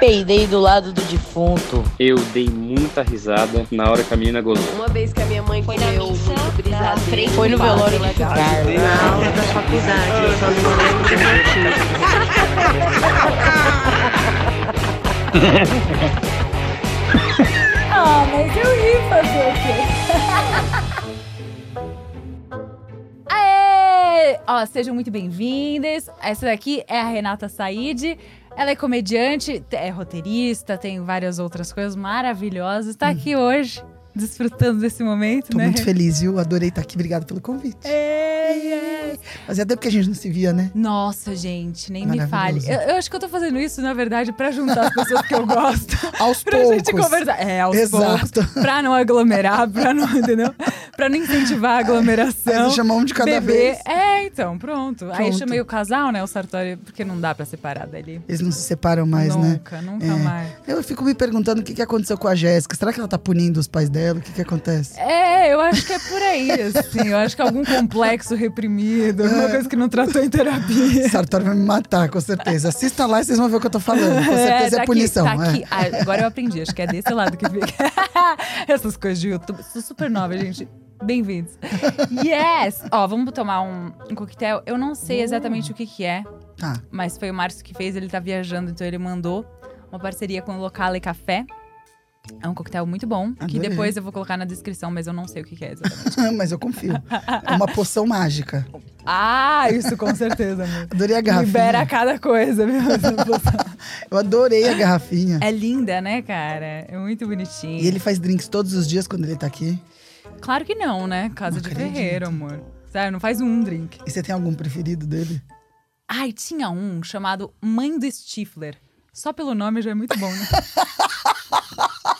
peidei do lado do defunto. Eu dei muita risada na hora que a menina gozou. Uma vez que a minha mãe Foi na missa brisadeiro. frente Foi no velório de Carlos. Na aula da faculdade, eu só não lembro do motivo. Ah, mas eu ri fazer o quê? Aê! Ó, sejam muito bem-vindas. Essa daqui é a Renata Said. Ela é comediante, é roteirista, tem várias outras coisas maravilhosas. Tá aqui hoje, desfrutando desse momento, Tô né? muito feliz, viu? Adorei estar aqui. Obrigado pelo convite. É, é. Fazia tempo que a gente não se via, né? Nossa, gente, nem me fale. Eu, eu acho que eu tô fazendo isso, na verdade, pra juntar as pessoas que eu gosto. Aos pra poucos. gente conversar. É, aos poucos. Exato. Pra não aglomerar, pra não, entendeu? Pra não incentivar a aglomeração. Aí chamar um de cada Beber. vez. É, então, pronto. Aí eu Pronto. chamei o casal, né, o Sartori, porque não dá pra separar dali. Eles não se separam mais, né? nunca, nunca É. mais. Eu fico me perguntando o que, que aconteceu com a Jéssica. Será que ela tá punindo os pais dela? O que, que acontece? É, eu acho que é por aí, assim. Eu acho que algum complexo reprimido, alguma É. coisa que não tratou em terapia. Sartori vai me matar, com certeza. Assista lá e vocês vão ver o que eu tô falando. Com certeza é, tá punição. Aqui, tá é. aqui. Ah, agora eu aprendi, acho que é desse lado que fica. Essas coisas de YouTube. Sou super nova, gente. Bem-vindos. Yes! Ó, vamos tomar um, um coquetel. Eu não sei exatamente o que que é, Tá. mas foi o Márcio que fez. Ele tá viajando, então ele mandou uma parceria com o Locale Café. É um coquetel muito bom, que Adorei. depois eu vou colocar na descrição, mas eu não sei o que que é exatamente. Mas eu confio. É uma poção mágica. ah, isso com certeza, amor. Adorei a garrafinha. Libera cada coisa, viu? Eu adorei a garrafinha. É linda, né, cara? É muito bonitinho. E ele faz drinks todos os dias quando ele tá aqui. Claro que não, né? Casa Não de acredito. ferreiro, amor. Sério, não faz um drink. E você tem algum preferido dele? Ai, tinha um chamado Mãe do Stifler. Só pelo nome já é muito bom, né?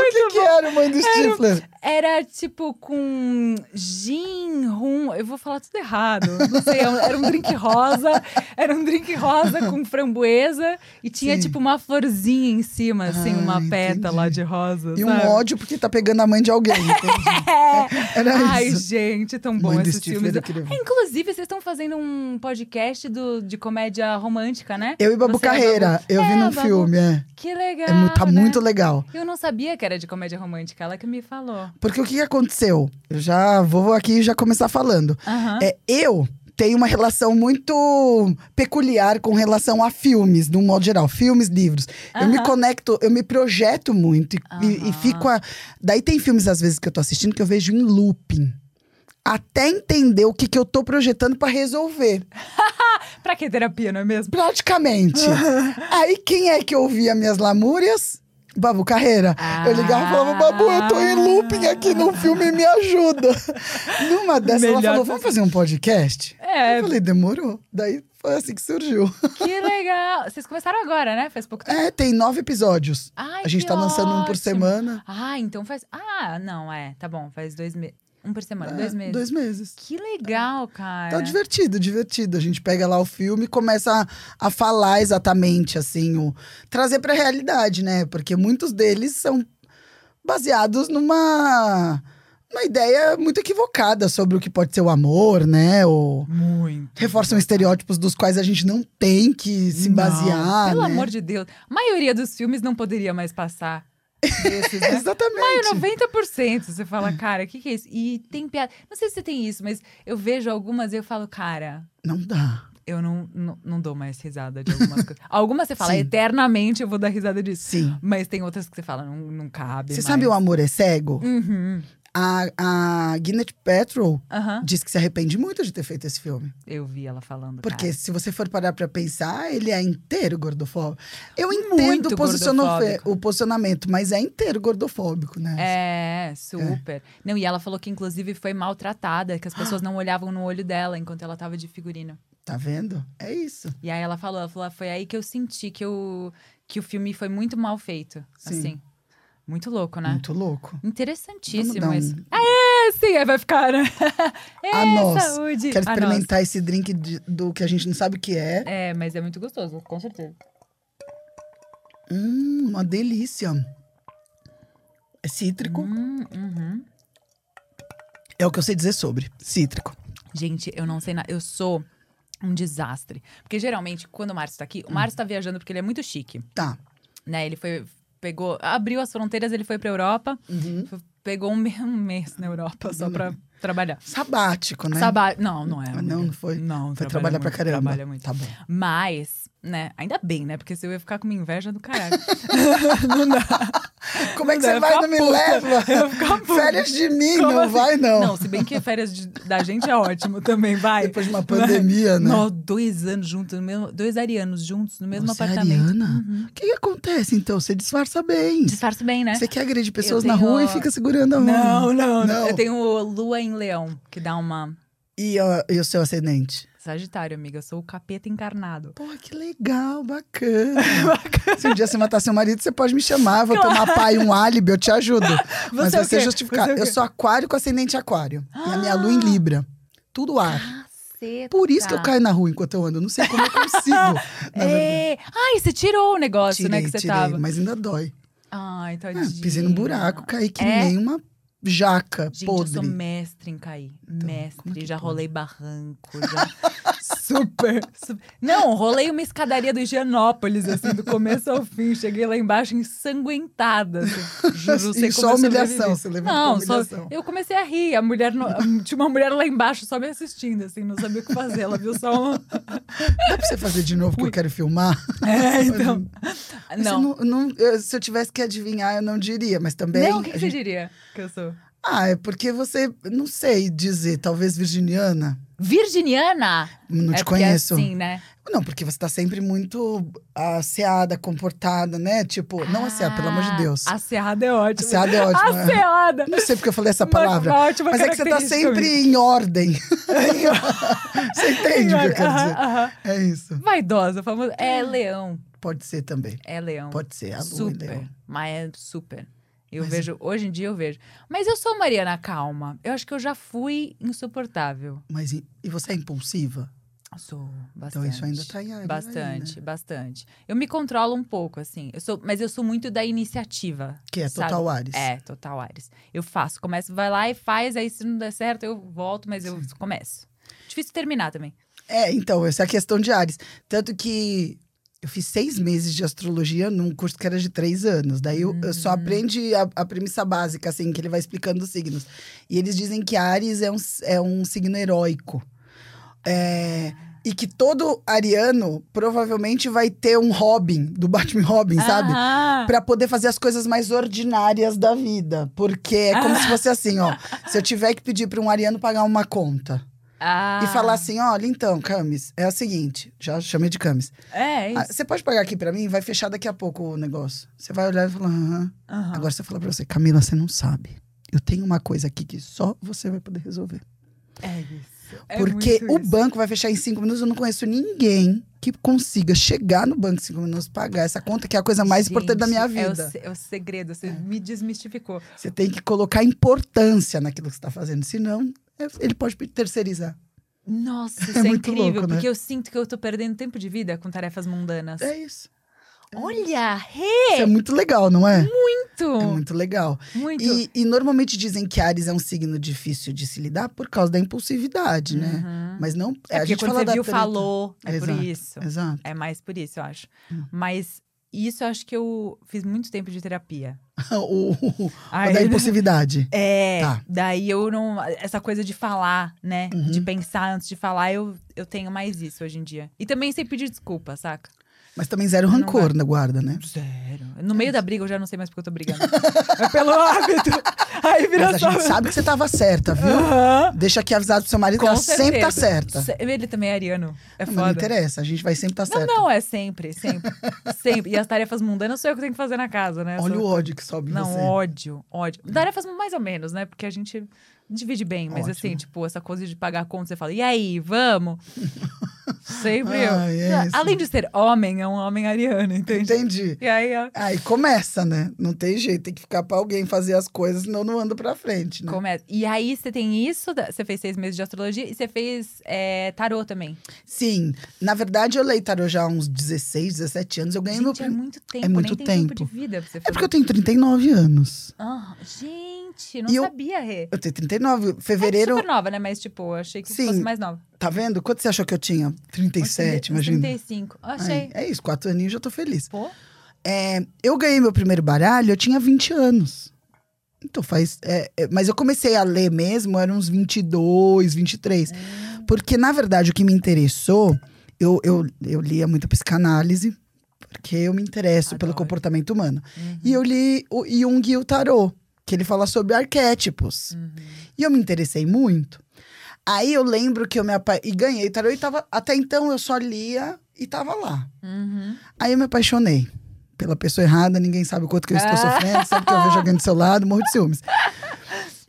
o que, que era, mãe do Stifler? Era tipo com gin, rum. Eu vou falar tudo errado. Não sei, era um- era um drink rosa. Era um drink rosa com framboesa. E tinha Sim. tipo uma florzinha em cima, assim, Ah, uma entendi. pétala de rosa. E um sabe? ódio porque tá pegando a mãe de alguém. entendi. Era Ai, isso. gente, é tão bom Mãe do esses filmes. É, Inclusive, vocês estão fazendo um podcast do, de comédia romântica, né? Eu e Babu Você é Carreira. Babu. Eu vi É, num Babu. filme, é. Que legal. É tá né? muito legal. Eu não sabia que era de comédia romântica, ela que me falou. Porque o que aconteceu? Eu já vou aqui já começar falando. Aham. É, eu tenho uma relação muito peculiar com relação a filmes, de um modo geral. Filmes, livros. Eu me conecto, eu me projeto muito. E, e- e fico. A... Daí tem filmes, às vezes, que eu tô assistindo que eu vejo em looping. Até entender o que, que eu tô projetando pra resolver. Pra que terapia, não é mesmo? Praticamente. Aí quem é que ouvia minhas lamúrias? Babu Carreira. Eu ligava e falava, Babu, eu tô em looping aqui no filme, me ajuda. Numa dessas, ela Melhor falou, vamos fazer um podcast? É, Eu falei, demorou. Daí foi assim que surgiu. que legal. Vocês começaram agora, né? Faz pouco tempo. É, tem nove episódios. Ai, a gente tá lançando um por ótimo. semana. Ah, então faz. Ah, não, é. Tá bom, faz dois meses. Um por semana, dois É, meses. Dois meses. Que legal, cara. Tá divertido, divertido. A gente pega lá o filme e começa a, a falar exatamente, assim, o trazer pra realidade, né? Porque muitos deles são baseados numa uma ideia muito equivocada sobre o que pode ser o amor, né? Ou Muito. reforçam estereótipos dos quais a gente não tem que se Não, basear, Pelo né? amor de Deus. A maioria dos filmes não poderia mais passar desses, né? Exatamente. Ai, 90% você fala, cara, o que, que é isso? E tem piada. Não sei se você tem isso, mas eu vejo algumas e eu falo, cara, Não dá. eu não, não, não dou mais risada de algumas coisas. Algumas você fala, Sim. eternamente eu vou dar risada disso. Sim. Mas tem outras que você fala, não, não cabe. Você mais. sabe o amor é cego? Uhum. A, a Gwyneth Paltrow diz que se arrepende muito de ter feito esse filme. Eu vi ela falando. Porque cara. se você for parar pra pensar, ele é inteiro gordofóbico. Eu entendo o, o posicionamento, mas é inteiro gordofóbico, né? É, super. Não, e ela falou que, inclusive, foi maltratada, que as pessoas não olhavam no olho dela enquanto ela tava de figurino. Tá vendo? É isso. E aí ela falou, ela falou, foi aí que eu senti que, eu, que o filme foi muito mal feito. Sim. Assim. Muito louco, né? Muito louco. Interessantíssimo isso. um- É, sim, aí vai ficar, né? A é, nós. saúde. Quero experimentar esse drink de- do que a gente não sabe o que é. É, mas é muito gostoso, com certeza. Hum, uma delícia. É cítrico. Hum, uhum. É o que eu sei dizer sobre. Cítrico. Gente, eu não sei nada. Eu sou um desastre. Porque geralmente, quando o Márcio tá aqui, o Márcio tá viajando porque ele é muito chique. Tá. né? Ele foi, pegou, abriu as fronteiras, ele foi pra Europa, Uhum. pegou um, mês na Europa só pra trabalhar. Sabático, né? Sabá... Não, não é. Ah, não, não foi? Não, Foi trabalha trabalhar pra muito, caramba. Trabalha muito. Tá bom. Mas, né, ainda bem, né? Porque se eu ia ficar com uma inveja do caralho. não dá. Como é que Não, você vai não me puta. leva? Férias de mim, Como não assim? vai não. Não, se bem que férias de- da gente é ótimo também, vai. Depois de uma pandemia, né? Nós, dois anos juntos, no mesmo, dois arianos juntos no mesmo Você é apartamento. ariana? Uhum. O que, que acontece, então? Você disfarça bem. Disfarço bem, né? Você quer agredir pessoas Eu na tenho- rua e fica segurando a mão. Não, não, Não. Eu tenho lua em leão, que dá uma. E, ó, e o seu ascendente? Sagitário, amiga. Eu sou o capeta encarnado. Pô, que legal, bacana. Se um dia você matar seu marido, você pode me chamar. Vou tomar pai um álibi, eu te ajudo. Mas Você é vai o ser justificado. É Eu sou aquário com ascendente aquário. E a minha lua em Libra. Tudo ar. Caceta. Por isso que eu caio na rua enquanto eu ando. Não sei como eu consigo. É. Ai, você tirou o negócio, Tirei, né, que você tirei, tava. mas ainda dói. Ai, Ah, tadinha. pisei num buraco, caí que É? nem uma jaca Gente, podre. eu sou mestre em cair. é mestre. que já pode? rolei barranco, já. super, super. Não, rolei uma escadaria do Higienópolis, assim, do começo ao fim. Cheguei lá embaixo ensanguentada. Assim. Juro, sei E só humilhação, você levou Não, com só, humilhação. eu comecei a rir. A mulher, no- tinha uma mulher lá embaixo só me assistindo, assim, não sabia o que fazer. Ela viu só um... Dá pra você fazer de novo que eu quero filmar? É, então. Mas Não. não- não- eu- se eu tivesse que adivinhar, eu não diria, mas também. Não, o que, que a você gente- diria que eu sou? Ah, é porque você, não sei dizer, talvez virginiana. Virginiana? Não é te conheço. assim, né? Não, porque você tá sempre muito asseada, comportada, né? Tipo, não asseada, pelo amor de Deus. Ah, Asseada é ótimo. Asseada é ótimo. é. Asseada. Não sei porque eu falei essa palavra. uma ótima mas é que você tá sempre em ordem. você entende o que eu quero dizer? aham. É isso. Vaidosa, famosa. É leão. Pode ser também. É leão. Pode ser. A lua e super. leão. Mas é super. Eu Mas- vejo, hoje em dia eu vejo. Mas eu sou Mariana calma. Eu acho que eu já fui insuportável. Mas e, e você é impulsiva? Sou bastante. Então isso ainda tá em Ares aí, Bastante, né? bastante. Eu me controlo um pouco, assim. Eu sou, mas eu sou muito da iniciativa. Que é sabe? total Ares. É, total Ares. Eu faço, começo, vai lá e faz, aí se não der certo eu volto, mas eu começo. Difícil terminar também. É, então, essa é a questão de Ares. Tanto que eu fiz seis meses de astrologia num curso que era de três anos. Daí eu, eu Uhum. só aprendi a, a premissa básica, assim, que ele vai explicando os signos. E eles dizem que Ares é um, é um signo heróico. É, e que todo ariano provavelmente vai ter um Robin, do Batman Robin, sabe? Aham. Pra poder fazer as coisas mais ordinárias da vida. Porque é como se fosse assim, ó. Se eu tiver que pedir pra um ariano pagar uma conta Ah. e falar assim: olha, então, Camis, é o seguinte, já chamei de Camis. É, Ah, isso. Você pode pagar aqui pra mim? Vai fechar daqui a pouco o negócio. Você vai olhar e falar: aham. Aham. Agora você fala pra você: Camila, você não sabe. Eu tenho uma coisa aqui que só você vai poder resolver. É isso. É Porque o isso. banco vai fechar em cinco minutos. Eu não conheço ninguém que consiga chegar no banco em cinco minutos, pagar essa conta, que é a coisa mais importante da minha Gente, é o vida. É o, segredo, você me desmistificou. Você tem que colocar importância naquilo que você está fazendo. Senão, é- ele pode terceirizar. Nossa, isso é, muito incrível, louco, né? porque eu sinto que eu tô perdendo tempo de vida com tarefas mundanas. É isso. Olha, rê! Isso é muito legal, não é? Muito! É muito legal. muito. E, e normalmente dizem que Ares é um signo difícil de se lidar por causa da impulsividade, né? Uhum. Mas não. É a gente quando fala você viu, treta. falou. É por Exato, isso. Exato. É mais por isso, eu acho. Hum. Mas isso eu acho que eu fiz muito tempo de terapia. o, Aí- da impulsividade. É, Tá. daí eu não. Essa coisa de falar, né? Uhum. De pensar antes de falar, eu, eu tenho mais isso hoje em dia. E também sem pedir desculpa, saca? Mas também zero Não rancor na guarda, né? Zero. No meio da briga eu já não sei mais porque eu tô brigando. é pelo hábito. Aí vira Mas a só. gente sabe que você tava certa, viu? Aham. Deixa aqui avisado pro seu marido que Com ela sempre tá certeza. certa. Se- Ele também é ariano. É Não, mas não foda. interessa, a gente vai sempre estar tá Não, certa. não, é sempre, sempre. sempre. E as tarefas mundanas sou eu que tenho que fazer na casa, né? Olha Sou- o ódio que sobe em Não, você. ódio, ódio. Tarefas mais ou menos, né? Porque a gente divide bem, mas Ótimo. assim, tipo, essa coisa de pagar conta, você fala, e aí, vamos? Sempre eu. Ai, é. Além de ser homem, é um homem ariano, entende? Entendi. E aí, ó, Aí começa, né? Não tem jeito, tem que ficar pra alguém fazer as coisas, senão não anda pra frente, né? começa. E aí, você tem isso, você fez seis meses de astrologia e você fez é, tarô também. Sim, na verdade eu leio tarô já há uns 16, 17 anos. Eu ganhei meu Gente, é prim- muito tempo, muito nem tem tempo tempo. de vida pra você É fazer. porque eu tenho 39 anos. Ah, gente, não E eu- sabia, Rê. Eu tenho 39. É Fevereiro, super nova, né? Mas, tipo, achei que Sim. fosse mais nova. tá vendo? Quanto você achou que eu tinha? 37, Uns imagina. 35. Achei. Ai, é isso, quatro aninhos já tô feliz. Pô, É, eu ganhei meu primeiro baralho, eu tinha 20 anos. Então faz. é, é, mas eu comecei a ler mesmo, eram uns 22, 23. Porque, na verdade, o que me interessou, eu, eu, eu lia muita psicanálise, porque eu me interesso pelo Adoro. comportamento humano. Uhum. E eu li o Jung e o Tarot, que ele fala sobre arquétipos. Uhum. E eu me interessei muito. Aí eu lembro que eu me apa... e ganhei tarô e tava. Até então eu só lia e tava lá. Uhum. Aí eu me apaixonei pela pessoa errada, ninguém sabe o quanto que eu estou sofrendo, sabe que eu vejo alguém do seu lado, morro de ciúmes.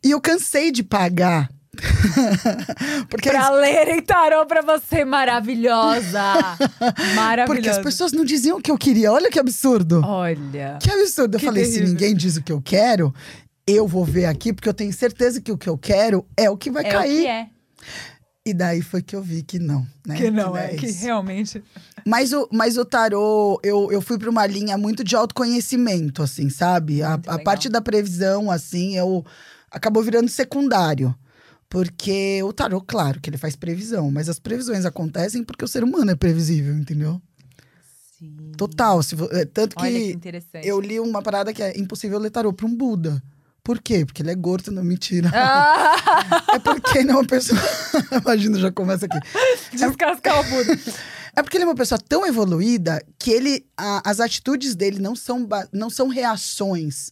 E eu cansei de pagar. porque, Pra lerem tarô pra você, maravilhosa! Maravilhosa. porque as pessoas não diziam o que eu queria. Olha que absurdo. Olha. Que absurdo. Eu Que falei, se terrível. ninguém diz o que eu quero, eu vou ver aqui, porque eu tenho certeza que o que eu quero é o que vai É o cair. que é. E daí foi que eu vi que não, né? Que não é, que isso. realmente. Mas o, mas o tarô, eu, eu fui pra uma linha muito de autoconhecimento, assim, sabe? A, a parte da previsão, assim, eu acabou virando secundário. Porque o tarô, claro, que ele faz previsão, mas as previsões acontecem porque o ser humano é previsível, entendeu? Sim. Total. Se, é, tanto Olha que que interessante. eu li uma parada que é impossível ler tarô pra um Buda. Por quê? Porque ele é gordo, não mentira. Ah, É porque ele é uma pessoa. Imagina, já começa aqui. descascar o Buda. É porque ele é uma pessoa tão evoluída que ele, a- as atitudes dele não são, não são reações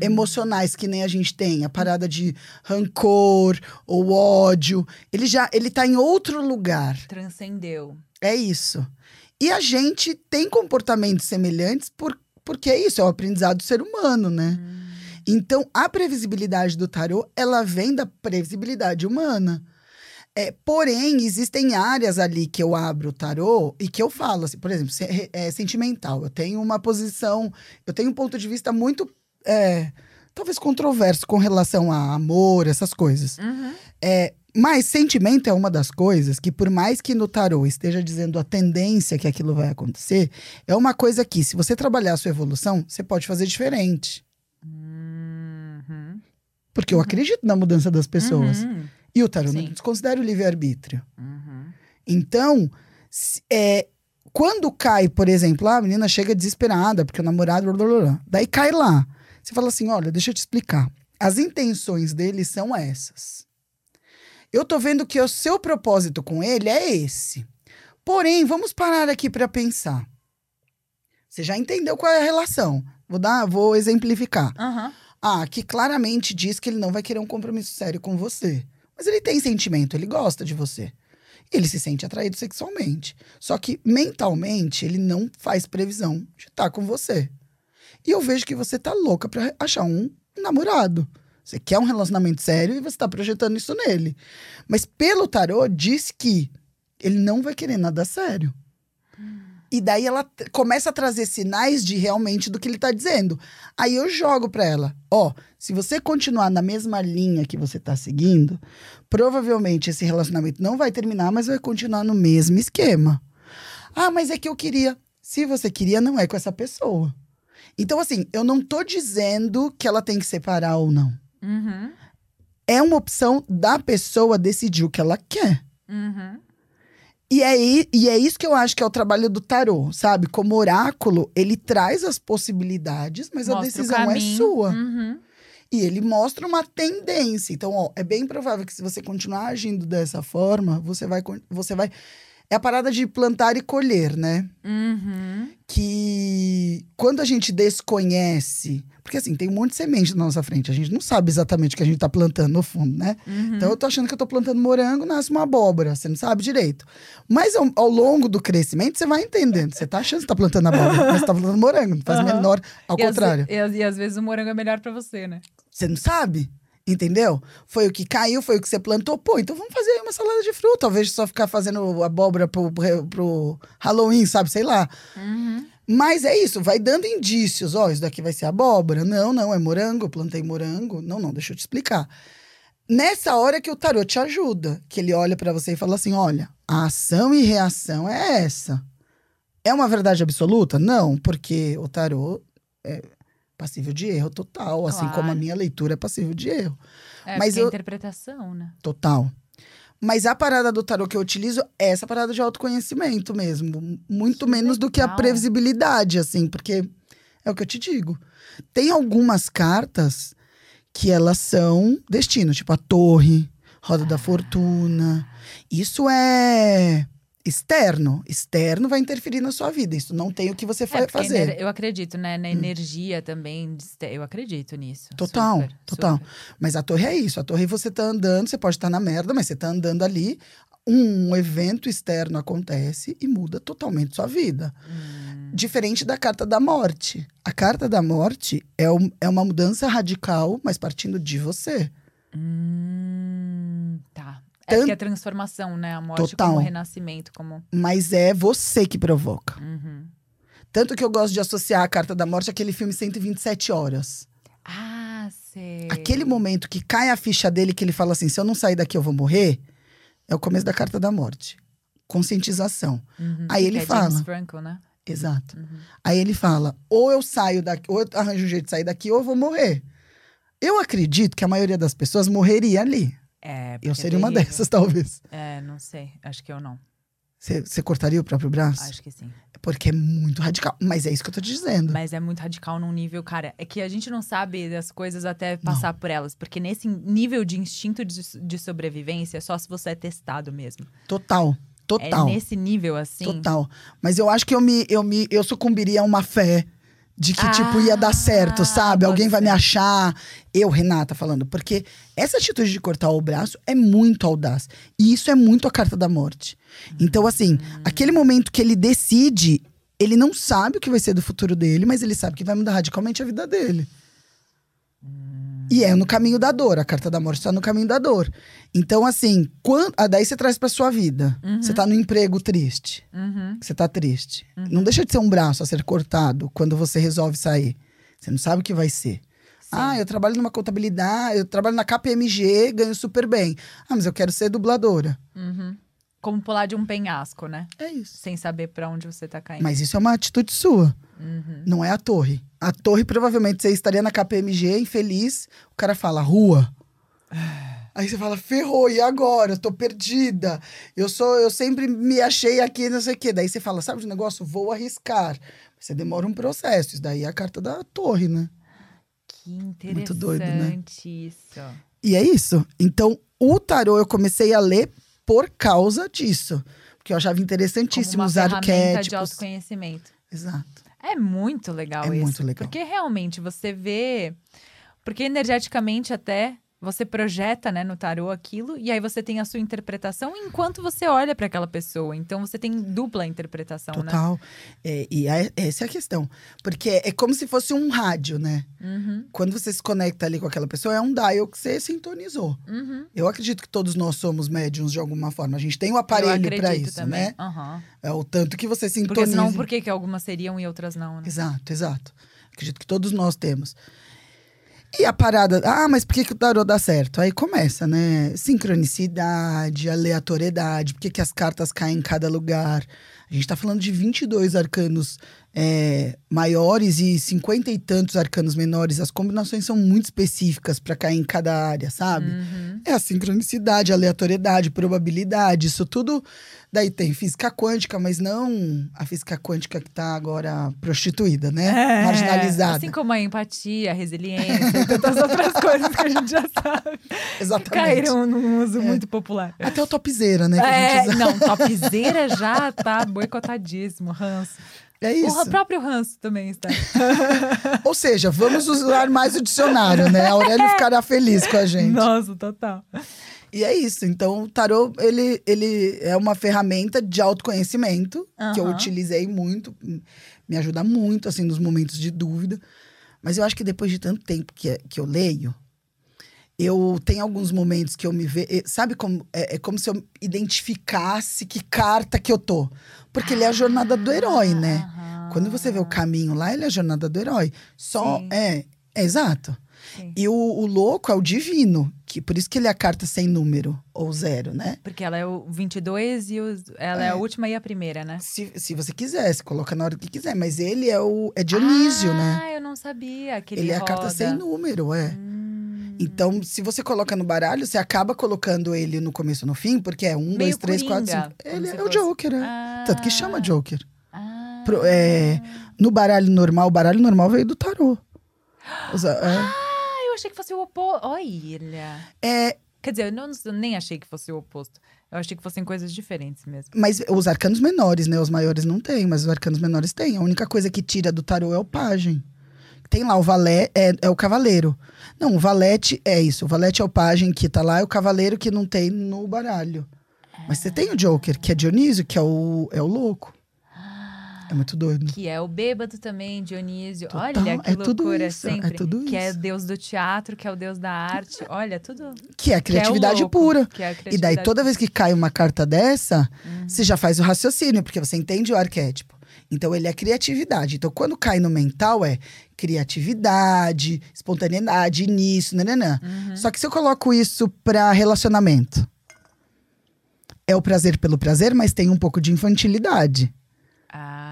emocionais que nem a gente tem, a parada de rancor ou ódio. Ele já, ele tá em outro lugar. Transcendeu. É isso. E a gente tem comportamentos semelhantes por, porque é isso, é o aprendizado do ser humano, né? Então, a previsibilidade do tarô, ela vem da previsibilidade humana. É, porém, existem áreas ali que eu abro o tarô e que eu falo, assim, por exemplo, se- é, sentimental. Eu tenho uma posição, eu tenho um ponto de vista muito, é, talvez controverso com relação a amor, essas coisas. Uhum. É, mas sentimento é uma das coisas que, por mais que no tarô esteja dizendo a tendência que aquilo vai acontecer, é uma coisa que, se você trabalhar a sua evolução, você pode fazer diferente. Uhum. Porque eu acredito na mudança das pessoas. Uhum. E o tarô Sim. não desconsidera o livre-arbítrio. Uhum. Então, é, quando cai, por exemplo, ah, a menina chega desesperada porque o namorado. blá, blá, blá. daí cai lá. Você fala assim: olha, deixa eu te explicar. As intenções dele são essas. Eu tô vendo que o seu propósito com ele é esse. Porém, vamos parar aqui para pensar. Você já entendeu qual é a relação? Vou dar, vou exemplificar. Aham. Ah, que claramente diz que ele não vai querer um compromisso sério com você. Mas ele tem sentimento, ele gosta de você. Ele se sente atraído sexualmente. Só que mentalmente ele não faz previsão de estar com você. E eu vejo que você tá louca pra achar um namorado. Você quer um relacionamento sério e você tá projetando isso nele. Mas pelo tarô diz que ele não vai querer nada sério. E daí ela começa a trazer sinais de realmente do que ele tá dizendo. Aí eu jogo pra ela, ó, se você continuar na mesma linha que você tá seguindo, provavelmente esse relacionamento não vai terminar, mas vai continuar no mesmo esquema. Ah, mas é que eu queria. Se você queria, não é com essa pessoa. Então, assim, eu não tô dizendo que ela tem que separar ou não. Uhum. É uma opção da pessoa decidir o que ela quer. Uhum. E é, e é isso que eu acho que é o trabalho do tarô, sabe? Como oráculo, ele traz as possibilidades, mas a Mostra o decisão é sua. Uhum. E ele mostra uma tendência. Então, ó, é bem provável que se você continuar agindo dessa forma, você vai. Você vai... É a parada de plantar e colher, né? Uhum. Que quando a gente desconhece. Porque assim, tem um monte de semente na nossa frente. A gente não sabe exatamente o que a gente tá plantando no fundo, né? Uhum. Então eu tô achando que eu tô plantando morango, nasce uma abóbora. Você não sabe direito. Mas ao, ao longo do crescimento, você vai entendendo. Você tá achando que tá plantando abóbora, mas você tá plantando morango. Não faz Aham. menor. Ao E contrário. ve- E, às- e às vezes o morango é melhor pra você, né? Você não sabe? Entendeu? Foi o que caiu, foi o que você plantou. Pô, então vamos fazer uma salada de fruta. De só ficar fazendo abóbora pro, pro, pro Halloween, sabe? Sei lá. Uhum. Mas é isso, vai dando indícios. Ó, isso daqui vai ser abóbora. Não, não, é morango. Eu plantei morango. Não, não, deixa eu te explicar. Nessa hora que o tarô te ajuda, que ele olha pra você e fala assim: olha, a ação e reação é essa. É uma verdade absoluta? Não, porque o tarô é passível de erro total, assim Claro. como a minha leitura é passível de erro. É, Mas é eu- interpretação, né? Total. Mas a parada do tarô que eu utilizo é essa parada de autoconhecimento mesmo. Muito Que menos do que a legal. previsibilidade, assim, porque É o que eu te digo. Tem algumas cartas que elas são destino, tipo a torre, roda da fortuna. Isso é externo. Externo vai interferir na sua vida. Isso não tem o que você É, fazer. Eu acredito, né? Na energia também. de este- Eu acredito nisso. Total, Super, total. super. Mas a torre é isso. A torre você tá andando, você pode estar na merda, mas você tá andando ali. Um evento externo acontece e muda totalmente sua vida. Hum. Diferente da carta da morte. A carta da morte é, um- é uma mudança radical, mas partindo de você. Hum, tá. É porque é transformação, né? A morte Total. como renascimento, como. Mas é você que provoca. Uhum. Tanto que eu gosto de associar a carta da morte àquele filme 127 horas. Ah, sei. Aquele momento que cai a ficha dele, que ele fala assim: se eu não sair daqui, eu vou morrer. É o começo da carta da morte. Conscientização. Uhum. Aí ele que é fala. James Franco, né? Exato. Uhum. Aí ele fala: ou eu saio daqui, ou eu arranjo um jeito de sair daqui, ou eu vou morrer. Eu acredito que a maioria das pessoas morreria ali. É, Eu porque é seria uma dessas, talvez. É, não sei. Acho que eu não. Você cortaria o próprio braço? Acho que sim. Porque é muito radical. Mas é isso que eu tô te dizendo. Mas é muito radical num nível, cara. É que a gente não sabe das coisas até passar por elas. Porque nesse nível de instinto de, de sobrevivência, é só se você é testado mesmo. Total. Total. É nesse nível, assim. Total. Mas eu acho que eu me, eu me eu sucumbiria a uma fé de que, Ah, tipo, ia dar certo, sabe? pode Alguém vai me achar. Eu, Renata, falando. Porque essa atitude de cortar o braço é muito audaz. E isso é muito a carta da morte. Então, assim, Hum. aquele momento que ele decide, ele não sabe o que vai ser do futuro dele, mas ele sabe que vai mudar radicalmente a vida dele. E é no caminho da dor. A carta da morte está no caminho da dor. Então, assim, quando, ah, daí você traz pra sua vida. Você tá no emprego triste. Uhum. Você tá triste. Não deixa de ser um braço a ser cortado quando você resolve sair. Você não sabe o que vai ser. Ah, eu trabalho numa contabilidade, eu trabalho na KPMG, ganho super bem. Ah, mas eu quero ser dubladora. Uhum. Como pular de um penhasco, né? É isso. Sem saber pra onde você tá caindo. Mas isso é uma atitude sua. Uhum. Não é a torre. A torre, provavelmente, você estaria na KPMG, infeliz. O cara fala, rua. Aí você fala, ferrou, e agora? Eu tô perdida. Eu sou, eu sempre me achei aqui, não sei o quê. Daí você fala, sabe de negócio? Vou arriscar. Você demora um processo. Isso daí é a carta da torre, né? Que interessante Muito doido, né? isso. E é isso. Então, o tarô eu comecei a ler por causa disso. Porque eu achava interessantíssimo uma os ferramenta de arquétipos. autoconhecimento. Exato. É muito legal É isso. muito legal. Porque realmente você vê. Porque energeticamente até você projeta, né, no tarô aquilo, e aí você tem a sua interpretação enquanto você olha para aquela pessoa. Então você tem dupla interpretação, né? Total. É, e é- essa é a questão. Porque é como se fosse um rádio, né? Uhum, Quando você se conecta ali com aquela pessoa, é um dial que você sintonizou. uhum. Eu acredito que todos nós somos médiums de alguma forma. A gente tem um aparelho pra isso, também. né? Aham. É o tanto que você sintoniza. Porque senão, por que, que algumas seriam e outras não, né? Exato, exato. Acredito que todos nós temos. E a parada, ah, mas por que, que o tarô dá certo? Aí começa, né? Sincronicidade, aleatoriedade, por que, que as cartas caem em cada lugar? A gente tá falando de 22 arcanos é, maiores e 50 e tantos arcanos menores. As combinações são muito específicas para cair em cada área, sabe? Uhum. É a sincronicidade, a aleatoriedade, probabilidade, isso tudo. Daí tem física quântica, mas não a física quântica que tá agora prostituída, né? É, Marginalizada. Assim como a empatia, a resiliência tantas outras coisas que a gente já sabe. Exatamente. Caíram num uso muito popular. Até o topzera, né? É, usa. não, topzera já tá boicotadíssimo, ranço. É O isso. próprio ranço também está. Ou seja, vamos usar mais o dicionário, né? A Aurélia ficará feliz com a gente. Nossa, total. E é isso. Então, o tarô, ele, ele é uma ferramenta de autoconhecimento que eu utilizei muito. Me ajuda muito, assim, nos momentos de dúvida. Mas eu acho que depois de tanto tempo que, que eu leio, eu tenho alguns momentos que eu me vejo. Sabe como? É, é como se eu identificasse que carta que eu tô. Porque ele é a jornada do herói, né? Aham. Quando você vê o caminho lá, ele é a jornada do herói. Só. Sim. É, é exato. Sim. E o, o louco é o divino, que por isso que ele é a carta sem número, ou zero, né? Porque ela é o 22 e os- ela é. a última e a primeira, né? Se, se você quiser, você coloca na hora que quiser. Mas ele é o é Dionísio, ah, né? eu não sabia que ele, Ele é a carta sem número, é. Hum. Então, se você coloca no baralho, você acaba colocando ele no começo e no fim, porque é um, Meio dois, três, quatro, Coringa, cinco. como Ele se é o. Joker, é. Ah. Tanto que chama Joker. Ah, pro- é, no baralho normal, o baralho normal veio do tarô. Os- é, Ah, achei que fosse o oposto. Olha. é, Quer dizer, eu não, nem achei que fosse o oposto. Eu achei que fossem coisas diferentes mesmo. mas os arcanos menores, né? Os maiores não tem, mas os arcanos menores têm. A única coisa que tira do tarô é o pajem. Tem lá o valé, é, é o cavaleiro. Não, o valete é isso. O valete é o pajem que tá lá, é o cavaleiro que não tem no baralho. Mas você tem o Joker, que é Dionísio, que é o, é o louco. É muito doido. Que é o bêbado também, Dionísio. Total, Olha que é tudo loucura isso, é sempre. tudo que é o isso. deus do teatro, que é o deus da arte. Olha, tudo. Que é a que é criatividade louco, pura. que é a E daí, criatividade toda vez que cai uma carta dessa, Uhum. você já faz o raciocínio, porque você entende o arquétipo. Então, ele é criatividade. Então, quando cai no mental, é criatividade, espontaneidade, início, nananã. Uhum. Só que se eu coloco isso pra relacionamento, é o prazer pelo prazer, mas tem um pouco de infantilidade. Ah,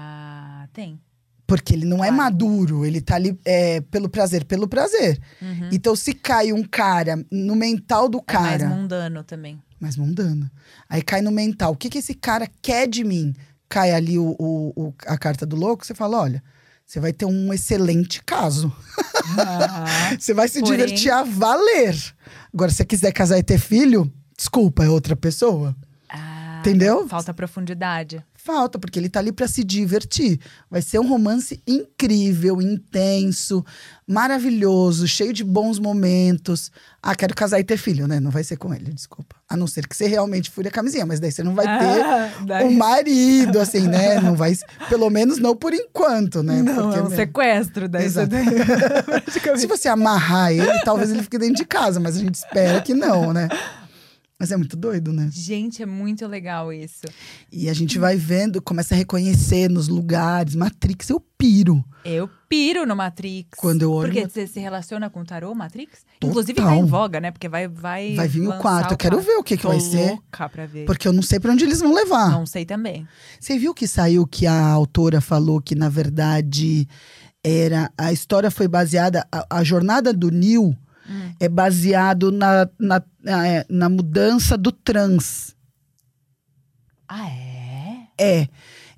tem. Porque ele não é Claro. maduro, ele tá ali é, pelo prazer, pelo prazer. Uhum. Então, se cai um cara no mental do É mais cara. mundano também. mais mundano. Aí cai no mental. O que, que esse cara quer de mim? Cai ali o, o- o- a carta do louco, você fala: olha, você vai ter um excelente caso. Você vai se Porém- divertir a valer. Agora, se você quiser casar e ter filho, desculpa, é outra pessoa. Ah, Entendeu? Falta profundidade. Falta, porque ele tá ali pra se divertir. Vai ser um romance incrível, intenso, maravilhoso, cheio de bons momentos. Ah, quero casar e ter filho, né? Não vai ser com ele, desculpa. A não ser que você realmente fure a camisinha, mas daí você não vai ter Ah, daí- um marido, assim, né? Não vai. Pelo menos não por enquanto, né? Não, Porque é um mesmo- sequestro. Daí você Exato. tem- praticamente. Se você amarrar ele, talvez ele fique dentro de casa, mas a gente espera que não, né? Mas é muito doido, né? Gente, é muito legal isso. E a gente vai vendo, começa a reconhecer nos lugares. Matrix, eu piro. Eu piro no Matrix. Quando eu olho Porque no- você se relaciona com o tarô Matrix? Total. Inclusive tá em voga, né? Porque vai vai Vai vir o quarto. Eu quero ver o que, que vai ser. louca pra ver. Porque eu não sei pra onde eles vão levar. Não sei também. Você viu que saiu que a autora falou que, na verdade, era a história foi baseada. A, a jornada do Neil Hum. é baseado na, na, na, é, na mudança do trans. Ah, é? É.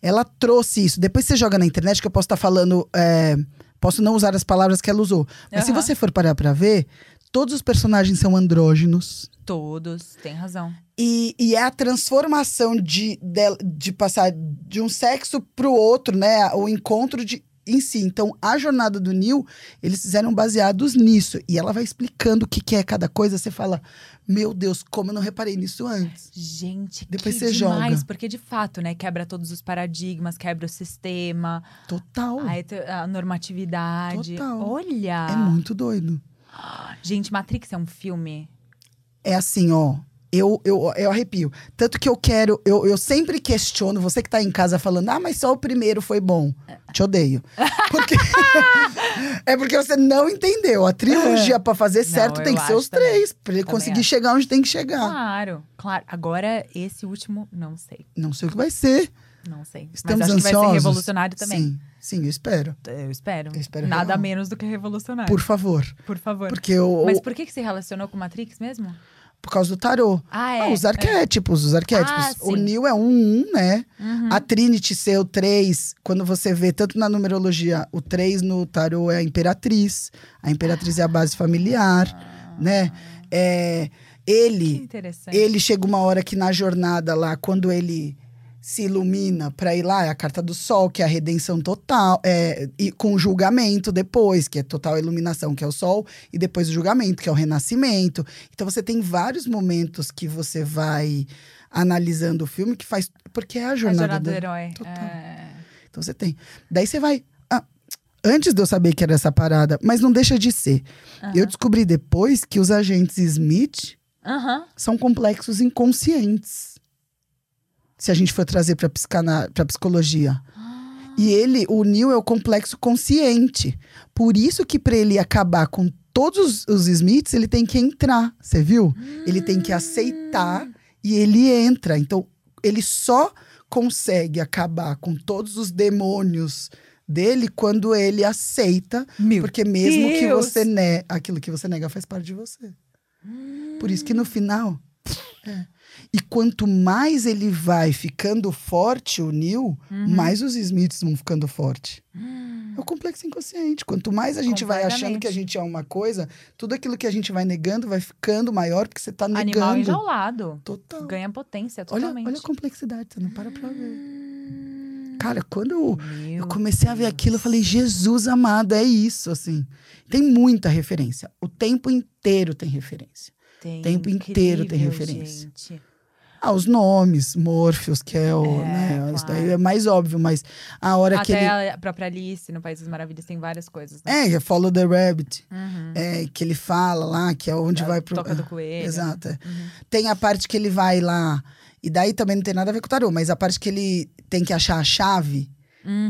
Ela trouxe isso. Depois você joga na internet, que eu posso estar falando. é, posso não usar as palavras que ela usou. Mas se Aham. você for parar pra ver, todos os personagens são andrógenos. Todos, tem razão. E, e é a transformação de, de, de passar de um sexo pro outro, né? O encontro de, em si. Então, a jornada do Neil, eles fizeram baseados nisso. E ela vai explicando o que, que é cada coisa. Você fala, meu Deus, como eu não reparei nisso antes. Gente, Depois que você demais, joga. porque de fato, né, quebra todos os paradigmas, quebra o sistema, Total. a, a normatividade. Total. Olha! É muito doido. Gente, Matrix é um filme. É assim, ó. Eu, eu, eu arrepio. Tanto que eu quero, eu, eu sempre questiono, você que tá em casa falando, ah, mas só o primeiro foi bom. Te odeio. Porque é porque você não entendeu. A trilogia pra fazer certo eu tem que ser os também. três. Pra ele Também conseguir acho. chegar onde tem que chegar. Claro, claro. Agora, esse último, não sei. Não sei o que vai ser. Não sei. Estamos Mas acho que vai ansiosos. ser revolucionário também. Sim, sim, eu espero. Eu espero. Eu espero Nada real. menos do que revolucionário. Por favor. Por favor. Porque eu, Mas por que, que se relacionou com Matrix mesmo? Por causa do tarô. Ah, é. Ah, os arquétipos, os arquétipos. Ah, o. Neo é um, um, né? Uhum. A Trinity ser o 3, quando você vê tanto na numerologia, o 3 no tarô é a imperatriz. A imperatriz é a base familiar, né? É, Que ele, interessante. ele chega uma hora que na jornada lá, quando ele se ilumina para ir lá, é a carta do sol, que é a redenção total, é, e com o julgamento depois, que é total iluminação, que é o sol, e depois o julgamento, que é o renascimento. Então você tem vários momentos que você vai analisando o filme que faz. Porque é a A jornada, jornada do do- herói. Total. É. Então você tem. Daí você vai. ah, antes de eu saber que era essa parada, mas não deixa de ser. Eu descobri depois que os agentes Smith Aham. são complexos inconscientes. Se a gente for trazer para para psicologia. E ele, o Neil é o complexo consciente. Por isso que para ele acabar com todos os, os Smiths, ele tem que entrar, você viu? Ele tem que aceitar e ele entra. Então, ele só consegue acabar com todos os demônios dele quando ele aceita, Meu porque mesmo que Deus! você ne aquilo que você nega faz parte de você. Por isso que no final. é. E quanto mais ele vai ficando forte, o Neil, Uhum. mais os Smiths vão ficando forte. É o complexo inconsciente. Quanto mais a gente vai achando que a gente é uma coisa, tudo aquilo que a gente vai negando vai ficando maior porque você tá Animal negando. enjaulado. Total. Ganha potência Olha, totalmente. olha a complexidade, você não para pra ver. Cara, quando eu, eu comecei a ver aquilo, eu falei, Jesus amado, é isso, assim. Tem muita referência. O tempo inteiro tem referência. Tem tempo inteiro tem incrível, referência. gente. Ah, os nomes, Morpheus, que é o. É, né, Isso daí claro. é mais óbvio, mas a hora que Até ele. a própria Alice no País das Maravilhas tem várias coisas. Né? É, é Follow the Rabbit. Uhum. É, que ele fala lá, que é onde A vai pro. Toca do Coelho. Exato. é. Uhum. Tem a parte que ele vai lá. E daí também não tem nada a ver com o tarô, mas a parte que ele tem que achar a chave,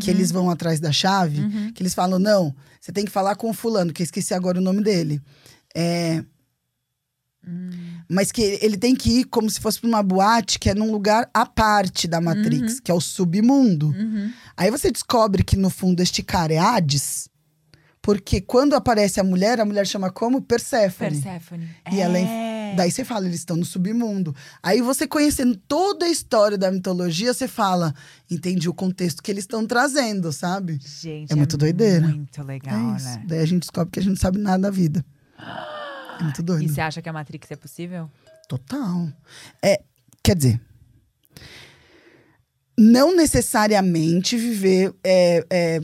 que eles vão atrás da chave, Uhum. que eles falam: não, você tem que falar com o fulano, que eu esqueci agora o nome dele. É. Hum. Mas que ele tem que ir como se fosse pra uma boate que é num lugar à parte da Matrix, que é o submundo. Uhum. Aí você descobre que no fundo este cara é Hades, porque quando aparece a mulher, a mulher chama como? Perséfone. Perséfone. E ela é... Daí você fala, eles estão no submundo. Aí você conhecendo toda a história da mitologia, você fala, entendi o contexto que eles estão trazendo, sabe? Gente, É muito doideira. Muito legal, é né? Daí a gente descobre que a gente não sabe nada da vida. É muito doido. E você acha que a Matrix é possível? Total. É, quer dizer, não necessariamente viver é, é,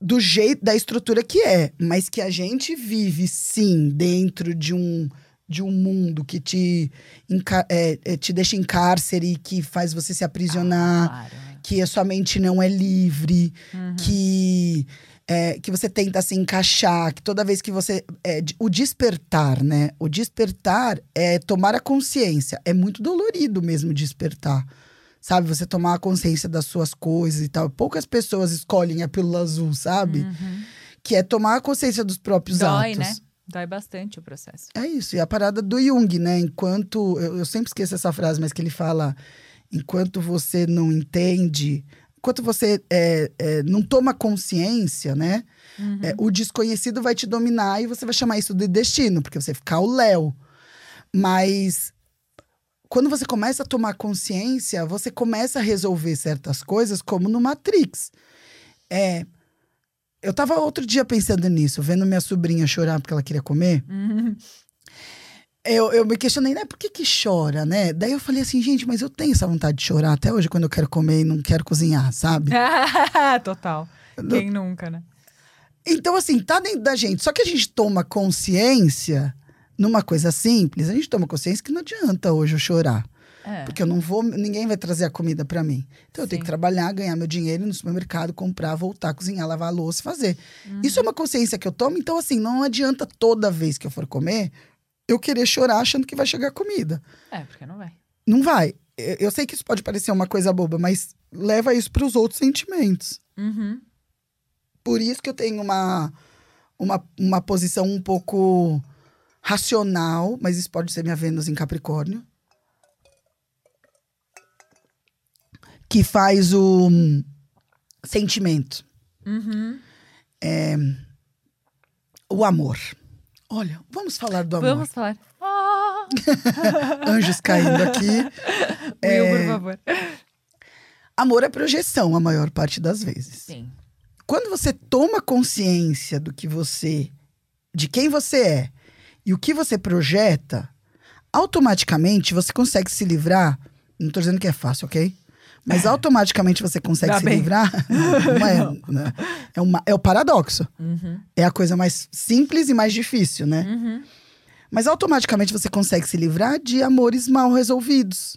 do jeito, da estrutura que é, mas que a gente vive, sim, dentro de um, de um mundo que te, é, é, te deixa em cárcere que faz você se aprisionar, Claro. né? que a sua mente não é livre, Uhum. que é, que você tenta se encaixar, que toda vez que você. é, o despertar, né? O despertar é tomar a consciência. É muito dolorido mesmo despertar. Sabe? Você tomar a consciência das suas coisas e tal. Poucas pessoas escolhem a pílula azul, sabe? Uhum. Que é tomar a consciência dos próprios Dói, atos. né? Dói bastante o processo. É isso. E a parada do Jung, né? Enquanto. Eu, eu sempre esqueço essa frase, mas que ele fala: enquanto você não entende. Enquanto você é, é, não toma consciência, né? Uhum. É, o desconhecido vai te dominar e você vai chamar isso de destino, porque você vai ficar o Léo. Mas quando você começa a tomar consciência, você começa a resolver certas coisas, como no Matrix. É, eu tava outro dia pensando nisso, vendo minha sobrinha chorar porque ela queria comer. Uhum. Eu, eu me questionei, né? Por que que chora, né? Daí eu falei assim, gente, mas eu tenho essa vontade de chorar até hoje quando eu quero comer e não quero cozinhar, sabe? Total. Quem nunca, né? Então, assim, tá dentro da gente. Só que a gente toma consciência numa coisa simples. A gente toma consciência que não adianta hoje eu chorar. É. Porque eu não vou, ninguém vai trazer a comida pra mim. Então eu tenho Sim. que trabalhar, ganhar meu dinheiro ir no supermercado, comprar, voltar, cozinhar, lavar a louça e fazer. Uhum. Isso é uma consciência que eu tomo. Então, assim, não adianta toda vez que eu for comer eu querer chorar achando que vai chegar comida. É, porque não vai. Não vai. Eu sei que isso pode parecer uma coisa boba, mas leva isso para os outros sentimentos. Uhum. Por isso que eu tenho uma, uma, uma posição um pouco racional, mas isso pode ser minha Vênus em Capricórnio. Que faz o hum, sentimento, Uhum. o amor. Olha, vamos falar do amor. Vamos falar. Ah, Anjos caindo aqui. Will, por favor. Amor é projeção a maior parte das vezes. Sim. quando você toma consciência do que você, de quem você é e o que você projeta, automaticamente você consegue se livrar. Não tô dizendo que é fácil, ok? Mas automaticamente você consegue Dá se bem. livrar. Não é, né? é, uma, é o paradoxo. Uhum. É a coisa mais simples e mais difícil, né? Uhum. Mas automaticamente você consegue se livrar de amores mal resolvidos.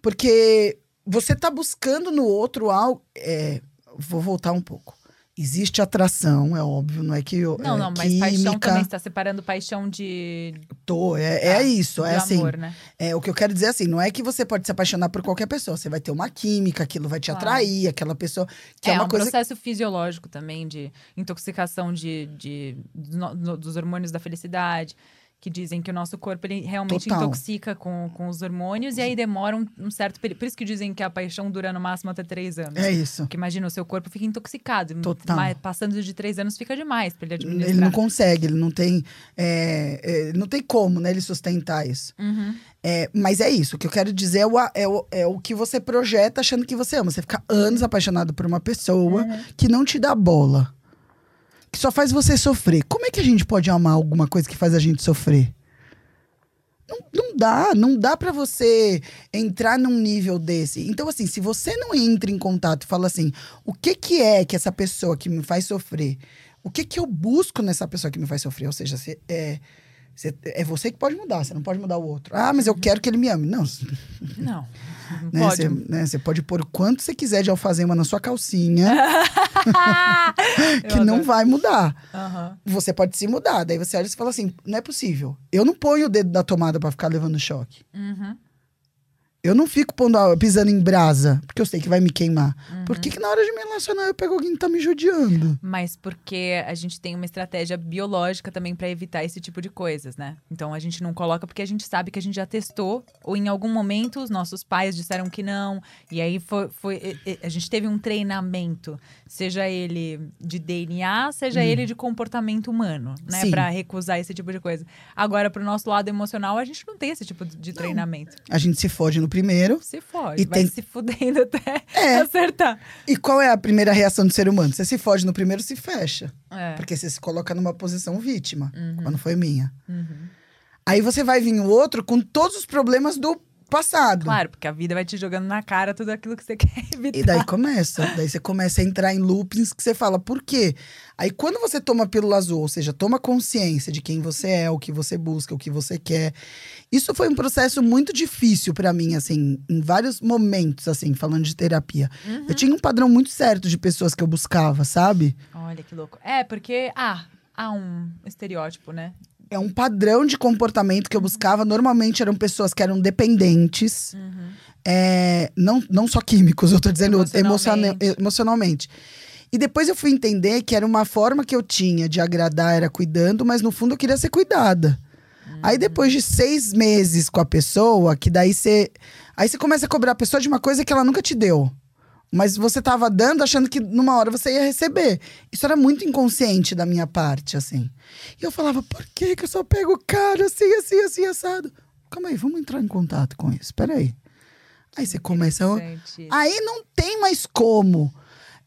Porque você tá buscando no outro algo. É, vou voltar um pouco. Existe atração, é óbvio, não é que. eu- Não, é não, mas paixão química. também está separando paixão de, Tô, é, é Ah, isso, de é assim. amor, né? É, o que eu quero dizer é assim, não é que você pode se apaixonar por qualquer pessoa, você vai ter uma química, aquilo vai te Claro. atrair, aquela pessoa. Que é, é, uma um coisa. processo fisiológico também de intoxicação de, de, no- no- dos hormônios da felicidade. Que dizem que o nosso corpo ele realmente Total. intoxica com, com os hormônios e aí demora um, um certo período. Por isso que dizem que a paixão dura no máximo até três anos. É isso. Porque imagina, o seu corpo fica intoxicado. Total. Mas passando de três anos fica demais pra ele administrar. Ele não consegue, ele não tem. é, é, não tem como, né, ele sustentar isso. Uhum. É, mas é isso, o que eu quero dizer é o, é, o, é o que você projeta achando que você ama. Você fica anos apaixonado por uma pessoa que não te dá bola. Que só faz você sofrer. Como é que a gente pode amar alguma coisa que faz a gente sofrer? Não, não dá, não dá pra você entrar num nível desse. Então, assim, se você não entra em contato e fala assim, o que que é que essa pessoa que me faz sofrer? O que que eu busco nessa pessoa que me faz sofrer? Ou seja, você, é, você- é você que pode mudar, você não pode mudar o outro. Ah, mas eu quero que ele me ame. Não, Não. né, Pode. Você, né, pode pôr o quanto você quiser de alfazema na sua calcinha, que não vai mudar. Aham. Você pode se mudar. Daí você olha e fala assim: não é possível. Eu não ponho o dedo da tomada pra ficar levando choque. Uhum. Eu não fico pondo, pisando em brasa, porque eu sei que vai me queimar. Uhum. Por que, que na hora de me relacionar eu pego alguém que tá me judiando? Mas porque a gente tem uma estratégia biológica também pra evitar esse tipo de coisas, né? Então a gente não coloca porque a gente sabe que a gente já testou, ou em algum momento os nossos pais disseram que não, e aí foi, foi a gente teve um treinamento, seja ele de DNA, seja ele de comportamento humano, né? Hum. Pra recusar esse tipo de coisa. Agora, pro nosso lado emocional, a gente não tem esse tipo de de treinamento. A gente se fode no primeiro. Se fode, E vai tem- se fudendo até É. acertar. E qual é a primeira reação do ser humano? Você se fode no primeiro, se fecha. É. Porque você se coloca numa posição vítima. Uhum. Quando foi minha. Uhum. Aí você vai vir o outro com todos os problemas do passado. Claro, porque a vida vai te jogando na cara tudo aquilo que você quer evitar. E daí começa. daí você começa a entrar em loopings que você fala, por quê? Aí quando você toma pílula azul, ou seja, toma consciência de quem você é, o que você busca, o que você quer. Isso foi um processo muito difícil pra mim, assim, em vários momentos, assim, falando de terapia. Uhum. Eu tinha um padrão muito certo de pessoas que eu buscava, sabe? Olha que louco. É, porque, ah, há um estereótipo, né? É um padrão de comportamento que eu buscava. Normalmente eram pessoas que eram dependentes. Uhum. É, não, não só químicos, eu tô dizendo Emocionalmente. emociona- emocionalmente. E depois eu fui entender que era uma forma que eu tinha de agradar, era cuidando, mas no fundo eu queria ser cuidada. Aí depois de seis meses com a pessoa, que daí você. Aí você começa a cobrar a pessoa de uma coisa que ela nunca te deu. Mas você tava dando achando que numa hora você ia receber. Isso era muito inconsciente da minha parte, assim. E eu falava, por que, que eu só pego o cara assim, assim, assim, assado? Calma aí, vamos entrar em contato com isso. Peraí. Aí você começa a. Aí não tem mais como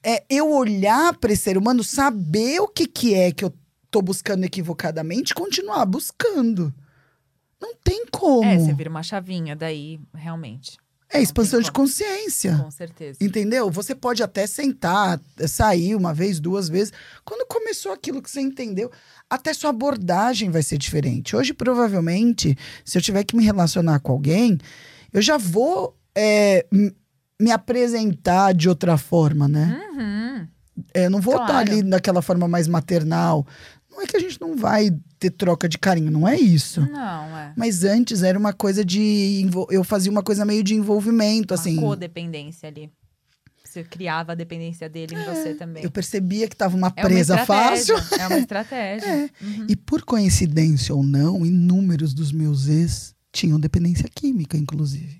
é, eu olhar para esse ser humano, saber o que, que é que eu tô buscando equivocadamente e continuar buscando. Não tem como. É, É, você vira uma chavinha daí, realmente. Expansão tem de consciência. Com certeza. Entendeu? Você pode até sentar, sair uma vez, duas vezes. Quando começou aquilo que você entendeu, até sua abordagem vai ser diferente. Hoje, provavelmente, se eu tiver que me relacionar com alguém, eu já vou é, me apresentar de outra forma, né? Uhum. É, não vou estar Claro. ali daquela forma mais maternal. Não é que a gente não vai ter troca de carinho, não é isso. Não, é. Mas antes era uma coisa de. Eu fazia uma coisa meio de envolvimento, assim. Uma codependência ali. Você criava a dependência dele em você também. Eu percebia que tava uma É uma presa estratégia, fácil. É uma estratégia. Uhum. E por coincidência ou não, inúmeros dos meus ex tinham dependência química, inclusive.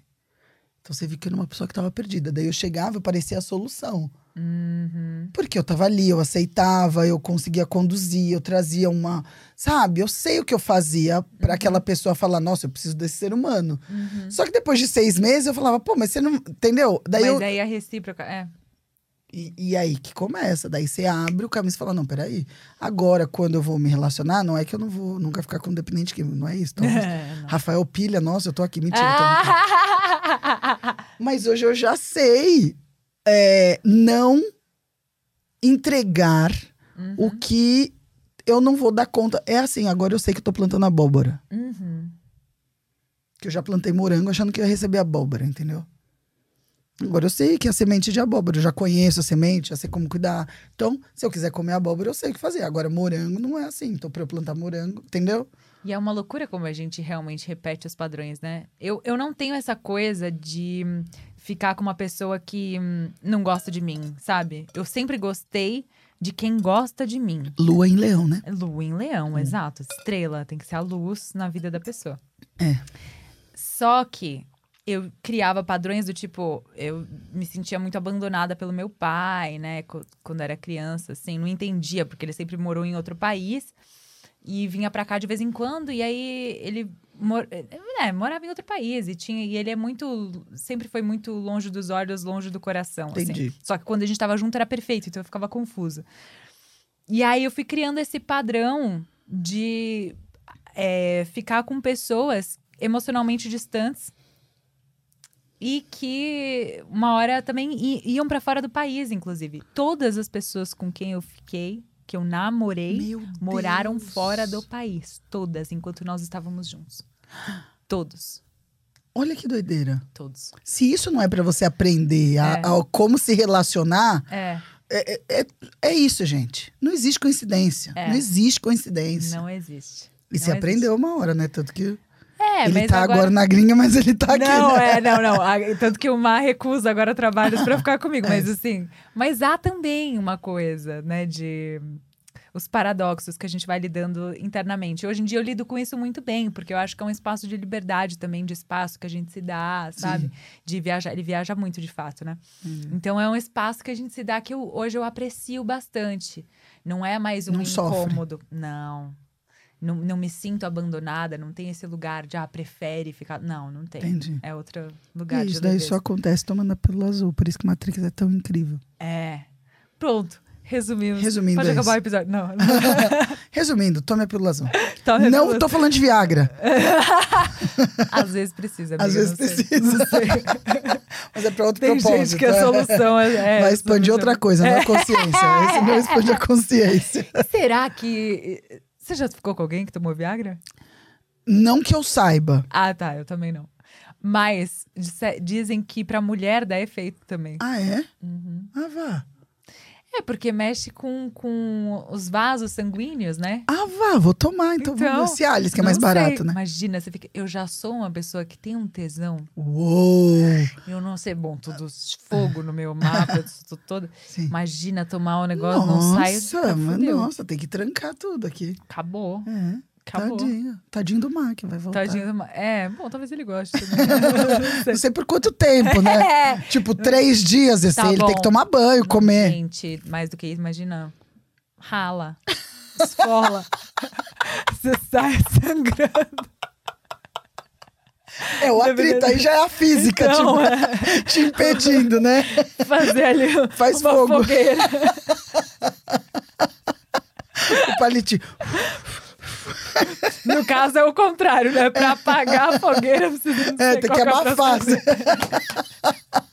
Então você viu que eu era uma pessoa que estava perdida. Daí eu chegava e parecia a solução. Uhum. Porque eu tava ali, eu aceitava, eu conseguia conduzir, eu trazia uma. Sabe, eu sei o que eu fazia para aquela pessoa falar: nossa, eu preciso desse ser humano. Uhum. Só que depois de seis meses eu falava: pô, mas você não. Entendeu? Daí Mas eu. aí a recíproca. É. E, e aí que começa. Daí você abre o caminho e fala: não, peraí. Agora, quando eu vou me relacionar, não é que eu não vou nunca ficar com dependente químico, não é isso. Então, É, não. Rafael Pilha, nossa, eu tô aqui, mentira. eu tô. Ah! Mas hoje eu já sei é, não entregar Uhum. o que eu não vou dar conta. É assim, agora eu sei que eu tô plantando abóbora. Uhum. Que eu já plantei morango achando que eu ia receber abóbora, entendeu? Agora eu sei que é a semente de abóbora, eu já conheço a semente, já sei como cuidar. Então, se eu quiser comer abóbora, eu sei o que fazer. Agora, morango não é assim. Então, pra eu plantar morango, entendeu? E é uma loucura como a gente realmente repete os padrões, né? Eu, eu não tenho essa coisa de hum, ficar com uma pessoa que hum, não gosta de mim, sabe? Eu sempre gostei de quem gosta de mim. Lua em leão, né? Lua em leão, exato. Estrela, tem que ser a luz na vida da pessoa. É. Só que eu criava padrões do tipo, eu me sentia muito abandonada pelo meu pai, né, quando era criança, assim, não entendia, porque ele sempre morou em outro país e vinha pra cá de vez em quando, e aí ele mor é, morava em outro país e tinha e ele é muito sempre foi muito longe dos olhos, longe do coração, assim. Entendi. Só que quando a gente tava junto era perfeito, então eu ficava confusa. E aí eu fui criando esse padrão de é, ficar com pessoas emocionalmente distantes e que uma hora também iam pra fora do país, inclusive. Todas as pessoas com quem eu fiquei, que eu namorei, Meu moraram Deus. fora do país. Todas, enquanto nós estávamos juntos. Todos. Olha que doideira. Todos. Se isso não é pra você aprender a, É. a como se relacionar, É, é, é, é isso, gente. Não existe coincidência. É. Não existe coincidência. não existe. e não você aprendeu uma hora, né? Tanto que É, ele mas tá agora... agora na gringa, mas ele tá aqui. Não, né? é, não, não. Tanto que o Mar recusa agora trabalhos pra ficar comigo. Mas É. assim, mas há também uma coisa, né, de os paradoxos que a gente vai lidando internamente. Hoje em dia eu lido com isso muito bem, porque eu acho que é um espaço de liberdade também, de espaço que a gente se dá, sabe? De viajar. Ele viaja muito, de fato, né? Hum. Então é um espaço que a gente se dá que eu- hoje eu aprecio bastante. Não é mais um Não sofre. incômodo. Não. Não, não me sinto abandonada, não tem esse lugar de, ah, prefere ficar. Não, não tem. Entendi. É outro lugar E de isso daí só acontece tomando a pílula azul. Por isso que Matrix é tão incrível. É. Pronto. Resumimos. Resumindo Pode é acabar o isso. episódio. Não. Resumindo, tome a pílula azul. Tome não pílula- tô falando de Viagra, Às vezes precisa. Às amiga, vezes não sei. precisa. Mas é pra outro Tem propósito. gente que a é. solução é. é Vai expandir outra coisa, não a consciência. Esse não expande a consciência. Será que. Você já ficou com alguém que tomou Viagra? Não que eu saiba. Ah, tá. Eu também não. Mas disse- dizem que pra mulher dá efeito também. Ah, é? Uhum. Ah, vá. É, porque mexe com, com os vasos sanguíneos, né? Ah, vá, vou tomar. Então, Então, vamos ver se Alice, que é mais Não barato, sei. né? Imagina, você fica. Eu já sou uma pessoa que tem um tesão. Uou! Eu não sei, bom, tudo fogo no meu mapa, eu sou toda. Sim. Imagina tomar um negócio, não sai. Nossa, nossa, tem que trancar tudo aqui. Acabou. É, Acabou. tadinho. Tadinho do que vai voltar. Tadinho do ma- É, bom, talvez ele goste também. Não sei por quanto tempo, né? É. Tipo, três dias esse Tá ele tem que tomar banho, comer. Gente, mais do que isso, imagina. Rala. Esfola. Você sai sangrando. É, o atrito aí já é a física, Então, tipo, te impedindo, né? Fazer ali Faz uma fogo. fogueira. O palitinho. No caso é o contrário, né? Pra apagar a fogueira, precisa É, tem que é abafar.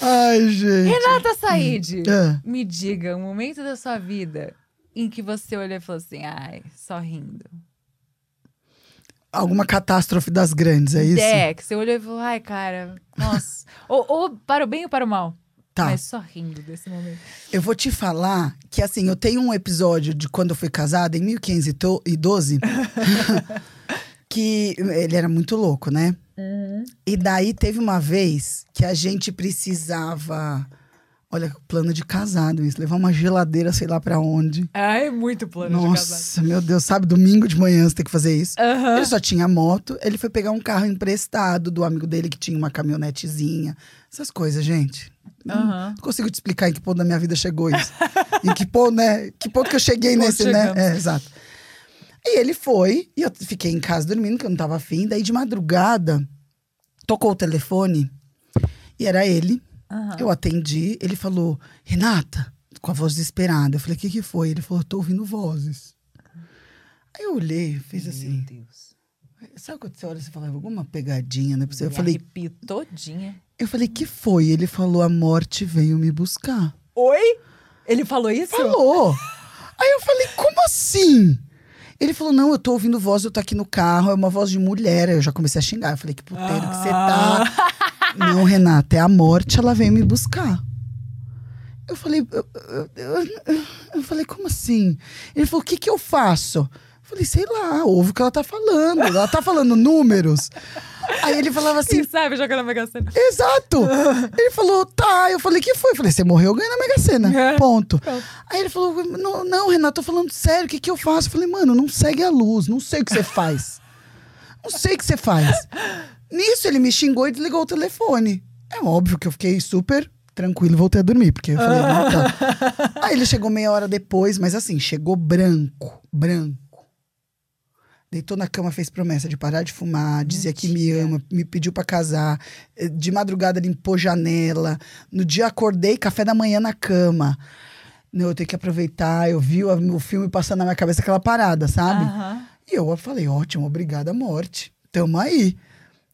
Ai, gente. Renata Said, É. me diga um momento da sua vida em que você olhou e falou assim, ai, só rindo. Alguma catástrofe das grandes, é isso? É, que você olhou e falou, ai, cara, nossa. ou, ou para o bem ou para o mal. Tá. Mas só rindo desse momento. Eu vou te falar que, assim, eu tenho um episódio de quando eu fui casada, em 1512, que ele era muito louco, né? E daí teve uma vez que a gente precisava. Olha, plano de casado, isso. Levar uma geladeira, sei lá pra onde. Ai, muito plano de casar. Nossa, meu Deus, sabe? Domingo de manhã você tem que fazer isso. Aham. Ele só tinha moto, ele foi pegar um carro emprestado do amigo dele que tinha uma caminhonetezinha. Essas coisas, gente. Aham. Não consigo te explicar em que ponto da minha vida chegou isso. em que ponto, né? Que ponto que eu cheguei Ponto nesse, né? É, exato. E ele foi, e eu fiquei em casa dormindo, que eu não tava afim. Daí de madrugada, tocou o telefone, e era ele. Aham. Eu atendi, ele falou, Renata, com a voz desesperada. Eu falei, o que que foi? Ele falou, tô ouvindo vozes. Aí eu olhei, fiz assim. Meu Deus. Sabe quando você olha e você fala, alguma pegadinha, né? Eu Me falei, arrepio todinha. Eu falei, que foi? Ele falou, a morte veio me buscar. Oi? Ele falou isso? Falou. Aí eu falei, como assim? Ele falou, não, eu tô ouvindo voz, eu tô aqui no carro, é uma voz de mulher. Aí eu já comecei a xingar. Eu falei, que puteiro que você tá. Não, Renata, é a morte, ela veio me buscar. Eu falei, eu, eu- eu- eu falei, como assim? Ele falou, o que que eu faço? Falei, sei lá, ouve o que ela tá falando. Ela tá falando números. Aí ele falava assim, Quem sabe jogar na Mega Sena. Exato! Ele falou, tá. Eu falei, que foi? Eu falei, você morreu, ganha na Mega Sena. É. Ponto. Aí ele falou, não, não, Renato, tô falando sério, o que, que eu faço? Eu falei, mano, não segue a luz, não sei o que você faz. Não sei o que você faz. Nisso ele me xingou e desligou o telefone. É óbvio que eu fiquei super tranquilo e voltei a dormir, porque eu falei, não, tá. Aí ele chegou meia hora depois, mas assim, chegou branco, branco. Deitou na cama, fez promessa de parar de fumar, dizia que me ama, me pediu pra casar. Eh, De madrugada limpou janela. No dia acordei, café da manhã na cama. Não, eu tenho que aproveitar. Eu vi o, o filme passando na minha cabeça aquela parada, sabe? Aham. E eu falei, ótimo, obrigada, morte. Tamo aí.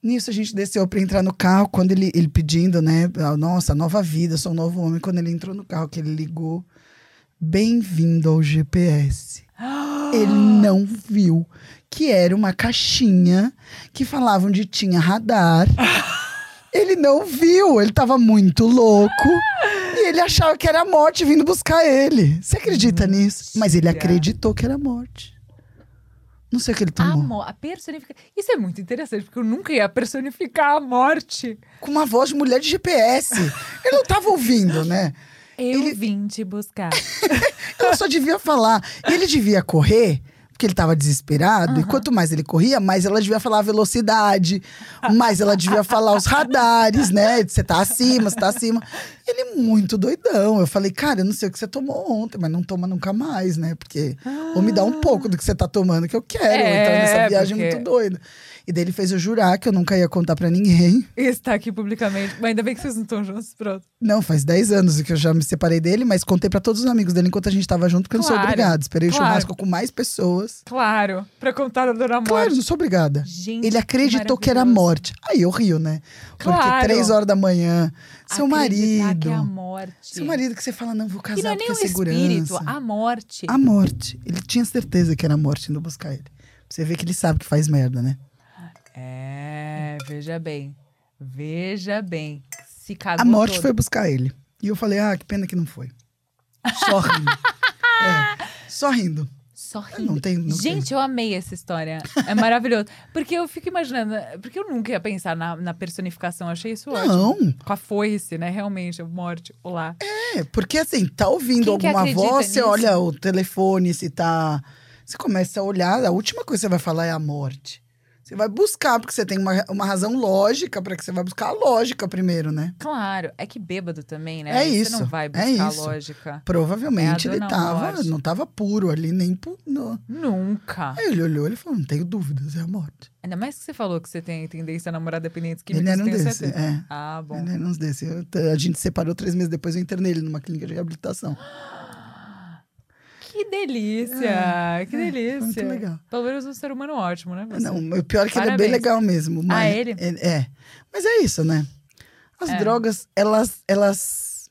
Nisso a gente desceu pra entrar no carro, quando ele, ele pedindo, né? Nossa, nova vida, sou um novo homem. Quando ele entrou no carro, que ele ligou, bem-vindo ao GPS. Ele não viu que era uma caixinha que falava onde tinha radar. Ele não viu, ele tava muito louco. E ele achava que era a morte vindo buscar ele. Você acredita nisso? Mas ele acreditou que era a morte. Não sei o que ele tomou. A, mo- a personificação. Isso é muito interessante, porque eu nunca ia personificar a morte. Com uma voz de mulher de GPS. ele não tava ouvindo, né? Eu Ele- vim te buscar. Ela só devia falar. Ele devia correr, porque ele tava desesperado. E quanto mais ele corria, mais ela devia falar a velocidade. mais ela devia falar os radares, né? Você tá acima, você tá acima. Ele muito doidão. Eu falei, cara, eu não sei o que você tomou ontem, mas não toma nunca mais, né? Porque. Ou me dá um pouco do que você tá tomando, que eu quero. É, entrar nessa viagem porque- muito doida. E daí ele fez eu jurar que eu nunca ia contar pra ninguém. Está aqui publicamente. Mas ainda bem que vocês não estão juntos, pronto. Não, faz 10 anos que eu já me separei dele, mas contei pra todos os amigos dele enquanto a gente tava junto, porque eu não sou Claro, obrigada. Esperei o claro. churrasco com mais pessoas. Claro, pra contar a dona morte. Claro, não sou obrigada. Gente, Ele acreditou que era maravilhoso. morte. Aí eu rio, né? Porque Claro. três horas da manhã, seu Acreditar marido. Que é a morte. Seu marido que você fala, não, vou casar não é porque nem é o segurança. espírito, a morte. A morte. Ele tinha certeza que era a morte indo buscar ele. Você ver que ele sabe que faz merda, né? É, veja bem. Veja bem. Se cagou A morte todo. foi buscar ele. E eu falei, ah, que pena que não foi. Só rindo. é, só rindo. Só rindo. Não tem, não Gente, eu amei essa história. É maravilhoso. Porque eu fico imaginando. Porque eu nunca ia pensar na, na personificação. Eu achei isso tem. ótimo. Não, Com a foice, né? Realmente, a morte. Olá. É, porque assim, tá ouvindo Quem que alguma voz, você nisso? olha o telefone, se tá. Você começa a olhar, a última coisa que você vai falar é a morte. Você vai buscar, porque você tem uma, uma razão lógica para que você vai buscar a lógica primeiro, né? Claro. É que bêbado também, né? É Você isso, não vai é buscar isso. lógica. Provavelmente É a ele dona tava, morte. não tava puro ali, nem pu- não. Nunca. Aí ele olhou e falou: não tenho dúvidas, é a morte. Ainda mais que você falou que você tem tendência a namorar dependentes químicos. ele era um certeza. é. Ah, bom. Ele era um desses. Eu- a gente separou três meses depois, eu internei ele numa clínica de reabilitação. Que delícia! É, que é, delícia! foi muito legal. Pelo menos um ser humano ótimo, né? você? Não, o pior é que ele é Parabéns. bem legal mesmo. Mas, ele? É. Mas é isso, né? As É. drogas, elas, elas.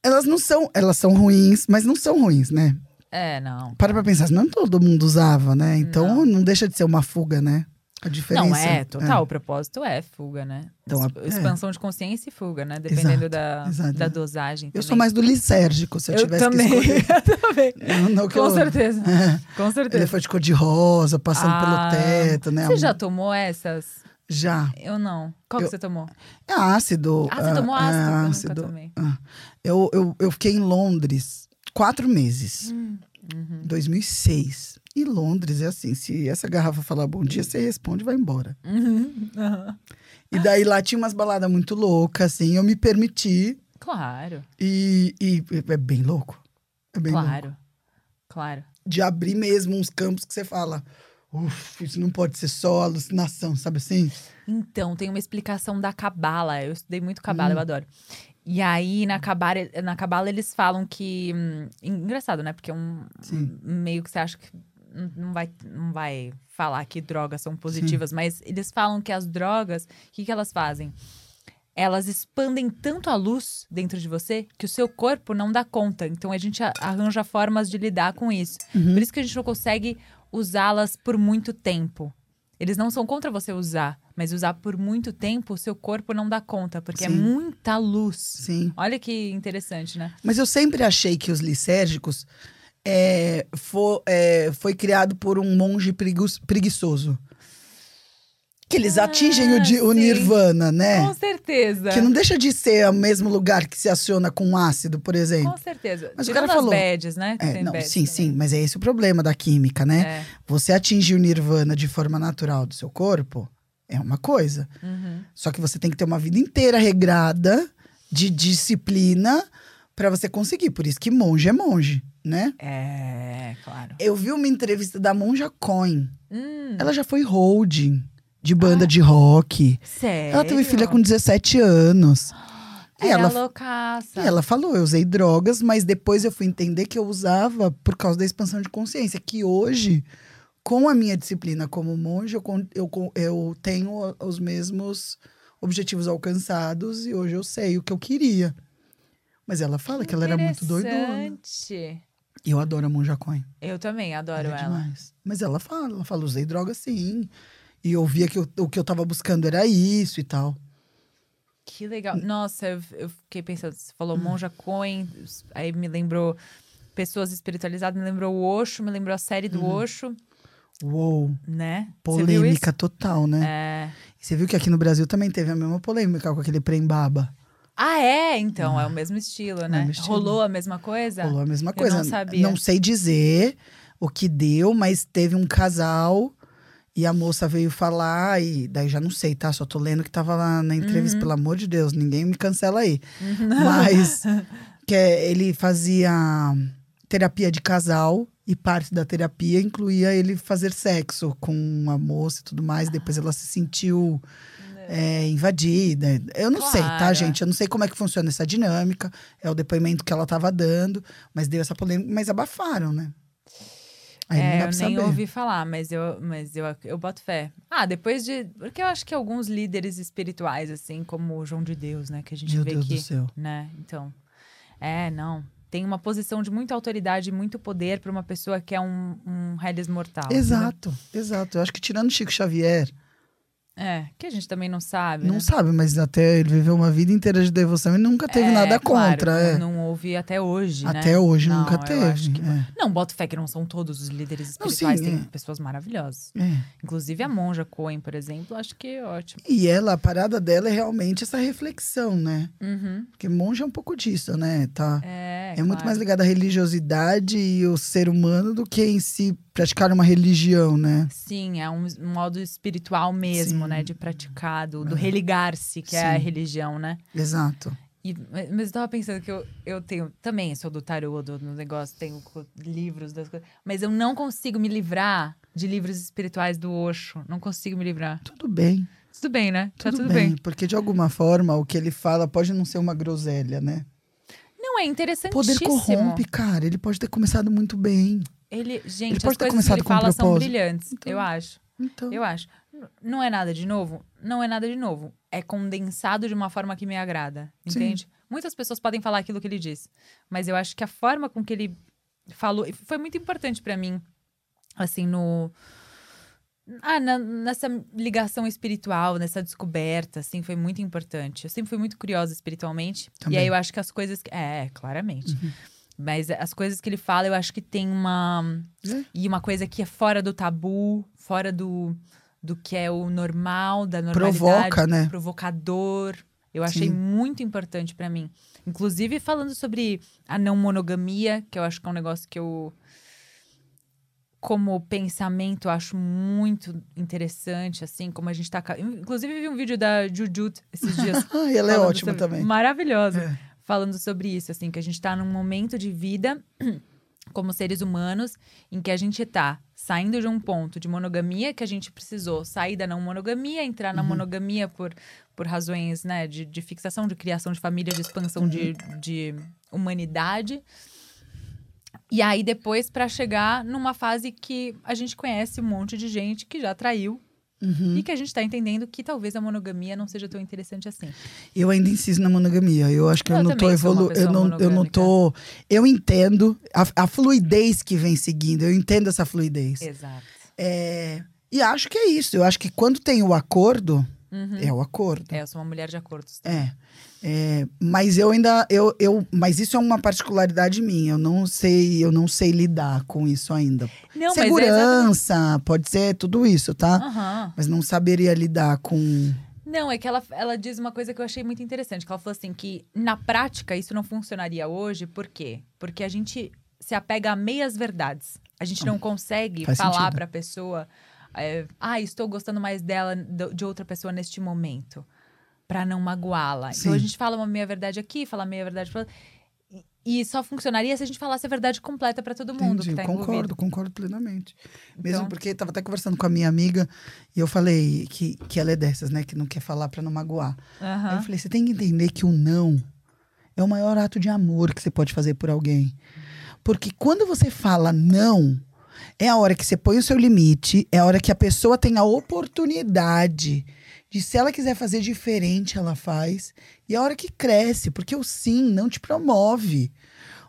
Elas não são. Elas são ruins, mas não são ruins, né? É, não. Para pra pensar, não todo mundo usava, né? Então Não. não, deixa de ser uma fuga, né? A diferença. Não, é, total. O propósito é fuga, né? Então, a- é. expansão de consciência e fuga, né? Dependendo Exato, da, exato. da dosagem. Eu também. sou mais do lisérgico, se eu, Eu tivesse também. que escolher. eu também. Não, não que Com eu- certeza. É, Com certeza. ele foi de cor de rosa, passando Ah, pelo teto, né? Você já tomou essas? Já. Eu não. Qual Eu- que você tomou? É ácido. Ah, você tomou é ácido? Eu nunca ácido. tomei. Ah. Eu, eu, eu fiquei em Londres quatro meses, Hum, uhum. 2006. E Londres é assim: se essa garrafa falar bom dia, você responde e vai embora. Uhum. E daí lá tinha umas baladas muito loucas, assim. Eu me permiti Claro, e, e é bem louco. É bem louco. claro. Claro. De abrir mesmo uns campos que você fala. Uf, isso não pode ser só alucinação, sabe assim? Então, tem uma explicação da cabala. Eu estudei muito cabala, Hum. eu adoro. E aí, na cabala, na cabala eles falam que. hum, engraçado, né? Porque é um Sim. meio que você acha que não- vai, não vai falar que drogas são positivas, mas eles falam que as drogas, o que, que elas fazem? Elas expandem tanto a luz dentro de você que o seu corpo não dá conta. Então a gente arranja formas de lidar com isso. Uhum. Por isso que a gente não consegue usá-las por muito tempo. Eles não são contra você usar, mas usar por muito tempo, o seu corpo não dá conta, porque é Sim. muita luz. Sim. Olha que interessante, né? Mas eu sempre achei que os lisérgicos é, fo- é, foi criado por um monge preguiçoso. que eles atingem o, o Ah, nirvana, né? Com certeza. Que não deixa de ser o mesmo lugar que se aciona com ácido, por exemplo. Com certeza. Mas o Tirando cara falou- bads, né? É, não, sim, também. sim, mas é esse o problema da química, né? É. Você atingir o nirvana de forma natural do seu corpo é uma coisa. Uhum. Só que você tem que ter uma vida inteira regrada de disciplina pra você conseguir. Por isso que monge é monge, né? É, claro. Eu vi uma entrevista da Monja Coin. Hum, Ela já foi holding de banda de rock. sério? Ela teve filha com 17 anos. E ela, loucaça. e ela falou: eu usei drogas, mas depois eu fui entender que eu usava por causa da expansão de consciência. Que hoje, com a minha disciplina como monge, eu, eu, eu tenho os mesmos objetivos alcançados e hoje eu sei o que eu queria. Mas ela fala que ela era muito doidona. E eu adoro a Monja Coin. Eu também adoro Ela é ela. demais. Mas ela fala, ela fala, usei droga sim. E eu via que eu- o que eu tava buscando era isso e tal. Que legal. Nossa, eu, eu fiquei pensando, você falou Hum. Monja Coin, aí me lembrou pessoas espiritualizadas, me lembrou o Osho, me lembrou a série do Uhum. Osho, Uou, né? Polêmica total, né? É. E você viu que aqui no Brasil também teve a mesma polêmica com aquele Prembaba. Ah, é? Então, é o mesmo estilo, né? mesmo estilo. Rolou a mesma coisa? Rolou a mesma Eu coisa. não sabia. sei dizer o que deu, mas teve um casal e a moça veio falar, e daí já não sei, tá? Só tô lendo que tava lá na entrevista, Uhum. pelo amor de Deus, ninguém me cancela aí. Mas que é, ele fazia terapia de casal e parte da terapia incluía ele fazer sexo com a moça e tudo mais. Depois ela se sentiu é, invadida. Eu não sei, tá, Claro. gente? Eu não sei como é que funciona essa dinâmica. É o depoimento que ela tava dando, mas deu essa polêmica, mas abafaram, né? Aí é, eu nem ouvi falar, mas eu, mas eu, eu boto fé. Ah, depois de. Porque eu acho que alguns líderes espirituais, assim, como o João de Deus, né? Que a gente Meu vê Deus que. do céu. né? Então, é, não. Tem uma posição de muita autoridade e muito poder para uma pessoa que é um, um mortal. entendeu? Exato, exato. Eu acho que tirando Chico Xavier, É, que a gente também não sabe. não né? sabe, mas até ele viveu uma vida inteira de devoção e nunca teve É, nada claro, contra. é. Não, não houve até hoje, né? Até hoje Não, nunca eu teve. acho que- é. Não, boto fé que não são todos os líderes Não, espirituais. sim, tem é. pessoas maravilhosas. É. Inclusive a monja Cohen, por exemplo, acho que é ótimo. E ela, a parada dela é realmente essa reflexão, né? Uhum. Porque monge é um pouco disso, né? Tá, É, é muito claro. mais ligado à religiosidade e o ser humano do que em si praticar uma religião, né? Sim, é um, modo espiritual mesmo, Sim. né? De praticar, do, do religar-se, que é a Sim. religião, né? Exato. E, mas eu tava pensando que eu, eu tenho. Também sou do tarô, do, no negócio, tenho livros das coisas. Mas eu não consigo me livrar de livros espirituais do Osho. Não consigo me livrar. Tudo bem. Tudo bem, né? Tudo, tá tudo bem, bem. Porque de alguma forma o que ele fala pode não ser uma groselha, né? Não, é interessantíssimo. Poder corrompe, cara. Ele pode ter começado muito bem. Ele, gente, Ele as coisas que ele fala são brilhantes, Então. eu acho. Então, Eu acho. Não é nada de novo? Não é nada de novo. É condensado de uma forma que me agrada. Sim. Entende? Muitas pessoas podem falar aquilo que ele diz. Mas eu acho que a forma com que ele falou. Foi muito importante pra mim. Assim, no. Ah, na- nessa ligação espiritual, nessa descoberta, assim, foi muito importante. Eu sempre fui muito curiosa espiritualmente. Também. E aí eu acho que as coisas. que- É, claramente. Mas as coisas que ele fala, eu acho que tem uma. É. E uma coisa que é fora do tabu, fora do, do que é o normal, da normalidade. Provoca, né? Provocador. Eu achei Sim. muito importante pra mim. Inclusive falando sobre a não monogamia, que eu acho que é um negócio que eu. Como pensamento, eu acho muito interessante, assim, como a gente tá. Inclusive, vi um vídeo da Jujut esses dias. Ela é ótima sobre- também. Maravilhosa. É. Falando sobre isso, assim, que a gente tá num momento de vida como seres humanos em que a gente tá saindo de um ponto de monogamia que a gente precisou sair da não monogamia, entrar Uhum. na monogamia por, por razões, né, de, de fixação, de criação de família, de expansão de, Uhum. de humanidade. E aí depois pra chegar numa fase que a gente conhece um monte de gente que já traiu Uhum. e que a gente tá entendendo que talvez a monogamia não seja tão interessante assim. Eu ainda insisto na monogamia. Eu acho que eu, Eu não também uma evoluindo. Eu não, eu não tô. Eu entendo a, a fluidez que vem seguindo. Eu entendo essa fluidez. Exato. É, e acho que é isso. Eu acho que quando tem o acordo, É o acordo. É, eu sou uma mulher de acordos. É. É, mas eu ainda eu, eu mas isso é uma particularidade minha eu não sei eu não sei lidar com isso ainda Não, é segurança pode ser tudo isso tá Aham. mas não saberia lidar com Não, é que ela, ela diz uma coisa que eu achei muito interessante. Que ela falou assim que, na prática, isso não funcionaria hoje. Por quê? Porque a gente se apega a meias verdades. A gente não consegue faz falar sentido. pra pessoa... é, ah, estou gostando mais dela, de outra pessoa neste momento. Pra não magoá-la. Então, a gente fala uma meia-verdade aqui, fala meia-verdade pra... E, e só funcionaria se a gente falasse a verdade completa pra todo mundo Entendi, tá concordo envolvido. concordo plenamente mesmo Então- porque tava até conversando com a minha amiga e eu falei que, que ela é dessas né que não quer falar pra não magoar Aí Aham. eu falei você tem que entender que o não é o maior ato de amor que você pode fazer por alguém porque quando você fala não é a hora que você põe o seu limite, é a hora que a pessoa tem a oportunidade de, se ela quiser fazer diferente, ela faz. E é a hora que cresce, porque o sim não te promove.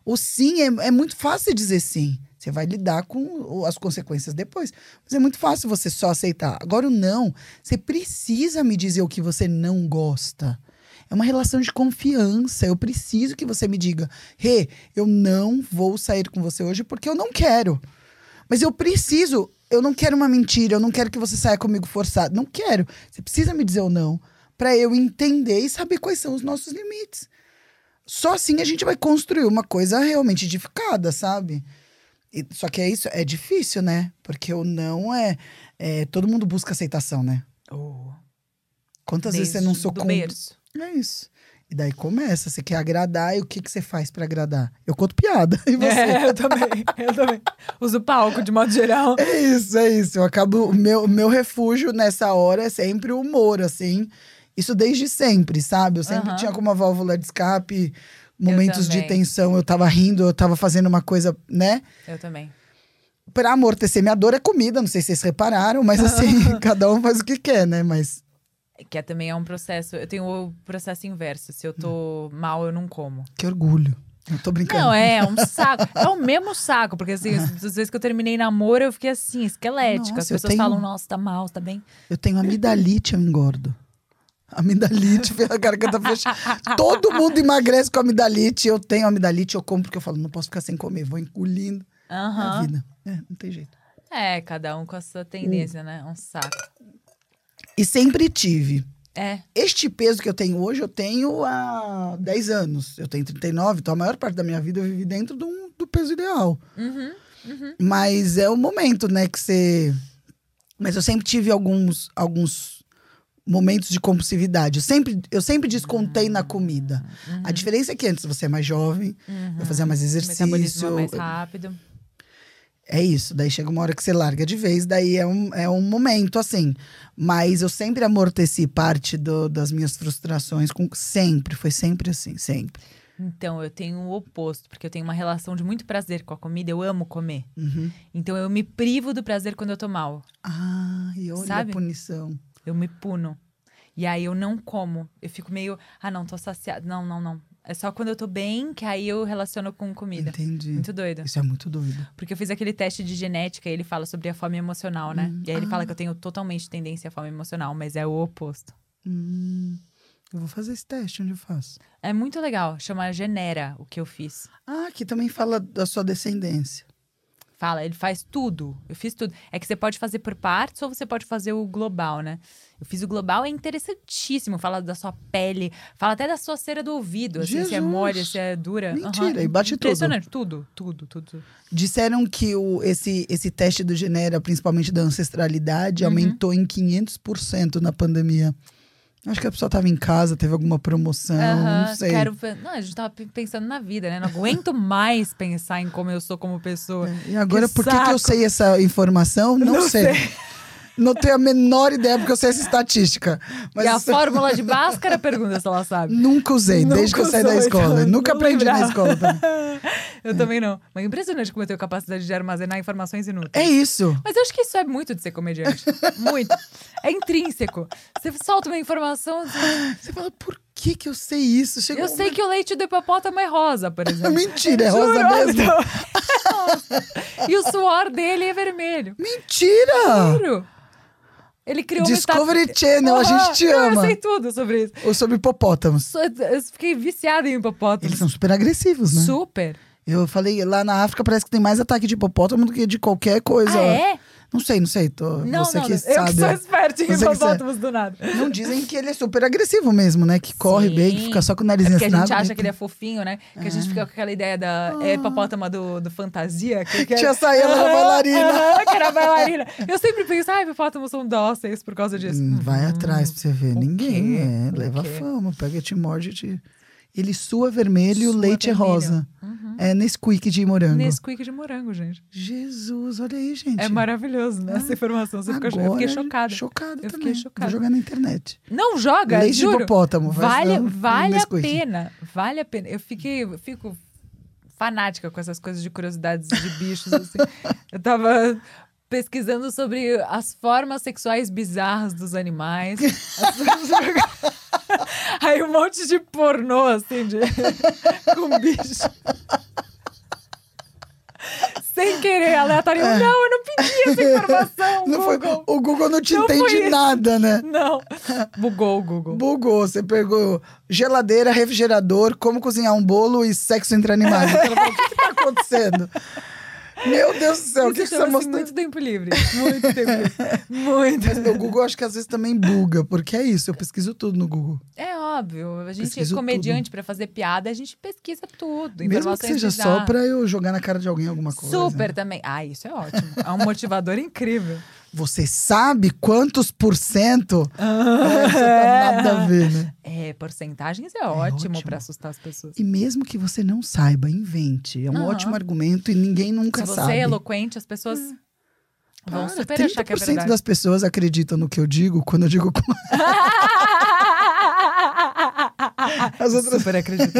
O sim é, é muito fácil dizer sim. Você vai lidar com as consequências depois. Mas é muito fácil você só aceitar. Agora, o não, você precisa me dizer o que você não gosta. É uma relação de confiança. Eu preciso que você me diga: Rê, eu não vou sair com você hoje porque eu não quero. Mas eu preciso. Eu não quero uma mentira. Eu não quero que você saia comigo forçado. Não quero. Você precisa me dizer o não. Pra eu entender e saber quais são os nossos limites. Só assim a gente vai construir uma coisa realmente edificada, sabe? E- só que é isso, é difícil, né? Porque o não é, é- Todo mundo busca aceitação, né? Quantas vezes você não Desde berço. É isso. E daí começa, você quer agradar, e o que, que você faz pra agradar? Eu conto piada. E você? É, eu também, eu também. Uso palco, de modo geral. É isso, é isso. Eu acabo. O meu, meu refúgio nessa hora é sempre o humor, assim. Isso desde sempre, sabe? Eu sempre Aham. tinha como uma válvula de escape, momentos de tensão, eu tava rindo, eu tava fazendo uma coisa, né? Eu também. Pra amortecer minha dor é comida, não sei se vocês repararam, mas assim, cada um faz o que quer, né? Mas. Que é, também é um processo. Eu tenho o processo inverso. Se eu tô mal, eu não como. Que orgulho. Eu tô brincando. Não, é um saco. É o mesmo saco, porque assim, as as vezes que eu terminei namoro, eu fiquei assim, esquelética. Nossa, As pessoas tenho- falam, nossa, tá mal, tá bem. Eu tenho amidalite, eu engordo. Amidalite, a garganta fechada. Todo mundo emagrece com amidalite. Eu tenho amidalite, eu como porque eu falo, não posso ficar sem comer, vou engolindo a Aham. vida. É, não tem jeito. É, cada um com a sua tendência, né? Um saco. E sempre tive. É. Este peso que eu tenho hoje, eu tenho há 10 anos. Eu tenho 39, então a maior parte da minha vida eu vivi dentro do, do peso ideal. Uhum. Mas é o momento, né, que você. Mas eu sempre tive alguns, alguns momentos de compulsividade. Eu sempre, eu sempre descontei na comida. A diferença é que antes você é mais jovem, vai fazer mais Metabolismo exercício. é mais rápido. É isso. Daí chega uma hora que você larga de vez, daí é um, é um momento assim. Mas eu sempre amorteci parte do- das minhas frustrações com. Sempre, foi sempre assim, sempre. Então, eu tenho o oposto, porque eu tenho uma relação de muito prazer com a comida, eu amo comer. Uhum. Então, eu me privo do prazer quando eu tô mal. Ah, e olha Sabe? a punição. Eu me puno. E aí eu não como. Eu fico meio, ah, não, tô saciada. Não, não, não. É só quando eu tô bem que aí eu relaciono com comida. Entendi. Muito doido. Isso é muito doido. Porque eu fiz aquele teste de genética e ele fala sobre a fome emocional, né? Hum, E aí ele ah. fala que eu tenho totalmente tendência à fome emocional, mas é o oposto. Hum, eu vou fazer esse teste, onde eu faço? É muito legal. Chama Genera o que eu fiz. Ah, aqui também fala da sua descendência. Fala, ele faz tudo. Eu fiz tudo. É que você pode fazer por partes ou você pode fazer o global, né? Eu fiz o global, é interessantíssimo. Fala da sua pele, fala até da sua cera do ouvido, assim, se é Jesus! mole, se é dura. Mentira, Aham. e bate tudo. Impressionante, tudo, tudo, tudo. Disseram que o, esse, esse teste do Genera, principalmente da ancestralidade, Uhum. aumentou em 500% na pandemia. Acho que a pessoa estava em casa, teve alguma promoção, não sei. Quero... Não, a gente tava pe- pensando na vida, né? Não aguento mais pensar em como eu sou como pessoa. E agora, Que por que, que eu sei essa informação? Não, Não sei. Não tenho a menor ideia, porque eu sei essa estatística. Mas e a fórmula de Bhaskara pergunta se ela sabe. nunca usei, Nunca desde que eu saí da escola. então, nunca aprendi na escola também. Eu também não. Mas é impressionante como eu tenho capacidade de armazenar informações inúteis. É isso. Mas eu acho que isso é muito de ser comediante. muito. É intrínseco. Você solta uma informação. assim, Você fala, por que que eu sei isso? Chega Eu sei que o leite do hipopótamo é rosa, por exemplo. Mentira, é rosa Juro, mesmo? então. E o suor dele é vermelho. Mentira! Juro. Ele criou Discovery uma Channel, a gente te ama. Eu sei tudo sobre isso. Ou sobre hipopótamos. Eu fiquei viciada em hipopótamo. Eles são super agressivos, né? Super. Eu falei, lá na África parece que tem mais ataque de hipopótamo do que de qualquer coisa. Ah, é? Não sei, não sei. Tô, Não, você não, que eu sabe. que sou esperta em que hipopótamos do nada. Não dizem que ele é super agressivo mesmo, né? Que corre Sim. bem, que fica só com o É narizinho porque a assim. gente acha que ele é fofinho, né? Que a gente fica com aquela ideia da Ah. é, hipopótama do, do fantasia. Que, que é- Sayela era Aham, bailarina. aham, que era bailarina. Eu sempre penso, ah, hipopótamos são dóceis por causa disso. Hum, Vai atrás pra você ver. Ninguém, é. Leva fama, pega, te morde, te... Ele sua vermelho e o Sua leite é vermelho. rosa. Uhum. É Nesquik de morango. Nesquik de morango, gente. Jesus, olha aí, gente. É maravilhoso, né? Essa informação. Você fica cho- eu fiquei Agora, chocada. Chocada Eu também. chocada. Vou jogar na internet. Não joga, Leite de juro. hipopótamo. vai Vale, um vale a pena. Vale a pena. Eu fiquei, eu fico fanática com essas coisas de curiosidades de bichos, assim. Eu tava pesquisando sobre as formas sexuais bizarras dos animais. As- Aí um monte de pornô, assim, de... com bicho. Sem querer, aleatório. Não, eu não pedi essa informação, É. Não foi, Google. o Google não te Não foi entende nada, né? Não. Bugou o Google. Bugou, você pegou geladeira, refrigerador, como cozinhar um bolo e sexo entre animais. O que, que tá acontecendo? Meu Deus do céu, o que, você mostrou? muito tempo livre. Muito tempo livre. Muito. Mas meu Google acho que às vezes também buga, porque é isso, eu pesquiso tudo no Google. É óbvio. A gente é Pesquiso comediante pra fazer piada, a gente pesquisa tudo. Mesmo que seja só pra eu jogar na cara de alguém alguma coisa. Super também. Ah, isso é ótimo. É um motivador incrível. Você sabe quantos por cento? É, isso tá nada a ver, né? É, porcentagens é ótimo, ótimo. pra assustar as pessoas. E mesmo que você não saiba, invente. É um ótimo argumento e ninguém nunca Se você sabe. é eloquente, as pessoas vão Cara, super achar que é 30% verdade. das pessoas acreditam no que eu digo quando eu digo as outras. Super acredito.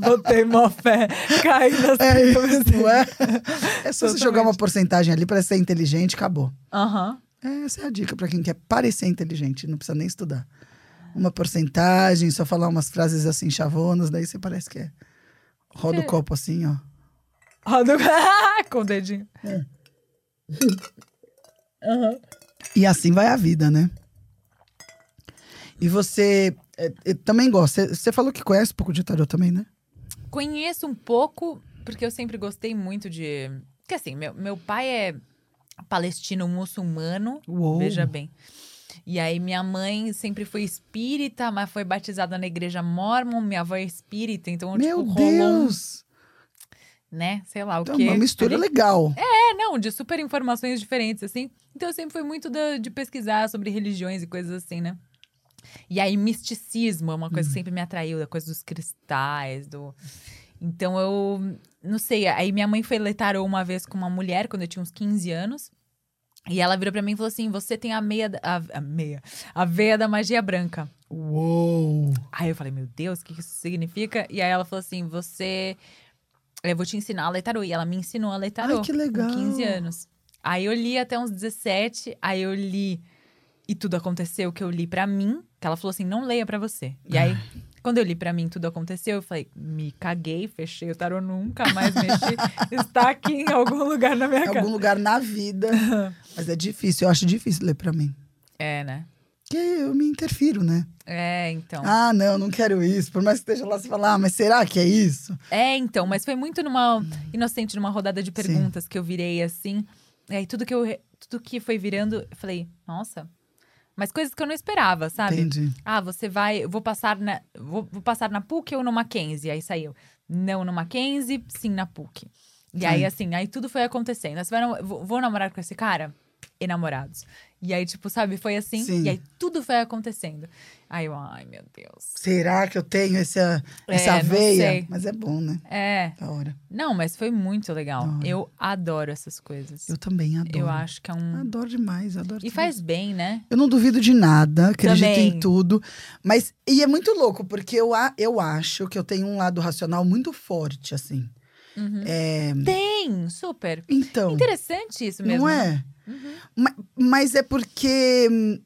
Botei mó fé. Caindo assim. É isso, é? É só você Totalmente. jogar uma porcentagem ali pra ser inteligente, acabou. Aham. Essa é a dica pra quem quer parecer inteligente, não precisa nem estudar. Uma porcentagem, só falar umas frases assim chavonas, daí você parece que é. Roda o É. copo assim, ó. Roda o- Com o dedinho. E assim vai a vida, né? E você é, é, também gosta. Você- falou que conhece um pouco de tarô também, né? Conheço um pouco, porque eu sempre gostei muito de. Porque assim, meu, meu pai é palestino muçulmano, Uou. veja bem. E aí, minha mãe sempre foi espírita, mas foi batizada na igreja mormon. Minha avó é espírita, então, Meu tipo, rolou um, Deus! né? Sei lá o Então, quê. uma mistura ali. legal. É, não, de super informações diferentes, assim. Então eu sempre fui muito da- de pesquisar sobre religiões e coisas assim, né? E aí, misticismo é uma coisa que sempre me atraiu, a coisa dos cristais, do. Então eu. Não sei, aí minha mãe foi ler tarô uma vez com uma mulher, quando eu tinha uns 15 anos. E ela virou pra mim e falou assim: você tem a meia. da- A, a meia. A veia da magia branca. Uou! Aí eu falei, meu Deus, o que que isso significa? E aí ela falou assim: você. Eu vou te ensinar a ler tarô. E ela me ensinou a ler tarô. Ai, que legal. Com 15 anos. Aí eu li até uns 17, aí eu li. E tudo aconteceu que eu li pra mim, que ela falou assim: não leia pra você. E aí, quando eu li pra mim, tudo aconteceu, eu falei: me caguei, fechei o tarô, nunca mais mexi. Está aqui em algum lugar na minha Em casa. algum lugar na vida. Mas é difícil, eu acho difícil ler pra mim. É, né? Porque eu me interfiro, né? É, então. Ah, não, não quero isso. Por mais que esteja lá, você fala, ah, mas será que é isso? É, então, mas foi muito numa inocente numa rodada de perguntas que eu virei assim. E aí tudo que eu tudo que foi virando, eu falei, nossa. Mas coisas que eu não esperava, sabe? Entendi. Ah, você vai, vou passar na vou, vou passar na PUC ou no Mackenzie? Aí saiu. Não no Mackenzie, sim na PUC. E aí Sim. assim, aí tudo foi acontecendo. Aí Você vai, vou, vou namorar com esse cara? Enamorados. E aí, tipo, sabe, foi assim. Sim. E aí tudo foi acontecendo. Aí eu, ai, meu Deus. Será que eu tenho essa, É, essa veia? sei. Mas é bom, né? É. Da hora. Não, mas foi muito legal. Eu adoro essas coisas. Eu também adoro. Eu acho que é um. Adoro demais, adoro. E tudo faz bem, né? Eu não duvido de nada, acredito Também. em tudo. Mas, e é muito louco, porque eu, eu acho que eu tenho um lado racional muito forte, assim. Uhum. É, Tem, super. então, Interessante isso mesmo. não é? Uhum. Ma- Mas é porque. hum,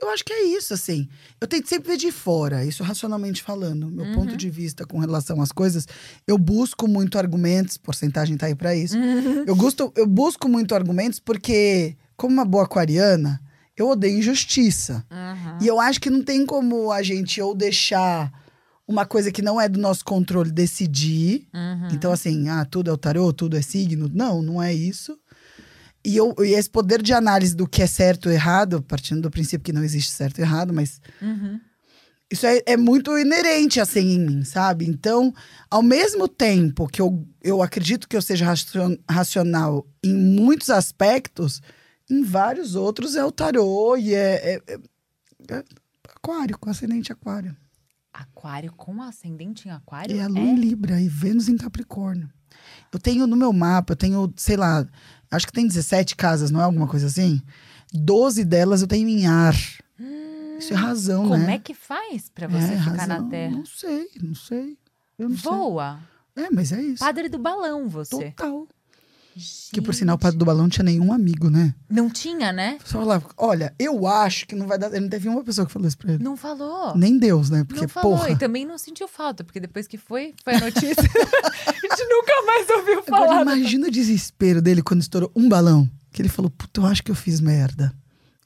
Eu acho que é isso, assim. Eu tento sempre ver de fora, isso racionalmente falando. Meu Uhum. ponto de vista com relação às coisas, eu busco muito argumentos, porcentagem tá aí pra isso. Uhum. Eu, gosto, eu busco muito argumentos porque, como uma boa aquariana, Eu odeio injustiça. Uhum. E eu acho que não tem como a gente ou deixar uma coisa que não é do nosso controle decidir. Uhum. Então, assim, ah, tudo é o tarô, tudo é signo. Não, não é isso. E, eu, e esse poder de análise do que é certo ou errado, partindo do princípio que não existe certo e errado, mas Uhum. isso é, é muito inerente, assim, em mim, sabe? Então, ao mesmo tempo que eu, eu acredito que eu seja racio- racional em muitos aspectos, em vários outros é o tarô e é, é- é- é aquário, com ascendente aquário. Aquário com ascendente em aquário? E a lua é? em Libra e Vênus em Capricórnio. Eu tenho no meu mapa, eu tenho, sei lá, acho que tem 17 casas, não é alguma coisa assim? 12 delas eu tenho em ar. Isso é razão, Hum, Como né? é que faz pra você É, ficar na razão. Terra? Não sei, não sei. Eu não Voa. sei. É, mas é isso. Padre do balão, você. Total. Que por sinal o padre do balão não tinha nenhum amigo, né? Não tinha, né? Só falava, olha, eu acho que não vai dar. Não teve uma pessoa que falou isso pra ele. Não falou. Nem Deus, né? Porque, não falou. porra. E também não sentiu falta, porque depois que foi, foi a notícia. a gente nunca mais ouviu falar. Agora da- imagina o desespero dele quando estourou um balão. Que ele falou, puta, eu acho que eu fiz merda.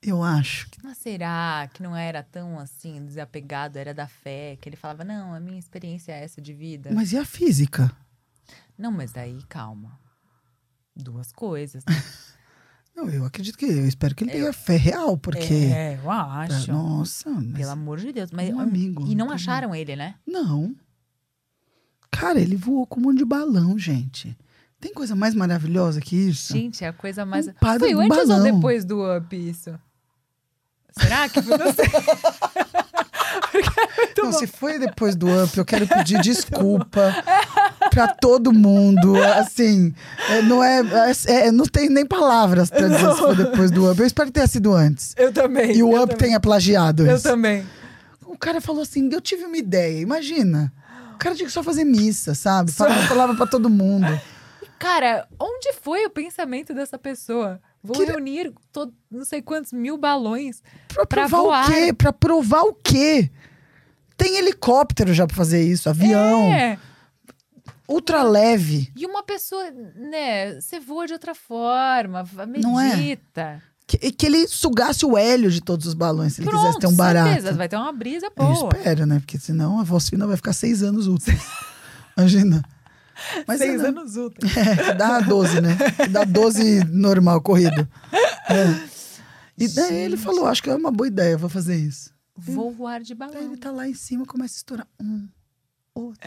Eu acho. Mas será que não era tão assim, desapegado, era da fé, que ele falava, não, a minha experiência é essa de vida. Mas e a física? Não, mas daí, calma. Duas coisas. né? Não, eu acredito que. Eu espero que ele tenha fé real, porque. É, eu acho. Nossa, mas. Pelo amor de Deus. Mas, um amigo, E não tá acharam ele, né? Não. Cara, ele voou com um monte de balão, gente. Tem coisa mais maravilhosa que isso? Gente, é a coisa mais. Um Foi antes ou balão. depois do Up isso? Será que foi? Não sei. É Não, bom. se foi depois do Up, eu quero pedir desculpa pra todo mundo. Assim, é, não é, é- é- não tem nem palavras pra dizer se foi depois do Up. Eu espero que tenha sido antes. Eu também. E o eu Up também. tenha plagiado Eu isso. também. O cara falou assim: eu tive uma ideia, imagina. O cara tinha que só fazer missa, sabe? Falar uma palavra pra todo mundo. Cara, onde foi o pensamento dessa pessoa? Vou Que- reunir to- não sei quantos mil balões. Pra Pra provar voar. o quê? Pra provar o quê? Tem helicóptero já pra fazer isso, avião, É. ultra leve. E uma pessoa, né? Você voa de outra forma, é? medita. Que, que ele sugasse o hélio de todos os balões, se ele Pronto, quisesse ter um barato. certeza, vai ter uma brisa Eu boa. espero, né? Porque senão a voz fina vai ficar seis anos úteis. Imagina. Mas Seis é, não. anos úteis. É, dá 12, né? Dá 12 normal, corrido. É. E daí ele falou: acho que é uma boa ideia, vou fazer isso. Vou voar de Daí balão. ele tá lá em cima, começa a estourar um, outro.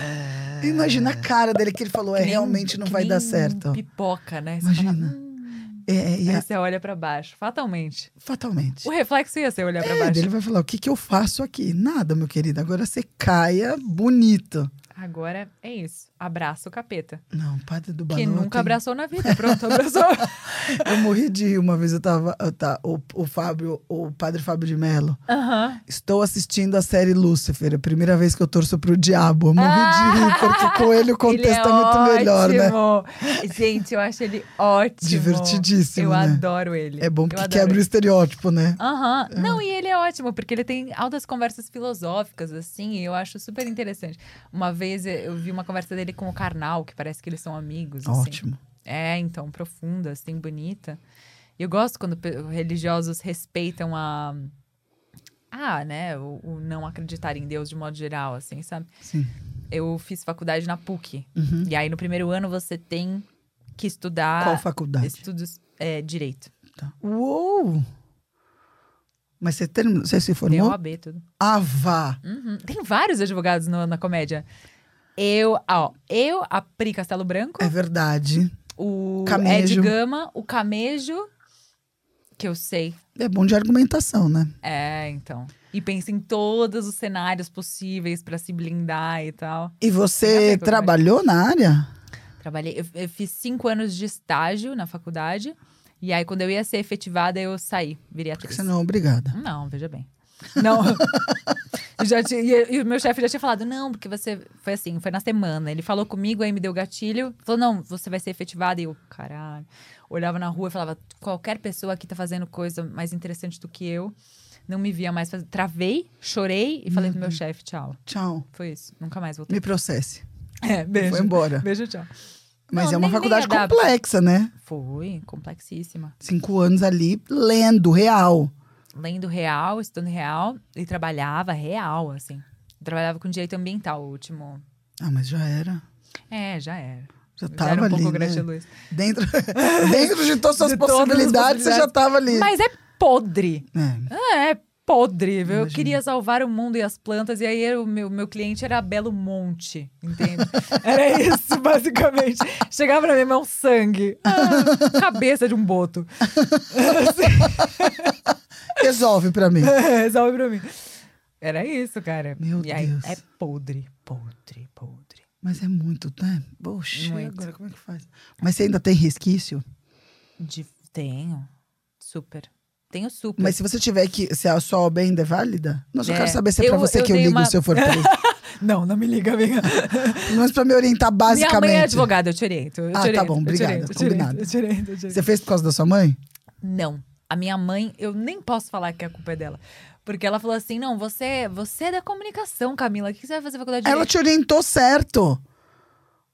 Imagina a cara dele que ele falou: é, nem- realmente não vai dar certo. Pipoca, né? Você Imagina. fala, "Hum", É, e Aí a- você olha pra baixo, fatalmente. fatalmente. O reflexo ia ser olhar pra É, baixo. daí ele vai falar: o que, que eu faço aqui? Nada, meu querido. Agora você caia bonito. Agora é isso. Abraça o capeta. Não, padre do balão. que nunca tenho- abraçou na vida. Pronto, abraçou. Eu morri de rir. Uma vez eu tava. eu tá, o, o Fábio, o padre Fábio de Mello. Aham. Estou assistindo a série Lúcifer. É a primeira vez que eu torço pro diabo. Eu morri Ah! de rir, porque com ele o contexto Ele é, muito melhor, né? ótimo. Gente, eu acho ele ótimo. Divertidíssimo, Eu né? adoro ele. É bom porque quebra o ele. estereótipo, né? Aham. Não, e ele é ótimo, porque ele tem altas conversas filosóficas, assim, e eu acho super interessante. Uma vez eu vi uma conversa dele com o Karnal, que parece que eles são amigos, assim. Ótimo. É, então, profunda, assim, bonita. E eu gosto quando religiosos respeitam a. Ah, né? O, o não acreditar em Deus de modo geral, assim, sabe? Sim. Eu fiz faculdade na PUC. Uhum. E aí, no primeiro ano, você tem que estudar Qual faculdade? estudos é, direito. Tá. Uou! Mas você, terminou, você se formou? OAB, tudo. Ah, vá! Uhum. Tem vários advogados no- na comédia. Eu, ó, eu, a Pri Castelo Branco, É verdade. o Camejo. Ed Gama, o Camejo, que eu sei. É bom de argumentação, né? É, então. E pensa em todos os cenários possíveis pra se blindar e tal. E você trabalhou na área? Trabalhei, eu, eu fiz cinco anos de estágio na faculdade. E aí, quando eu ia ser efetivada, eu saí, virei Porque atriz. você não é obrigada. Não, veja bem. Não. Já tinha, e, e o meu chefe já tinha falado, não, porque você. Foi assim, foi na semana. Ele falou comigo, aí me deu gatilho. Falou, não, você vai ser efetivada. E eu, caralho. Olhava na rua e falava, qualquer pessoa aqui tá fazendo coisa mais interessante do que eu. Não me via mais fazer. Travei, chorei e falei pro meu chefe, tchau. Tchau. Foi isso. Nunca mais voltei. Me processe. É, beijo. Foi embora. Beijo, tchau. Mas Não, é uma nem- faculdade nem complexa, né? Foi, complexíssima. Cinco anos ali lendo, real. Lendo real, estudando real, e trabalhava real, assim. Trabalhava com direito ambiental, o último. Ah, mas já era. É, já era. Já Já tava era um ali, né? Dentro, dentro de todas as De todas as possibilidades, você já possibilidades. tava ali. Mas é podre. É. É, podre. viu? Eu queria salvar o mundo e as plantas, e aí o meu, meu cliente era Belo Monte, entende? Era isso, basicamente. Chegava na minha mão sangue. Ah, cabeça de um boto. Resolve pra mim. Resolve pra mim. Era isso, cara. Meu e aí, Deus. é podre, podre, podre. Mas é muito, né? Poxa, Muito. agora como é que faz? Mas você ainda tem resquício? De... Tenho. Super. Tenho super. Mas se você tiver que. Se a sua OB ainda é válida? Não, só É. quero saber se é pra Eu- você eu que eu ligo uma- se eu for preso. Não, não me liga, amiga. Menos pra me orientar Minha basicamente. mãe é advogada, eu te oriento. Eu te Ah, tá oriento, bom, eu te obrigada, eu combinado. eu eu. Você fez por causa da sua mãe? Não. A minha mãe, eu nem posso falar que a culpa é dela. Porque ela falou assim: não, você, você é da comunicação, Camila. O que você vai fazer faculdade de Ela Direito? te orientou certo.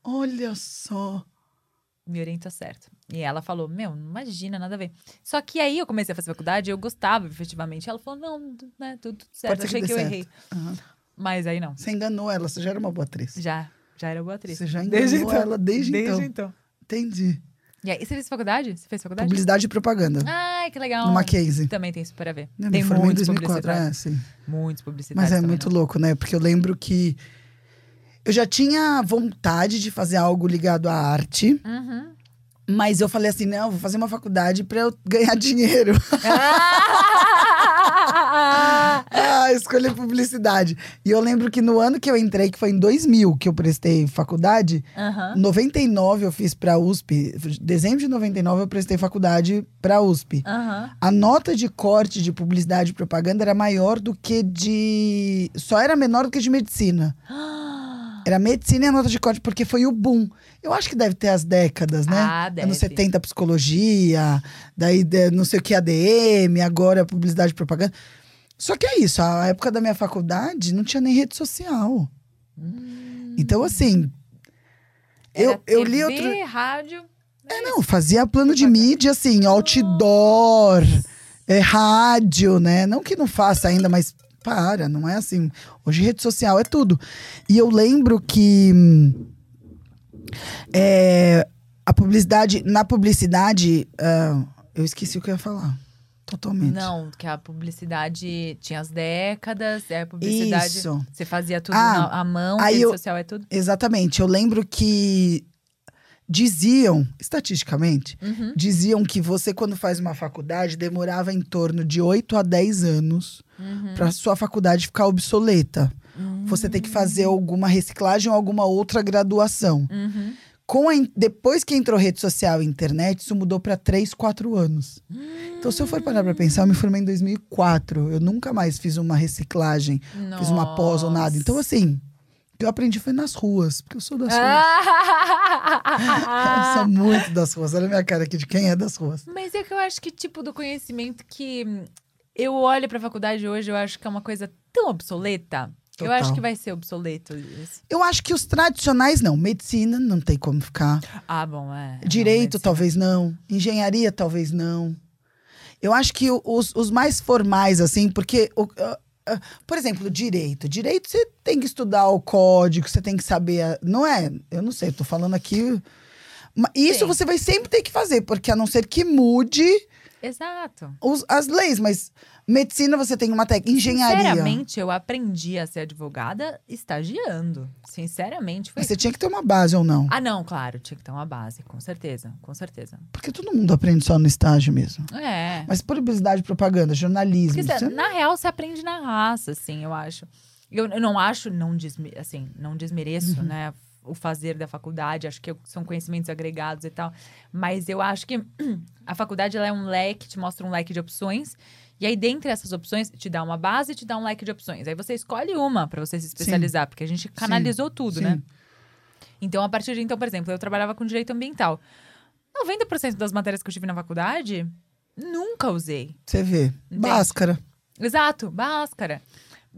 Olha só. Me orienta certo. E ela falou: Meu, não imagina, nada a ver. Só que aí eu comecei a fazer faculdade, eu gostava efetivamente. Ela falou: Não, né, tudo, tudo certo. Pode Achei que que, eu certo. errei. Aham. Mas aí não. Você enganou ela, você já era uma boa atriz. Já, já era boa atriz. Você já enganou ela desde, então. Entendi. E aí, você fez faculdade? Você fez faculdade? Publicidade e propaganda. Ai, que legal. No Mackenzie. Também tem isso para ver. Eu me tem formei em muitos 2004, publicitários. é, sim. Muitos publicitários. Mas é muito né? louco, né? Porque eu lembro que eu já tinha vontade de fazer algo ligado à arte, Uhum. mas eu falei assim: não, vou fazer uma faculdade pra eu ganhar dinheiro. Ah! ah, escolhi publicidade. E eu lembro que no ano que eu entrei, que foi em 2000 que eu prestei faculdade, Aham. 99 eu fiz pra USP. Dezembro de 99 eu prestei faculdade pra USP. Aham. A nota de corte de publicidade e propaganda era maior do que de. Só era menor do que de medicina. Era medicina e a nota de corte, porque foi o boom. Eu acho que deve ter as décadas, né? Ah, deve. Anos 70, psicologia, daí de- não sei o que, ADM, agora publicidade e propaganda. Só que é isso, a época da minha faculdade não tinha nem rede social. Então, assim. Eu, Era eu li TV, outro. rádio. É, não, fazia plano de mídia, assim, outdoor, é, rádio, né? Não que não faça ainda, mas para, não é assim. Hoje rede social é tudo. E eu lembro que hum, é, a publicidade, na publicidade, ah, eu esqueci o que eu ia falar. Totalmente. Não, que a publicidade tinha as décadas, é a publicidade. Isso. Você fazia tudo Ah, na- à mão, aí rede eu- social é tudo. Exatamente. Eu lembro que diziam, estatisticamente, Uhum. diziam que você, quando faz uma faculdade, demorava em torno de 8 a 10 anos Uhum. para sua faculdade ficar obsoleta. Você tem que fazer alguma reciclagem ou alguma outra graduação. Uhum. Com a depois que entrou rede social e internet, isso mudou para 3, 4 anos. Então, se eu for parar para pensar, eu me formei em 2004. Eu nunca mais fiz uma reciclagem, fiz uma pós ou nada. Então, assim, o que eu aprendi foi nas ruas, porque eu sou das ruas. Eu sou muito das ruas. Olha a minha cara aqui de quem é das ruas. Mas é que eu acho que, tipo, do conhecimento que hum, eu olho pra faculdade hoje, eu acho que é uma coisa tão obsoleta. Eu Total. acho que vai ser obsoleto isso. Eu acho que os tradicionais não. Medicina não tem como ficar. Ah, bom, é. Direito, sim. talvez não. Engenharia, talvez não. Eu acho que os, os mais formais, assim, porque. o- ah, ah, por exemplo, direito. Direito, você tem que estudar o código, você tem que saber. a- não é? Eu não sei, eu tô falando aqui. Isso Sim. você vai sempre ter que fazer, porque a não ser que mude Exato. os- as leis, mas medicina você tem uma técnica. Engenharia. Sinceramente, eu aprendi a ser advogada estagiando. Sinceramente, foi. Mas você tinha que ter uma base ou não? Ah, não, claro, tinha que ter uma base, com certeza, com certeza. Porque todo mundo aprende só no estágio mesmo. É. Mas publicidade, propaganda, jornalismo. Porque, você- cê- na real, você aprende na raça, assim, eu acho. Eu, eu não acho, não, desme, assim, não desmereço, Uhum. né, o fazer da faculdade. Acho que são conhecimentos agregados e tal. Mas eu acho que a faculdade, ela é um leque, te mostra um leque de opções. E aí, dentre essas opções, te dá uma base e te dá um leque de opções. Aí você escolhe uma pra você se especializar, porque a gente canalizou tudo, sim. né? Então, a partir de então, por exemplo, eu trabalhava com direito ambiental. 90% das matérias que eu tive na faculdade, nunca usei. Você vê. Báscara. Exato, báscara.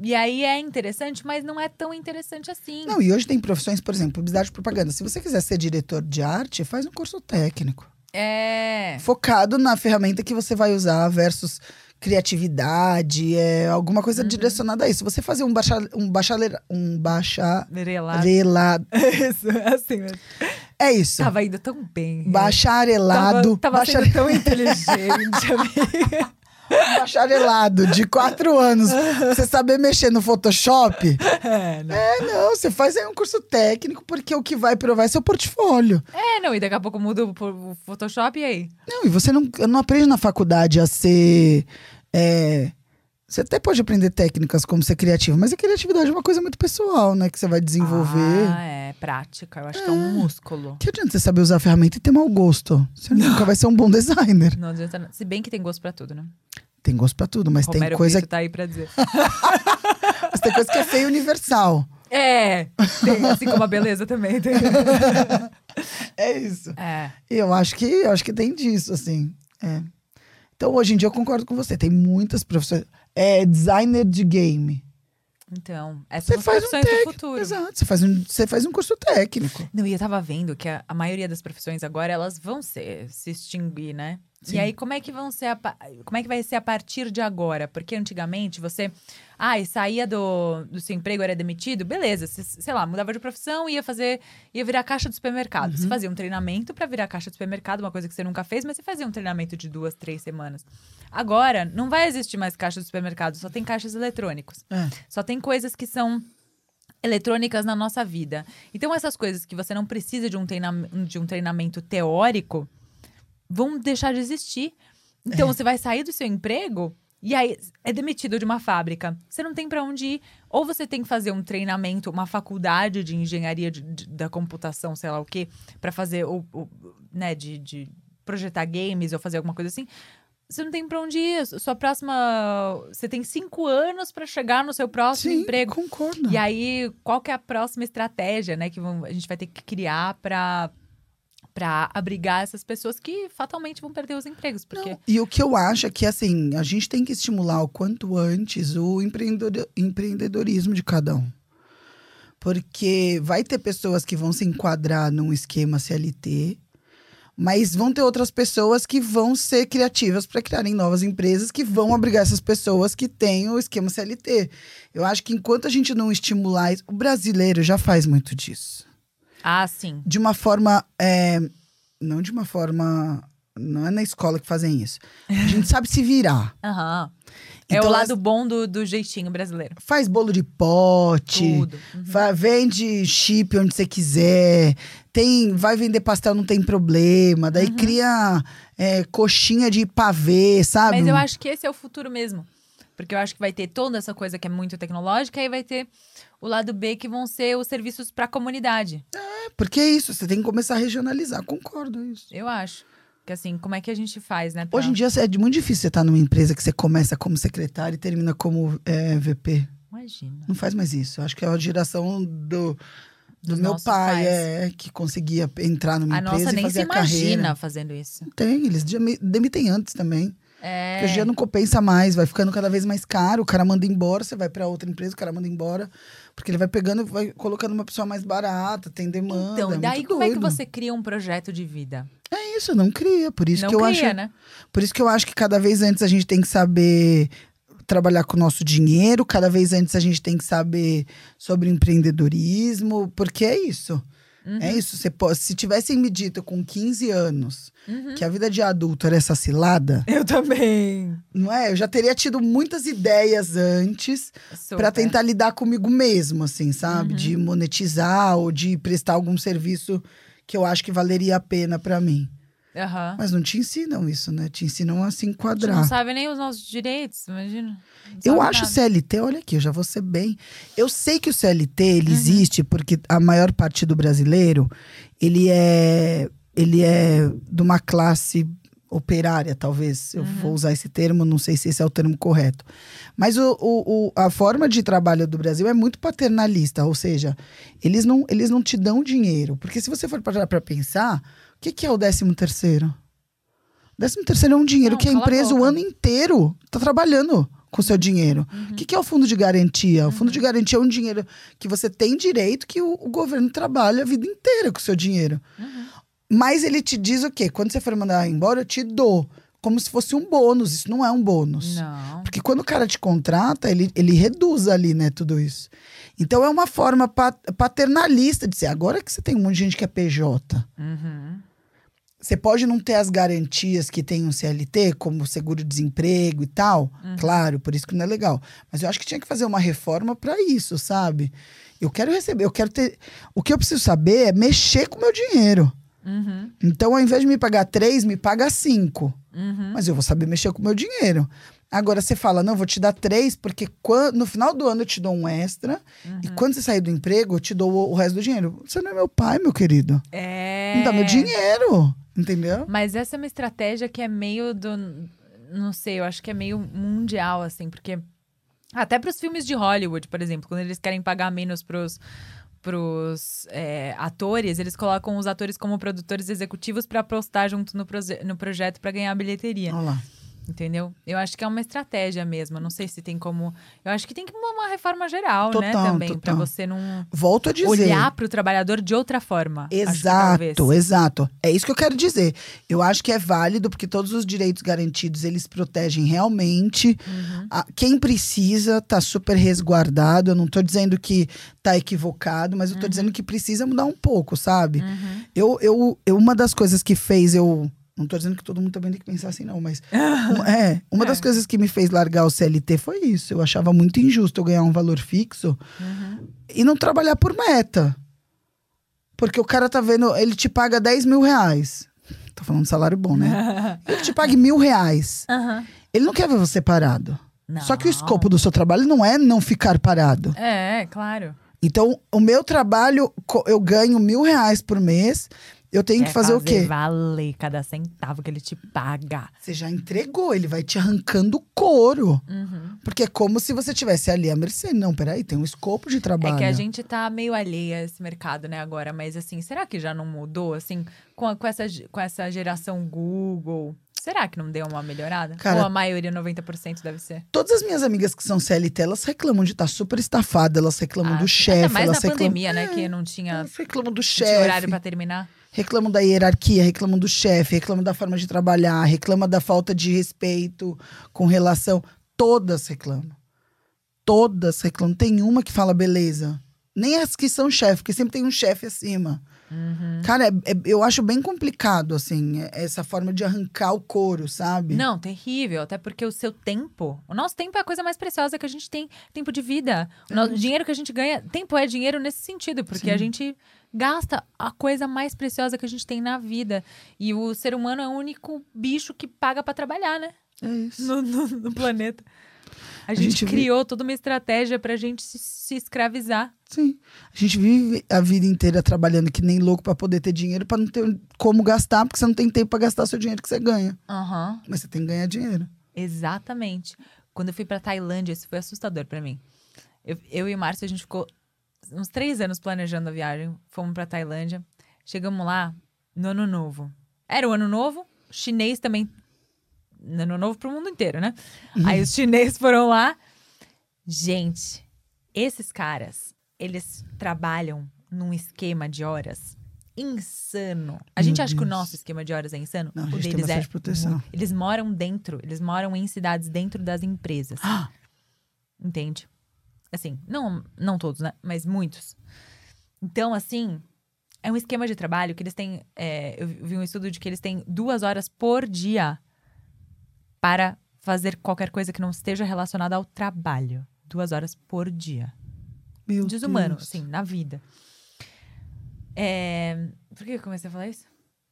E aí é interessante, mas não é tão interessante assim. Não, e hoje tem profissões, por exemplo, publicidade e propaganda. Se você quiser ser diretor de arte, faz um curso técnico. É. Focado na ferramenta que você vai usar versus criatividade, é alguma coisa direcionada a isso. Você fazer um bachar, um bacharel, um bacharelado, Relado. Isso, assim mesmo. é isso. Tava indo tão bem. Bacharelado, Tava, tava bachare- sendo tão inteligente, amiga. bacharelado de quatro anos. Você saber mexer no Photoshop? É, não. É, não, você faz aí um curso técnico, porque o que vai provar é seu portfólio. É, não, e daqui a pouco muda o o Photoshop e aí? Não, e você não, não aprende na faculdade a ser. É, você até pode aprender técnicas como ser criativo, mas a criatividade é uma coisa muito pessoal, né? Que você vai desenvolver. Ah, é, prática. Eu acho que é um músculo. Que adianta você saber usar a ferramenta e ter mau gosto? Você nunca vai ser um bom designer. Não adianta. não. Se bem que tem gosto pra tudo, né? Tem gosto pra tudo, mas Romero tem coisa, Brito tá aí pra dizer. mas tem coisa que é feio universal. É, tem, assim como a beleza também. Tem. É isso. É. E eu acho que eu acho que tem disso, assim. É. Então, hoje em dia, eu concordo com você. Tem muitas profissões. É designer de game. Então, essas Você são faz um profissões do futuro. Exato. Você faz um, você faz um curso técnico. Não, e eu tava vendo que a, a maioria das profissões agora, elas vão ser, se extinguir, né? Sim. E aí, como é que vão ser a como é que vai ser a partir de agora? Porque antigamente você, ai, saía do, do seu emprego, era demitido, beleza, você, sei lá, mudava de profissão, ia fazer, ia virar caixa do supermercado. Uhum. Você fazia um treinamento pra virar caixa do supermercado, uma coisa que você nunca fez, mas você fazia um treinamento de duas, três semanas. Agora, não vai existir mais caixa do supermercado, só tem caixas eletrônicos. É. Só tem coisas que são eletrônicas na nossa vida. Então, essas coisas que você não precisa de um, treina- de um treinamento teórico vão deixar de existir. Então, você vai sair do seu emprego e aí é demitido de uma fábrica. Você não tem pra onde ir. Ou você tem que fazer um treinamento, uma faculdade de engenharia de- de- da computação, sei lá o quê, pra fazer o, o- né, de, de projetar games ou fazer alguma coisa assim. Você não tem pra onde ir. Sua próxima. Você tem cinco anos pra chegar no seu próximo Sim, emprego. concordo. E aí, qual que é a próxima estratégia, né, que a gente vai ter que criar pra para abrigar essas pessoas que fatalmente vão perder os empregos, porque Não, E o que eu acho é que, assim, a gente tem que estimular o quanto antes o empreendedor- empreendedorismo de cada um. Porque vai ter pessoas que vão se enquadrar num esquema CLT, mas vão ter outras pessoas que vão ser criativas para criarem novas empresas que vão abrigar essas pessoas que têm o esquema CLT. Eu acho que enquanto a gente não estimular isso, o brasileiro já faz muito disso ah, sim. de uma forma. é, não de uma forma. Não é na escola que fazem isso. A gente sabe se virar. Aham. É Então, o lado bom do, do jeitinho brasileiro. Faz bolo de pote. Tudo. Uhum. vende chip onde você quiser. Tem, vai vender pastel, não tem problema. Daí Uhum. cria é, coxinha de pavê, sabe? Mas eu acho que esse é o futuro mesmo. Porque eu acho que vai ter toda essa coisa que é muito tecnológica e vai ter o lado B que vão ser os serviços pra comunidade. Porque é isso, você tem que começar a regionalizar. Concordo é isso. Eu acho. Que assim, como é que a gente faz, né? pra- Hoje em dia é muito difícil você estar numa empresa que você começa como secretário e termina como é, VP. Imagina. Não faz mais isso. Eu acho que é a geração do, do Dos meu pai é, que conseguia entrar numa A empresa nossa e nem fazer se a carreira. imagina fazendo isso. Tem, eles demi- demitem antes também. É. Porque hoje em dia não compensa mais, vai ficando cada vez mais caro. O cara manda embora, você vai pra outra empresa, o cara manda embora. Porque ele vai pegando e vai colocando uma pessoa mais barata, tem demanda. Então, é e daí como é que doido. você cria um projeto de vida? É isso, não cria. Por isso não que eu cria, acho. né? Por isso que eu acho que cada vez antes a gente tem que saber trabalhar com o nosso dinheiro, cada vez antes a gente tem que saber sobre empreendedorismo, porque é isso. Uhum. É isso. Você pode, se tivessem me dito com 15 anos Uhum. que a vida de adulto era essa cilada, Eu também. não é? Eu já teria tido muitas ideias antes pra tentar lidar comigo mesmo, assim, sabe? Uhum. De monetizar ou de prestar algum serviço que eu acho que valeria a pena pra mim. Aham. Mas não te ensinam isso, né? Te ensinam a se A enquadrar. não sabe nem os nossos direitos, imagina. Eu acho o. CLT, olha aqui, eu já vou ser bem. Eu sei que o CLT ele Uhum. existe porque a maior parte do brasileiro ele é ele é de uma classe operária, talvez. Eu Uhum. vou usar esse termo, não sei se esse é o termo correto. Mas o, o, o- a forma de trabalho do Brasil é muito paternalista, ou seja, eles não, eles não te dão dinheiro. Porque se você for parar para pensar, o que, que é o décimo terceiro? O décimo terceiro é um dinheiro Não, que a cala a empresa o ano inteiro tá trabalhando com o seu dinheiro. O que, que é o fundo de garantia? O fundo de garantia é um dinheiro que você tem direito que o, o governo trabalha a vida inteira com o seu dinheiro. Mas ele te diz o quê? Quando você for mandar embora, eu te dou. como se fosse um bônus. Isso não é um bônus. Não. Porque quando o cara te contrata, ele, ele reduz ali, né, tudo isso. Então é uma forma pa- paternalista de ser. Agora que você tem um monte de gente que é PJ, Uhum. você pode não ter as garantias que tem um CLT, como seguro-desemprego e tal. Claro, por isso que não é legal. Mas eu acho que tinha que fazer uma reforma para isso, sabe? Eu quero receber, eu quero ter. O que eu preciso saber é mexer com o meu dinheiro. Uhum. Então, ao invés de me pagar três, me paga cinco. Uhum. Mas eu vou saber mexer com o meu dinheiro. Agora você fala, não, vou te dar três, porque quan- no final do ano eu te dou um extra. E Uhum. quando você sair do emprego, eu te dou o, o resto do dinheiro. Você não é meu pai, meu querido. É. Me dá meu dinheiro. Entendeu? Mas essa é uma estratégia que é meio do. Não sei, eu acho que é meio mundial, assim, porque. Até pros filmes de Hollywood, por exemplo, quando eles querem pagar menos pros, pros é, atores, eles colocam os atores como produtores executivos pra apostar junto no, proje- no projeto pra ganhar bilheteria. Olha lá. Entendeu? Eu acho que é uma estratégia mesmo. eu Não sei se tem como. Eu acho que tem que uma, uma reforma geral, né? Total, Também, pra total. você não Volto a dizer. olhar pro trabalhador de outra forma. Exato, exato. É isso que eu quero dizer. Eu acho que é válido porque todos os direitos garantidos eles protegem realmente. Uhum. A- quem precisa tá super resguardado. Eu não tô dizendo que tá equivocado, mas eu tô dizendo que precisa mudar um pouco, sabe? Uhum. Eu, eu, eu, uma das coisas que fez eu. Não tô dizendo que todo mundo também tem que pensar assim, não, mas. uma- é, uma das É. coisas que me fez largar o CLT foi isso. Eu achava muito injusto eu ganhar um valor fixo Uhum. e não trabalhar por meta. Porque o cara tá vendo, ele te paga 10 mil reais. Tô falando de salário bom, né? Ele te paga mil reais. Aham. Ele não quer ver você parado. Não. Só que o escopo do seu trabalho não é não ficar parado. É, claro. Então, o meu trabalho, eu ganho mil reais por mês. Eu tenho É que fazer, o quê? Valer cada centavo que ele te paga. Você já entregou, ele vai te arrancando couro. Uhum. Porque é como se você tivesse ali a mercê. Não, peraí, tem um escopo de trabalho. É que a gente tá meio alheia a esse mercado, né, agora. Mas assim, será que já não mudou? Assim, com, a- com, essa, com essa geração Google. Será que não deu uma melhorada? Cara- Ou a maioria, 90% deve ser? Todas as minhas amigas que são CLT, elas reclamam de estar super estafada, elas reclamam Ah, do chefe, Ainda mais na reclamam. pandemia, né? Que não tinha, Elas reclamam do tinha horário chefe, pra terminar. Reclamam da hierarquia, reclamam do chefe, reclamam da forma de trabalhar, reclamam da falta de respeito com relação. Todas reclamam. Todas reclamam. Tem uma que fala beleza. Nem as que são chefe, porque sempre tem um chefe acima. Uhum. Cara, é- é- eu acho bem complicado, assim, é- essa forma de arrancar o couro, sabe? Não, terrível. Até porque o seu tempo. O nosso tempo é a coisa mais preciosa que a gente tem. Tempo de vida. O no- dinheiro que a gente ganha. Tempo é dinheiro nesse sentido, porque a gente gasta a coisa mais preciosa que a gente tem na vida. E o ser humano é o único bicho que paga pra trabalhar, né? É isso. No, no- no planeta. A gente, gente vi- criou toda uma estratégia pra gente se, se escravizar. Sim. A gente vive a vida inteira trabalhando que nem louco pra poder ter dinheiro, pra não ter como gastar, porque você não tem tempo pra gastar seu dinheiro que você ganha. Aham. Mas você tem que ganhar dinheiro. Exatamente. Quando eu fui pra Tailândia, isso foi assustador pra mim. Eu, eu e o Márcio, a gente ficou uns três anos planejando a viagem. Fomos pra Tailândia. Chegamos lá no ano novo. Era o ano novo, chinês também. Ano novo pro mundo inteiro, né? Aí os chineses foram lá. Gente, esses caras, eles trabalham num esquema de horas insano. A Meu gente acha que o Deus. nosso esquema de horas é insano. Não, o deles é bastante proteção. Eles moram dentro, eles moram em cidades dentro das empresas. Ah! Entende? Assim, não, não todos, né? Mas muitos. Então, assim, é um esquema de trabalho que eles têm. é, eu vi um estudo de que eles têm duas horas por dia para fazer qualquer coisa que não esteja relacionada ao trabalho. Duas horas por dia. Meu Desumano, Deus. assim, na vida. É, Por que eu comecei a falar isso?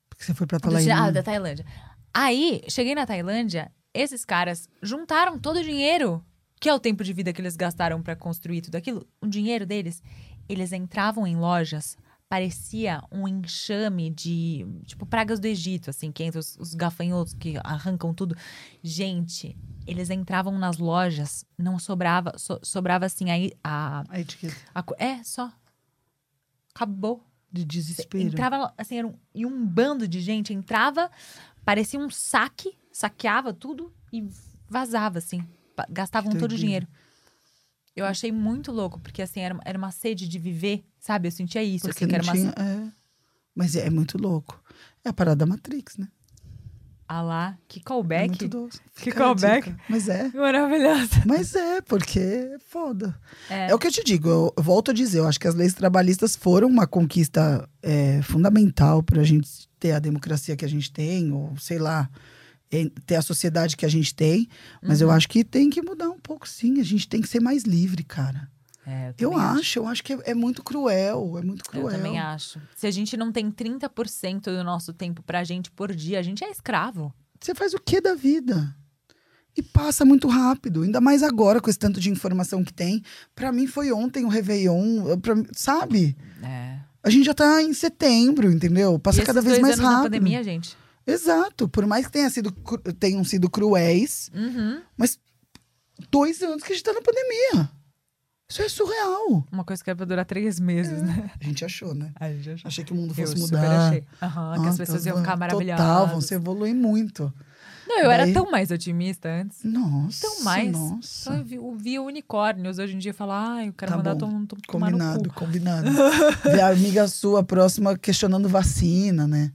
Porque você foi pra Do- Ah, Tailândia. da Tailândia. Aí, cheguei na Tailândia, esses caras juntaram todo o dinheiro, que é o tempo de vida que eles gastaram pra construir tudo aquilo, o dinheiro deles, eles entravam em lojas, parecia um enxame de, tipo, pragas do Egito, assim, que entra os, os gafanhotos que arrancam tudo. Gente, eles entravam nas lojas, não sobrava, so- sobrava assim, aí a, A etiqueta a É, só. Acabou. de desespero. Entrava, assim, era um, e um bando de gente entrava, parecia um saque, saqueava tudo e vazava, assim. Gastavam todo o dinheiro. Eu achei muito louco, porque, assim, era uma sede de viver, sabe? Eu sentia isso, Porque assim, que não era uma... tinha, é. Mas é, é muito louco. É a parada da Matrix, né? Ah lá, que É callback. muito doce. Que callback. Mas é. Maravilhosa. Mas é, porque é foda. É. É. o que eu te digo, eu, eu volto a dizer, eu acho que as leis trabalhistas foram uma conquista é, fundamental para a gente ter a democracia que a gente tem, ou sei lá, em- ter a sociedade que a gente tem. Mas Uhum. eu acho que tem que mudar um pouco, sim. A gente tem que ser mais livre, cara. É, Eu também acho, eu acho que é, é muito cruel, é muito Eu cruel. também acho. Se a gente não tem 30% do nosso tempo pra gente por dia, a gente é escravo. Você faz o que da vida? E passa muito rápido, ainda mais agora com esse tanto de informação que tem. Pra mim foi ontem o Réveillon, eu- pra sabe? É. A gente já tá em setembro, entendeu? Passa cada vez dois mais anos na rápido. pandemia, gente. Exato. Por mais que tenha sido, tenham sido cruéis, Uhum. dois anos que a gente tá na pandemia. Isso é surreal. Uma coisa que era pra durar três meses, né? A gente achou, né? A gente achou. Achei que o mundo Eu fosse super mudar. achei. Que Ah, as pessoas iam ficar bom. maravilhadas. Total, vão se evoluir muito. Não, eu era Daí- tão mais otimista antes. Nossa, Tão mais. nossa. Só eu vi, eu via unicórnios. Hoje em dia falar, ai, eu quero Tá mandar bom. todo mundo tomar no Combinado, cu. combinado. Ver a amiga sua próxima questionando vacina, né?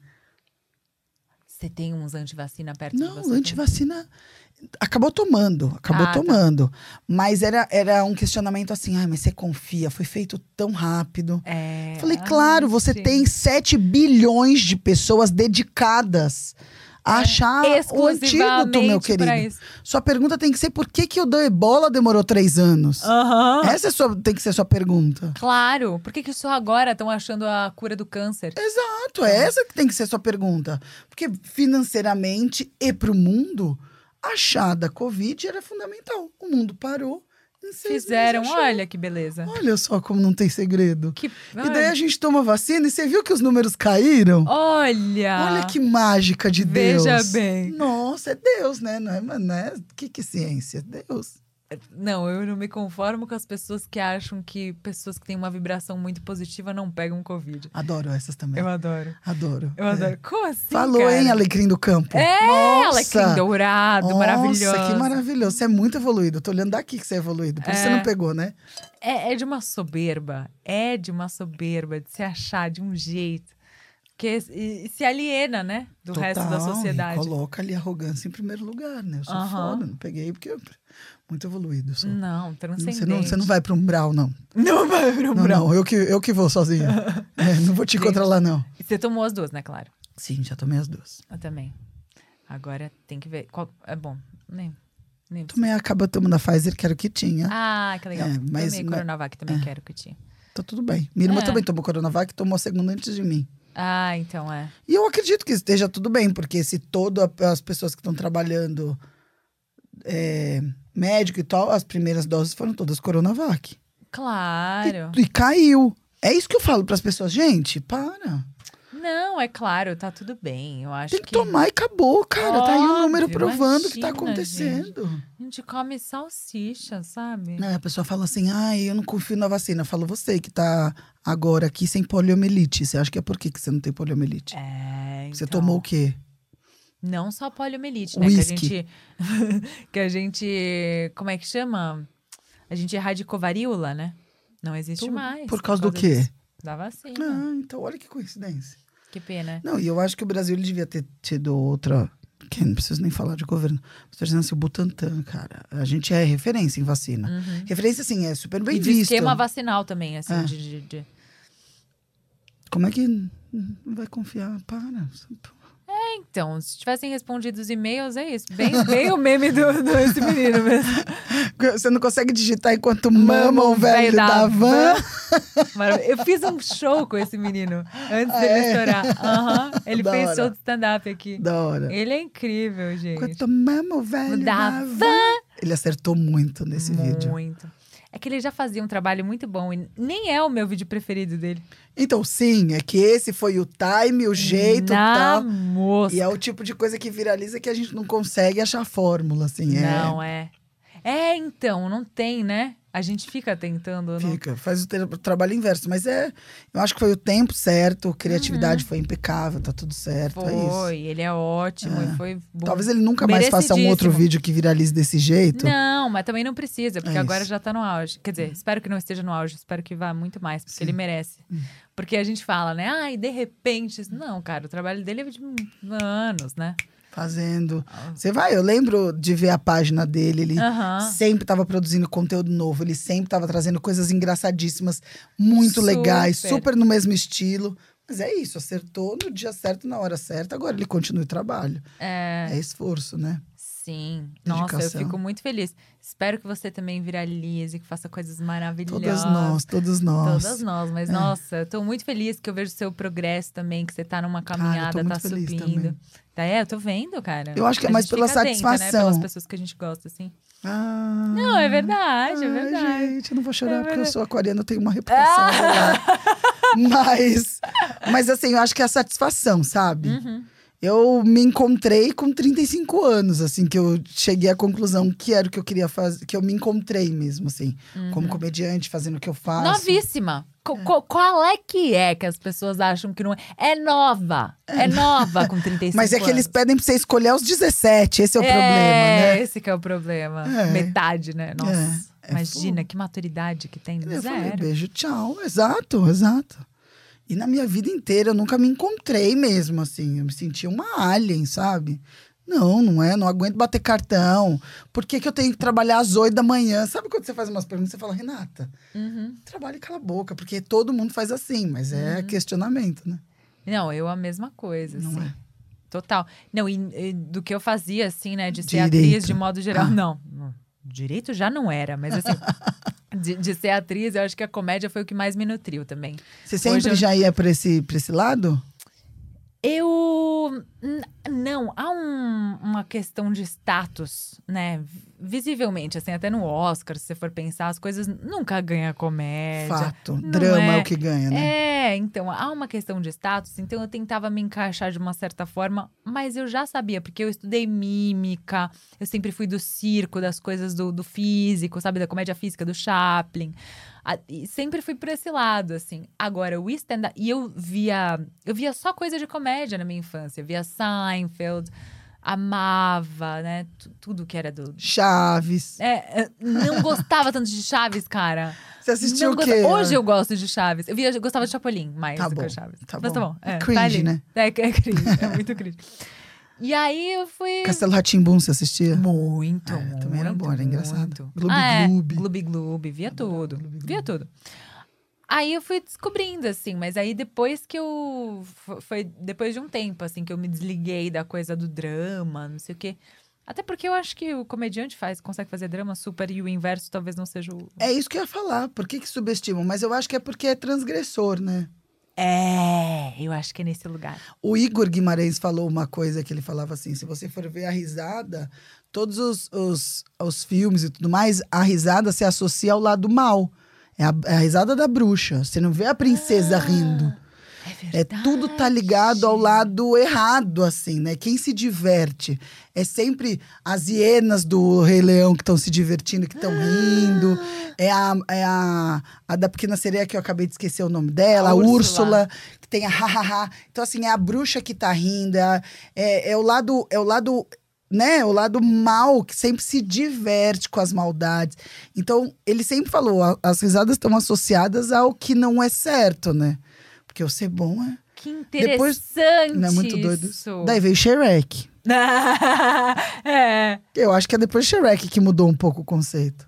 Você tem uns antivacina perto de Não, você? antivacina. Acabou tomando, acabou Ah, tá. tomando. Mas era, era um questionamento assim: ai, mas você confia, foi feito tão rápido. É. Falei, claro, você gente. tem 7 bilhões de pessoas dedicadas achar o antídoto, meu querido. Sua pergunta tem que ser: por que, que o do ebola demorou três anos? Aham. Essa é sua, tem que ser a sua pergunta. Claro. Por que, que só agora estão achando a cura do câncer? Exato, é essa que tem que ser a sua pergunta. Porque financeiramente e para o mundo, achar da Covid era fundamental. O mundo parou. Seis Fizeram, achou. olha que beleza. Olha só como não tem segredo. Que, E daí a gente toma vacina e você viu que os números caíram? Olha! Olha que mágica de Veja Deus. bem. Nossa, é Deus, né? Não é, não é... Que que ciência? É Deus. Não, eu não me conformo com as pessoas que acham que pessoas que têm uma vibração muito positiva não pegam Covid. Adoro essas também. Eu adoro. Adoro. Eu É. adoro. Como assim? Falou, cara? hein, Alecrim do Campo? É, Nossa. alecrim dourado, Nossa, maravilhoso. que maravilhoso. Você é muito evoluído. Tô olhando daqui que você é evoluído. Por isso você É. não pegou, né? É, é de uma soberba. É de uma soberba de se achar de um jeito. Que se aliena, né? Do resto da Total, sociedade. Coloca ali a arrogância em primeiro lugar, né? Eu sou foda, não peguei porque eu muito evoluído. Sou. Não, transcendente. Você não, você não vai pra um brau, não. Não vai pro Não, brau. não, eu que, eu que vou sozinho. É, não vou te encontrar lá, não. E Você tomou as duas, né, claro? Sim, já tomei as duas. Eu também. Agora tem que ver. Qual... É bom. Nem. nem Tomei acaba tomando a Pfizer, que era o que tinha. Ah, que legal. É, mas- Tomei mas- Coronavac também, quero que tinha. Tá tudo bem. Minha irmã É. também tomou Coronavac, tomou a segunda antes de mim. Ah, então é. E eu acredito que esteja tudo bem, porque se todas as pessoas que estão trabalhando é, médico e tal, as primeiras doses foram todas Coronavac. Claro. E, e caiu. É isso que eu falo para as pessoas, gente, para. Não, é claro, tá tudo bem. Eu acho Tem que, tomar e acabou, cara. tá aí o número Óbvio, provando o que tá acontecendo. A gente come salsicha, sabe? É, a pessoa fala assim, ai, eu não confio na vacina. Eu falo, você que tá agora aqui sem poliomielite. Você acha que é por que que você não tem poliomielite? É, Você então, tomou o quê? Não só poliomielite, né? Que a Whisky. gente. que a gente. Como é que chama? A gente erradicou varíola, né? Não existe Por- mais. por causa do quê? Da vacina. Ah, então olha que coincidência. Que pena. Não, e eu acho que o Brasil ele devia ter tido outra. Que não preciso nem falar de governo. Estou dizendo assim, o Butantan, cara. A gente é referência em vacina. Uhum. Referência, assim, é super bem E visto. esquema vacinal também, assim. É. de- de- de... Como é que não vai confiar? Para. Então, se tivessem respondido os e-mails, é isso. Bem, bem o meme do, do esse menino mesmo. Você não consegue digitar enquanto mama o velho da, van. Marav- Eu fiz um show com esse menino antes Ah, dele é? estourar. Aham. Ele Da fez hora. show de stand-up aqui. Da hora. Ele é incrível, gente. Enquanto mama o velho Da da, van. van. Ele acertou muito nesse vídeo. Muito. É que ele já fazia um trabalho muito bom e nem é o meu vídeo preferido dele. Então, sim, é que esse foi o time, o jeito Na tal. mosca. E é o tipo de coisa que viraliza que a gente não consegue achar fórmula, assim. É, Não, é. É, então, não tem, né? A gente fica tentando. não- Fica, faz o, tra- o trabalho inverso. Mas é, eu acho que foi o tempo certo, criatividade foi impecável, tá tudo certo. É isso. Foi, ele é ótimo e foi bom. Talvez ele nunca mais faça um outro vídeo que viralize desse jeito. Não, mas também não precisa, porque É agora já tá no auge. Quer dizer, espero que não esteja no auge, espero que vá muito mais, porque Sim. Hum. ele merece. Porque a gente fala, né? Ai, de repente. Não, cara, o trabalho dele é de anos, né? Fazendo. Você vai, eu lembro de ver a página dele, ele Aham. sempre tava produzindo conteúdo novo, ele sempre tava trazendo coisas engraçadíssimas, muito Super. legais, super no mesmo estilo. Mas é isso, acertou no dia certo, na hora certa, agora ele continua o trabalho. É, É esforço, né? sim. Nossa, eu Dedicação. fico muito feliz. Espero que você também viralize, que faça coisas maravilhosas. Todas nós, todos nós. Todas nós, mas É. nossa, eu tô muito feliz que eu vejo seu progresso também, que você tá numa caminhada, muito tá feliz subindo. também. Tá, é, eu tô vendo, cara. Eu acho que é mais pela atenta, né, satisfação. pelas pessoas que a gente gosta, assim. Ah, Não, é verdade, é ai, verdade. Gente, eu não vou chorar É porque eu sou aquariana, eu tenho uma reputação. lá. mas, mas assim, eu acho que é a satisfação, sabe? Uhum. Eu me encontrei com 35 anos, assim, que eu cheguei à conclusão que era o que eu queria fazer, que eu me encontrei mesmo, assim, Uhum. como comediante, fazendo o que eu faço. Novíssima. Co- co- qual é que é que as pessoas acham que não é? É nova. É nova com 35 Mas é que eles pedem pra você escolher aos 17, esse é o é, problema, né? esse que é o problema. É. Metade, né? Nossa, é imagina que maturidade que tem. Eu falei, Zero. beijo, tchau. Exato, exato. E na minha vida inteira eu nunca me encontrei mesmo, assim. Eu me sentia uma alien, sabe? Não, não é, não aguento bater cartão. Por que, que eu tenho que trabalhar às oito da manhã? Sabe quando você faz umas perguntas, você fala, Renata, Uhum. trabalhe e cala a boca, porque todo mundo faz assim, mas é questionamento, né? Não, eu a mesma coisa, Não assim. é? Total. Não, e, e do que eu fazia, assim, né? De ser Direito. atriz de modo geral. Ah. Não, direito já não era, mas assim. de, de ser atriz, eu acho que a comédia foi o que mais me nutriu também. Você sempre eu- já ia pra esse, pra esse lado? Eu. Não, há um- uma questão de status, né? Visivelmente, assim, até no Oscar, se você for pensar, as coisas nunca ganha comédia. Fato. Drama é. é. o que ganha, né? É, então, há uma questão de status, então eu tentava me encaixar de uma certa forma, mas eu já sabia, porque eu estudei mímica, eu sempre fui do circo, das coisas do, do físico, sabe, da comédia física, do Chaplin. A- sempre fui por esse lado, assim. Agora, o stand e eu via, eu via só coisa de comédia na minha infância, eu via Seinfeld, amava, né, tu- tudo que era do... Chaves. É, é, não gostava tanto de Chaves, cara. Você assistiu Não o quê? Hoje eu gosto de Chaves. Eu, via, eu gostava de Chapolin mais Tá do que bom, o Chaves. tá Mas tá bom. É É, cringe, tá ali. né? É, é cringe. É muito cringe. E aí eu fui. Castelo Ratimbum, você assistia? Muito, É, muito. também era bom, era engraçado. muito. Gloob ah, é. Gloob. Gloob Gloob, via tudo. Via tudo. Aí eu fui descobrindo, assim, mas aí depois que eu. fo- Foi depois de um tempo, assim, que eu me desliguei da coisa do drama, não sei o quê. Até porque eu acho que o comediante faz, consegue fazer drama super e o inverso talvez não seja o. É isso que eu ia falar. Por que, que subestimam? Mas eu acho que é porque é transgressor, né? É, eu acho que é nesse lugar. O Igor Guimarães falou uma coisa que ele falava assim: se você for ver a risada, todos os, os, os filmes e tudo mais, a risada se associa ao lado mal. É a, é a risada da bruxa. Você não vê a princesa rindo. É É tudo tá ligado ao lado errado, assim, né? Quem se diverte é sempre as hienas do Rei Leão que estão se divertindo, que estão rindo. É a, é a, a da pequena sereia que eu acabei de esquecer o nome dela, A a, Úrsula. Úrsula, que tem a ha-ha-ha. Então, assim, é a bruxa que tá rindo, é, a- é, é o lado. É o lado né, o lado mal que sempre se diverte com as maldades. Então, ele sempre falou, a- as risadas estão associadas ao que não é certo, né? Porque o ser bom é, Que Depois- interessante não é muito doido. isso. Daí veio Shrek. é. Eu acho que é depois de Shrek que mudou um pouco o conceito.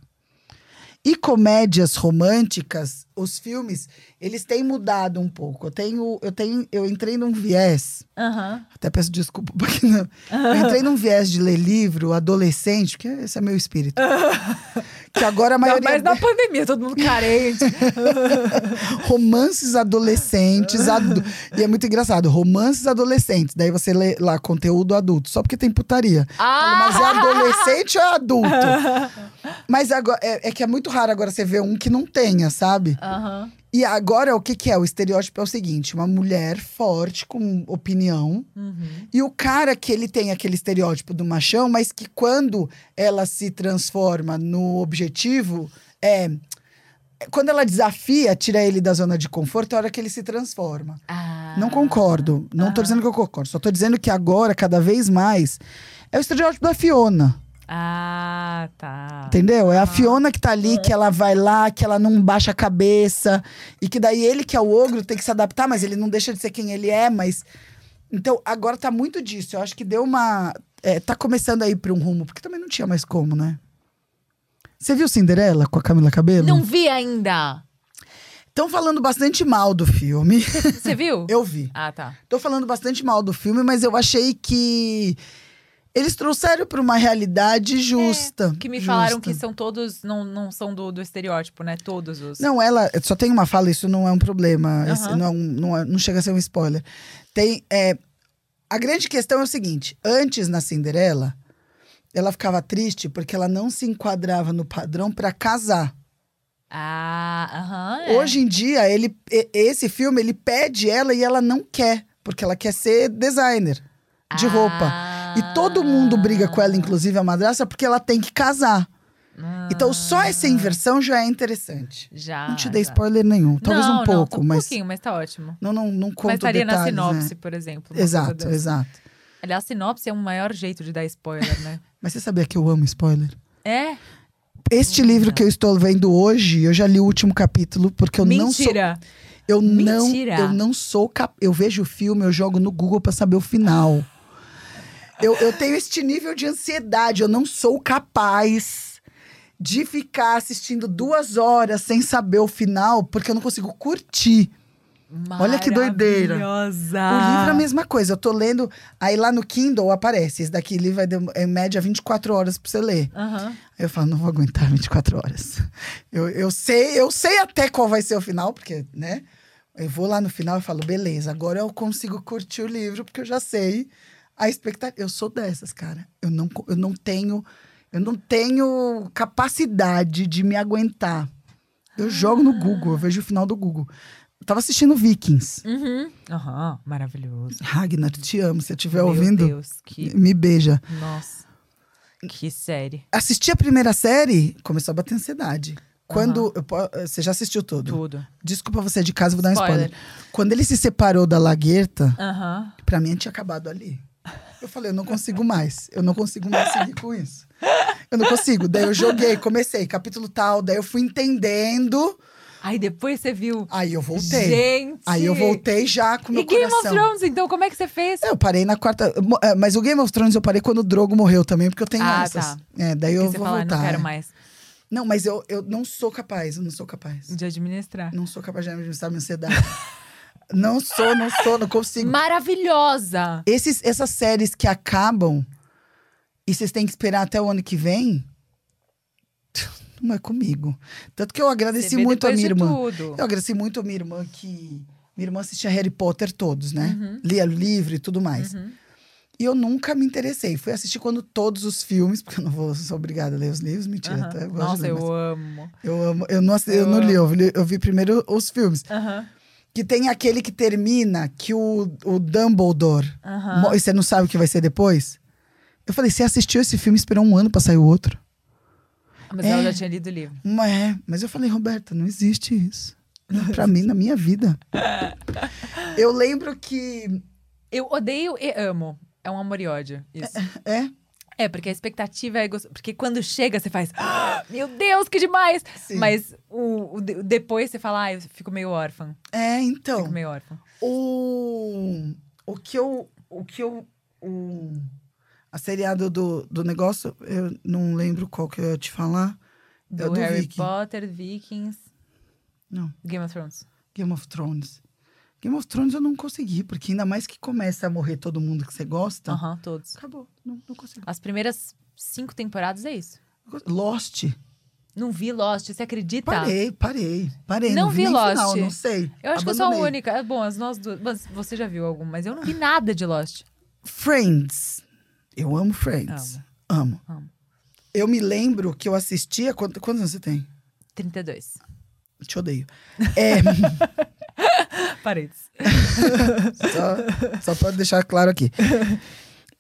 E comédias românticas, os filmes, eles têm mudado um pouco. Eu tenho, eu tenho, eu entrei num viés, Aham. até peço desculpa porque não. Eu entrei num viés de ler livro adolescente, que esse é meu espírito. que agora a maioria mais na pandemia, todo mundo carente. romances adolescentes. adu- E é muito engraçado, romances adolescentes. Daí você lê lá conteúdo adulto, só porque tem putaria. Ah! Mas é adolescente ou é adulto? Mas agora, é, é que é muito raro agora você ver um que não tenha, sabe? Aham. E agora, o que, que é? O estereótipo é o seguinte: uma mulher forte, com opinião, Uhum. e o cara que ele tem aquele estereótipo do machão, mas que quando ela se transforma no objetivo, é. Quando ela desafia, tira ele da zona de conforto, é a hora que ele se transforma. Ah. Não concordo. Não tô dizendo que eu concordo. Só tô dizendo que agora, cada vez mais, é o estereótipo da Fiona. Ah, tá. Entendeu? É a Fiona que tá ali, que ela vai lá, que ela não baixa a cabeça. E que daí ele, que é o ogro, tem que se adaptar, mas ele não deixa de ser quem ele é, mas. Então, agora tá muito disso. Eu acho que deu uma. é, tá começando a ir pra um rumo, porque também não tinha mais como, né? Você viu Cinderela com a Camila Cabelo? Não vi ainda. Estão falando bastante mal do filme. Você viu? eu vi. Ah, tá. Tô falando bastante mal do filme, mas eu achei que eles trouxeram pra uma realidade justa. Que me falaram justa. que são todos, não, não são do, do estereótipo, né? Todos os. Não, ela só tem uma fala, isso não é um problema. esse Aham. não, é não, é- não chega a ser um spoiler. Tem. é, a grande questão é o seguinte: antes na Cinderela, ela ficava triste porque ela não se enquadrava no padrão pra casar. Ah, aham. é. Hoje em dia, ele, esse filme, ele pede ela e ela não quer, porque ela quer ser designer de roupa. E todo mundo briga com ela, inclusive a madrasta, porque ela tem que casar. Então, só essa inversão já é interessante. Já. não te dei já. spoiler nenhum. Talvez não, um pouco, não, um mas pouquinho, mas tá ótimo. não, não, não conto mas estaria na detalhes, sinopse, né? por exemplo. Exato, exato. Aliás, sinopse é o maior jeito de dar spoiler, né? Mas você sabia que eu amo spoiler? é? Este livro que eu estou vendo hoje, eu já li o último capítulo, porque eu não sou. Mentira. Eu não, Mentira. eu não sou cap... Eu vejo o filme, eu jogo no Google pra saber o final. Eu, eu tenho este nível de ansiedade. Eu não sou capaz de ficar assistindo duas horas sem saber o final, porque eu não consigo curtir. Olha que doideira. Maravilhosa. O livro é a mesma coisa. Eu tô lendo, aí lá no Kindle aparece. Esse daqui livro vai dem- em média 24 horas pra você ler. Aí eu falo, não vou aguentar 24 horas. Eu, eu sei, eu sei até qual vai ser o final, porque, né? Eu vou lá no final e falo, beleza, agora eu consigo curtir o livro, porque eu já sei a expectativa. Eu sou dessas, cara. Eu não, eu não tenho. Eu não tenho capacidade de me aguentar. Eu jogo no Google, eu vejo o final do Google. Eu tava assistindo Vikings. Uhum. Aham. Maravilhoso. Ragnar, te amo. Se você estiver ouvindo, Deus, que. me beija. Nossa. Que série. Assisti a primeira série, começou a bater ansiedade. Quando. eu po- você já assistiu tudo? Tudo. Desculpa você de casa, vou dar um spoiler. Spoiler. Quando ele se separou da Laguerta, Aham. pra mim tinha acabado ali. Eu falei, eu não consigo mais. Eu não consigo mais seguir com isso. Eu não consigo. Daí eu joguei, comecei, capítulo tal, daí eu fui entendendo. Aí depois você viu. Aí eu voltei. Gente! Aí eu voltei já com o meu E Game of coração. Thrones, então, como é que você fez? Eu parei na quarta. é, Mas o Game of Thrones eu parei quando o Drogo morreu também, porque eu tenho Ah, essas. tá. É, daí eu Porque você vou fala, voltar. não quero é. mais Não, mas eu, eu não sou capaz, eu não sou capaz. de administrar. Não sou capaz de administrar minha ansiedade. não sou, não sou, não consigo. Maravilhosa! Esses, essas séries que acabam e vocês têm que esperar até o ano que vem, não é comigo. Tanto que eu agradeci muito a minha irmã. Tudo. Eu agradeci muito a minha irmã que. Minha irmã assistia Harry Potter todos, né? Uhum. Lia o livro e tudo mais. Uhum. E eu nunca me interessei. Fui assistir quando todos os filmes, porque eu não vou, sou obrigada a ler os livros, mentira. Até eu Nossa, ler, eu amo. eu amo. Eu não, eu Eu não li, eu vi, eu vi primeiro os filmes. Aham. Que tem aquele que termina que o, o Dumbledore. Mo- E você não sabe o que vai ser depois? Eu falei, você assistiu esse filme e esperou um ano pra sair o outro? Mas ela É. já tinha lido o livro. Mas, é, mas eu falei, Roberta, não existe isso. Pra mim, na minha vida. Eu lembro que. Eu odeio e amo. É um amor e ódio. Isso. É? É, porque a expectativa é gostosa. Porque quando chega, você faz. "Ah, Meu Deus, que demais! Sim. Mas o, o de- depois você fala, ah, eu fico meio órfã. É, então. Fico meio órfã. O, o que eu. O que eu. O, a seriado do, do negócio, eu não lembro qual que eu ia te falar. É Do, do Harry Viking. Potter, Vikings, Não, Game of Thrones. Game of Thrones. Game of Thrones eu não consegui, porque ainda mais que começa a morrer todo mundo que você gosta. Aham, todos. Acabou. Não, não consigo. As primeiras cinco temporadas é isso. Lost. Não vi Lost, você acredita? Parei, parei, parei. Não Não, vi nem Lost. Final, não sei. Eu acho que eu sou a Abandonei. única. É bom, as nós duas. Mas você já viu algum, mas eu não vi nada de Lost. Friends. Eu amo Friends. Amo. Amo. Eu me lembro que eu assistia. Quantos, quantos anos você tem? 32. Te odeio. É, Paredes. só, só pra deixar claro aqui.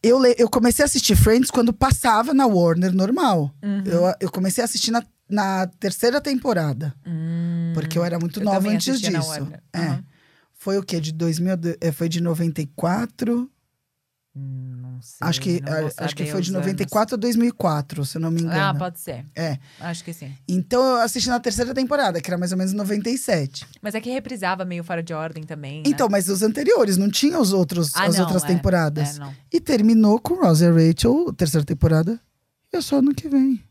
Eu, le- eu comecei a assistir Friends quando passava na Warner normal. Uhum. Eu, eu comecei a assistir na, na terceira temporada. Porque eu era muito Eu nova antes disso. É. Foi o quê? De 2000, de- é, foi de 94. Hum, Não sei. Acho que, a- acho que foi de os anos. 94 a 2004, se eu não me engano. Ah, pode ser. É. Acho que sim. Então eu assisti na terceira temporada, que era mais ou menos 97. Mas é que reprisava meio fora de ordem também. né? Então, mas os anteriores, não tinha os outros, Ah, as não, outras é. temporadas. É, não. E terminou com Ross e Rachel, terceira temporada. E é só ano que vem.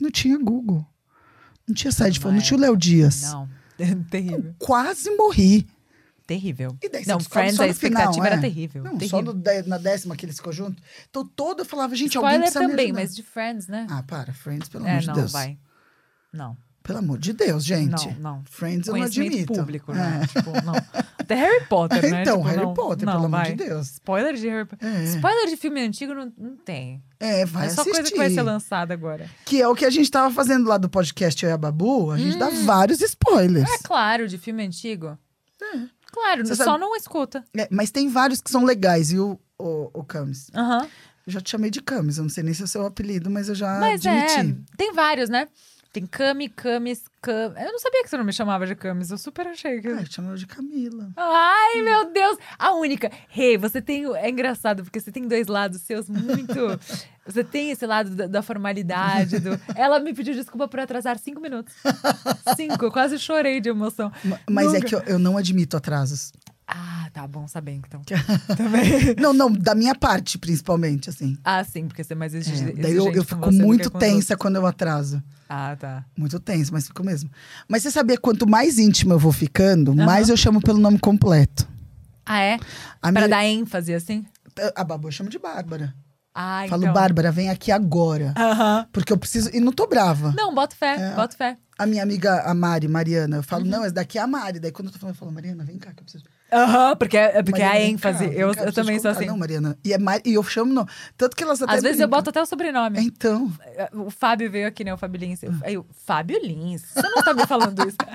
Não tinha Google. Não tinha site, Não não, é. tinha o Léo Dias. Não. terrível. Quase morri. Terrível. E daí Não, Friends, a no final, expectativa é. era terrível. Não, terrível. só no na décima que eles ficou junto. Então todo eu falava, gente, alguém Spoiler precisa me também, mas de Friends, né? Ah, para, Friends, pelo é, amor de não, Deus. vai. Não. Pelo amor de Deus, gente. Não, não. Friends eu não admito. público, É. né? Tipo, não. Até Harry Potter, né? Então, Tipo, Harry não, Potter, não, pelo amor vai. de Deus. Spoiler de Harry Potter. É. Spoiler de filme antigo não, não tem. É, vai é só assistir. coisa que vai ser lançada agora. Que é o que a gente tava fazendo lá do podcast Eu e a Babu. A gente dá vários spoilers. É claro, de filme antigo. Claro, Você só sabe- não escuta. É, mas tem vários que são legais, viu, o, o Camis? Aham. Eu já te chamei de Camis, eu não sei nem se é o seu apelido, mas eu já Mas admiti. é, tem vários, né? Tem Cami, Camis, Cam... Eu não sabia que você não me chamava de Camis, eu super achei que... Ah, eu te chamava de Camila. Ai, meu Deus! A única. Rei, você tem. É engraçado, porque você tem dois lados seus muito. Você tem esse lado da, da formalidade. Do... Ela me pediu desculpa por atrasar cinco minutos. Cinco, eu quase chorei de emoção. Ma- Mas é Nunca. que eu, eu não admito atrasos. Ah, tá bom saber então. Também. Não, não, da minha parte, principalmente, assim. Ah, sim, porque você é mais É, exigente. daí eu, eu fico muito tensa quando eu atraso. Ah, tá. Muito tensa, mas fico mesmo. Mas você sabia, quanto mais íntima eu vou ficando, mais eu chamo pelo nome completo. Ah, é? A, Pra minha, dar ênfase, assim? a Babu eu chamo de Bárbara. Ah, Falo, então. Bárbara, vem aqui agora. Aham. Porque eu preciso. E não tô brava. Não, bota fé, É. bota fé. A minha amiga, a Mari, Mariana, eu Uhum. falo, não, essa daqui é a Mari. Daí quando eu tô falando, eu falo, Mariana, vem cá que eu preciso. Aham, porque, é, porque é Mariana, a vem cá, ênfase. vem eu cá, eu também sou assim. Não, Mariana. E, é Mari, e eu chamo, não. Tanto que elas até. Às vezes eu brincam. boto até o sobrenome. Então. O Fábio veio aqui, né? O Fábio Lins. Eu- Aí, eu, Fábio Lins. Você não tá me falando isso.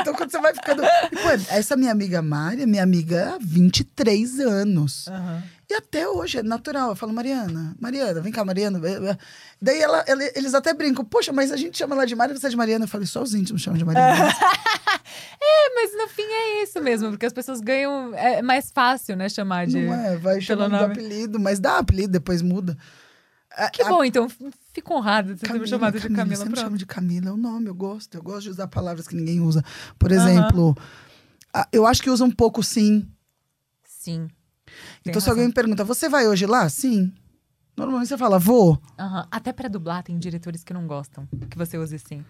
Então quando você vai ficando. E, pô, essa minha amiga Mari é minha amiga há 23 anos. E até hoje é natural. Eu falo, Mariana, Mariana, vem cá, Mariana. Daí ela, ela- eles até brincam, poxa, mas a gente chama ela de Mari, você é de Mariana. Eu falei, só os íntimos chamam de Mariana. É, mas no fim é isso mesmo, porque as pessoas ganham. É mais fácil, né? Chamar de. Não é, vai chamando de nome. apelido, mas dá apelido, depois muda. Que a- bom, então fico honrada de ter me Camila, chamado de Camila, sempre Pronto. chamo de Camila, é o nome, eu gosto. Eu gosto de usar palavras que ninguém usa. Por exemplo, a- eu acho que usa um pouco sim. Sim. Tem então, se razão. alguém me pergunta, você vai hoje lá? Sim. Normalmente você fala, vou. Aham. Até pra dublar, tem diretores que não gostam que você use sim.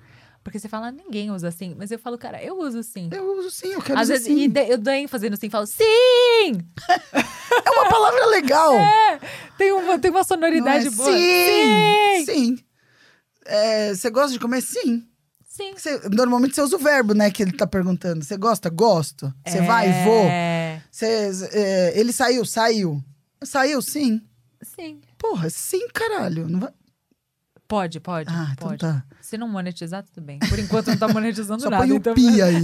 Porque você fala, ninguém usa sim. Mas eu falo, cara, eu uso sim. Eu uso sim, eu quero Às dizer vezes, sim. e de- eu dou ênfase no sim, falo, sim! É uma palavra legal. Tem uma, tem uma sonoridade é? boa. Sim! Sim. É, você gosta de comer? Sim. Sim. Você- normalmente você usa o verbo, né, que ele tá perguntando. Você gosta? Gosto. Você vai? Vou. É. É, ele saiu? Saiu. Saiu? Sim. Sim. Porra, sim, caralho. Não vai... Pode, pode. Ah, então pode. tá. Se não monetizar, tudo bem. Por enquanto não tá monetizando Só nada. põe o então... pi aí.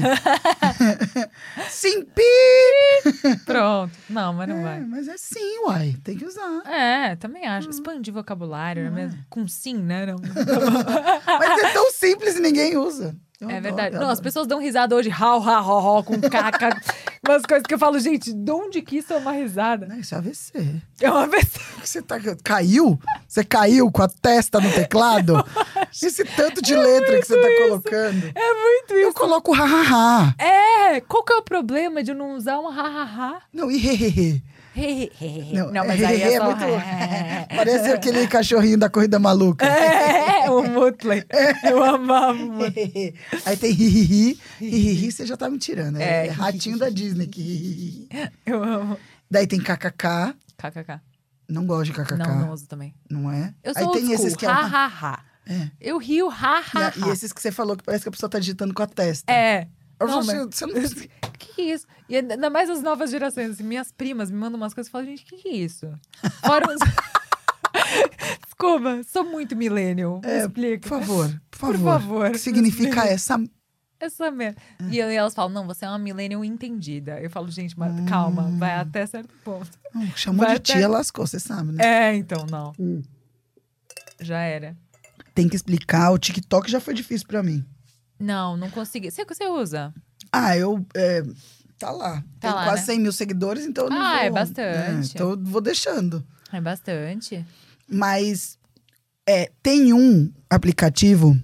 sim, pi! Pronto. Não, mas não É, vai. mas é sim, uai. Tem que usar. É, também acho. Hum. Expandir vocabulário, não é mesmo? Com sim, né? Não. Mas é tão simples e ninguém usa. Eu É verdade. eu Não, as pessoas dão risada hoje, hau, hau, hau, hau, com caca. umas coisas que eu falo, gente, de onde que isso é uma risada? Não, isso é AVC. É uma vez. Você tá, caiu? Você caiu com a testa no teclado? Esse tanto de letra que você tá colocando. É muito Eu isso. coloco ha-ha-ha. É, qual que é o problema de eu não usar um ha-ha-ha? Não, e he-he-he. Não, Não, mas aí é, só... muito. Parece aquele cachorrinho da corrida maluca. É, o Mutley. Eu amava o Mutley. Aí tem hi-hi-hi. Hi-hi-hi, você já tá me tirando. É, É. ratinho da Disney. Que. Eu amo. Daí tem kkk. KKK. Não gosto de kkk. Não, não uso também. Não é? Eu Aí sou tem esses que é, um- Ha-ha-ha. É. Eu rio ha-ha-ha. E, e esses que você falou que parece que a pessoa tá digitando com a testa. É. Você, não... Que que é isso? E ainda mais as novas gerações. assim, minhas primas me mandam umas coisas e falam, gente, que que é isso? Fora uns... Desculpa, sou muito millennial. É, explica. Por favor, por favor. Por favor. O que significa essa... Essa merda. É. E aí elas falam, não, você é uma millennial entendida. Eu falo, gente, mas calma, Hum. vai até certo ponto. Não, chamou Vai de até- tia, lascou, você sabe, né? É, então, não. Hum. Já era. Tem que explicar. O TikTok já foi difícil pra mim. Não, não consegui. Você, você usa? Ah, eu... é, tá lá. Tá Tem lá, quase né? 100 mil seguidores, então eu não Ah, vou... é bastante. então eu vou deixando. É bastante. Mas é, tem um aplicativo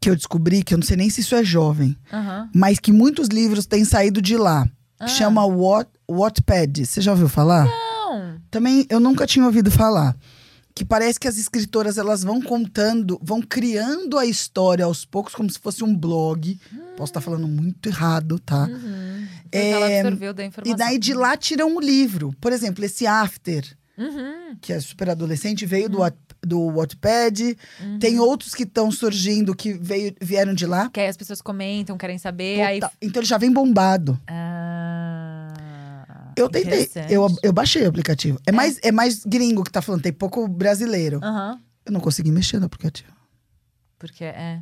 que eu descobri, que eu não sei nem se isso é jovem, Aham. mas que muitos livros têm saído de lá. Ah. Chama What, Wattpad. Você já ouviu falar? Não. Também eu nunca tinha ouvido falar. Que parece que as escritoras elas vão contando, vão criando a história aos poucos, como se fosse um blog. Posso estar falando muito errado, tá? Uhum. É, Ela absorveu da informação. E daí de lá tiram o livro. Por exemplo, esse After, Uhum. que é super adolescente, veio do, Watt- do Wattpad. Tem outros que estão surgindo que veio, vieram de lá. Que aí as pessoas comentam, querem saber, aí... Então ele já vem bombado. Ah, Eu tentei, eu, eu baixei o aplicativo. É, Mais, é mais gringo que tá falando, tem pouco brasileiro. Aham. Eu não consegui mexer no aplicativo. Porque é,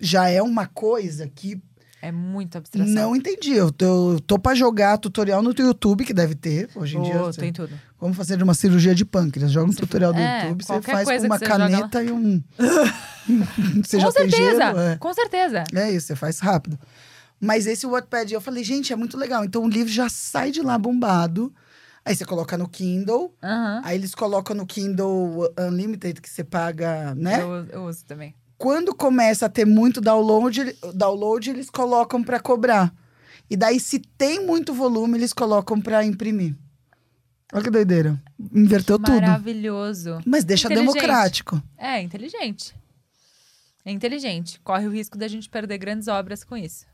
Já é uma coisa que é muito abstração. não entendi. Eu tô, eu tô pra jogar tutorial no YouTube, que deve ter hoje em dia. você- tem tudo. Como fazer uma cirurgia de pâncreas. Joga um tutorial do é, YouTube, você qualquer faz coisa com uma que você joga lá. caneta e um. você com já tem certeza, gelo? É. com certeza. É isso, você faz rápido. Mas esse Wattpad, eu falei, gente, é muito legal. Então o livro já sai de lá bombado. Aí você coloca no Kindle. Aham. Aí eles colocam no Kindle Unlimited, que você paga, né? Eu, eu uso também. Quando começa a ter muito download, download eles colocam pra cobrar. E daí, se tem muito volume, eles colocam pra imprimir. Olha que doideira. Inverteu tudo. Maravilhoso. Mas deixa democrático. É, inteligente. É inteligente. Corre o risco da gente perder grandes obras com isso.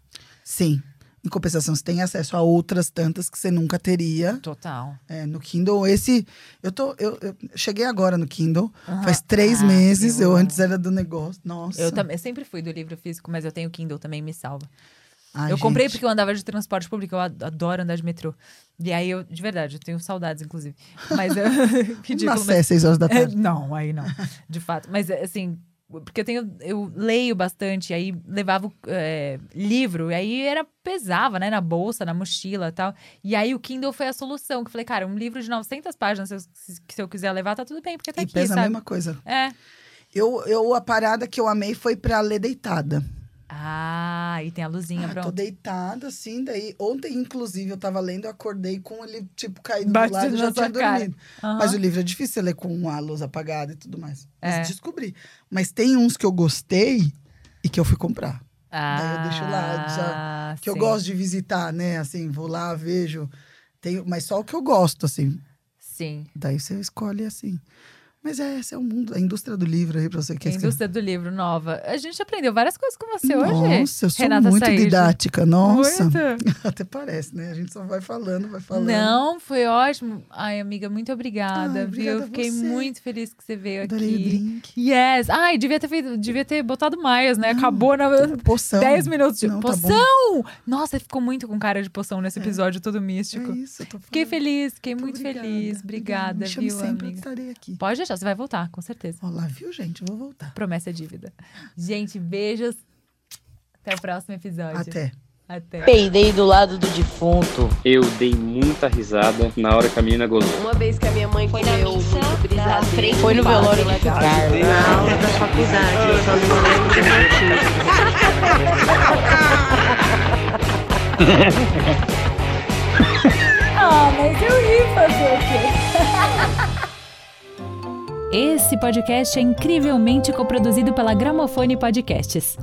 Sim. Em compensação, você tem acesso a outras tantas que você nunca teria. Total. É, no Kindle, esse. Eu tô. Eu, eu cheguei agora no Kindle. Aham. Faz três Ah, meses. eu Eu antes era do negócio. Nossa. Eu também eu sempre fui do livro físico, mas eu tenho Kindle também, me salva. Ai, eu comprei gente. porque eu andava de transporte público, eu ad- adoro andar de metrô. E aí eu, de verdade, eu tenho saudades, inclusive. Mas eu. ridículo, Nascer mas- às seis horas da É, tarde. não, aí não. De fato. Mas assim, porque eu tenho. Eu leio bastante, aí levava é, livro, e aí era pesava, né? Na bolsa, na mochila e tal. E aí o Kindle foi a solução. Que eu falei, cara, um livro de 900 páginas, se eu, se- eu quiser levar, tá tudo bem, porque tá e aqui, pesa a sabe? mesma coisa. É. Eu, eu, a parada que eu amei foi pra ler deitada. Ah, e tem a luzinha, Ah, tô pronto. deitada, assim, daí. Ontem, inclusive, eu tava lendo, eu acordei com ele, tipo, caído Batido do lado e já tinha cara. dormido. Aham. Mas o livro é difícil você ler com a luz apagada e tudo mais. Mas É. descobri. Mas tem uns que eu gostei e que eu fui comprar. daí eu deixo lá, Ah, Que eu sim. gosto de visitar, né? Assim, vou lá, vejo. Tem, mas só o que eu gosto, assim. Sim. Daí você escolhe assim. Mas é, esse é o mundo, a indústria do livro aí pra você que A indústria do livro nova. A gente aprendeu várias coisas com você hoje. Nossa, eu sou Renata muito didática. Nossa. Muito. Até parece, né? A gente só vai falando, vai falando. Não, foi ótimo. Ai, amiga, muito obrigada, Ai, viu? obrigada Eu fiquei você. muito feliz que você veio Adorei o aqui. drink. Yes! Ai, devia ter feito, devia ter botado mais, né? Acabou na Poção. 10 minutos de Não, tá poção! Nossa, ficou muito com cara de poção nesse episódio todo místico. É isso, eu tô Fiquei falando. feliz, fiquei Muito muito obrigada. feliz. Obrigada, chame viu, amiga? estarei aqui. Pode deixar, você vai voltar, com certeza. Olá, viu, gente? Vou voltar. Promessa é dívida. Gente, beijos. Até o próximo episódio. Até. Até. Peidei do lado do defunto. Eu dei muita risada na hora que a menina gozou. Uma vez que a minha mãe Foi comeu missa, frente Foi no velório de Carla. Na aula da faculdade, eu só não lembro do motivo. Ah, mas eu ri fazer o quê? Esse podcast é incrivelmente coproduzido pela Gramofone Podcasts.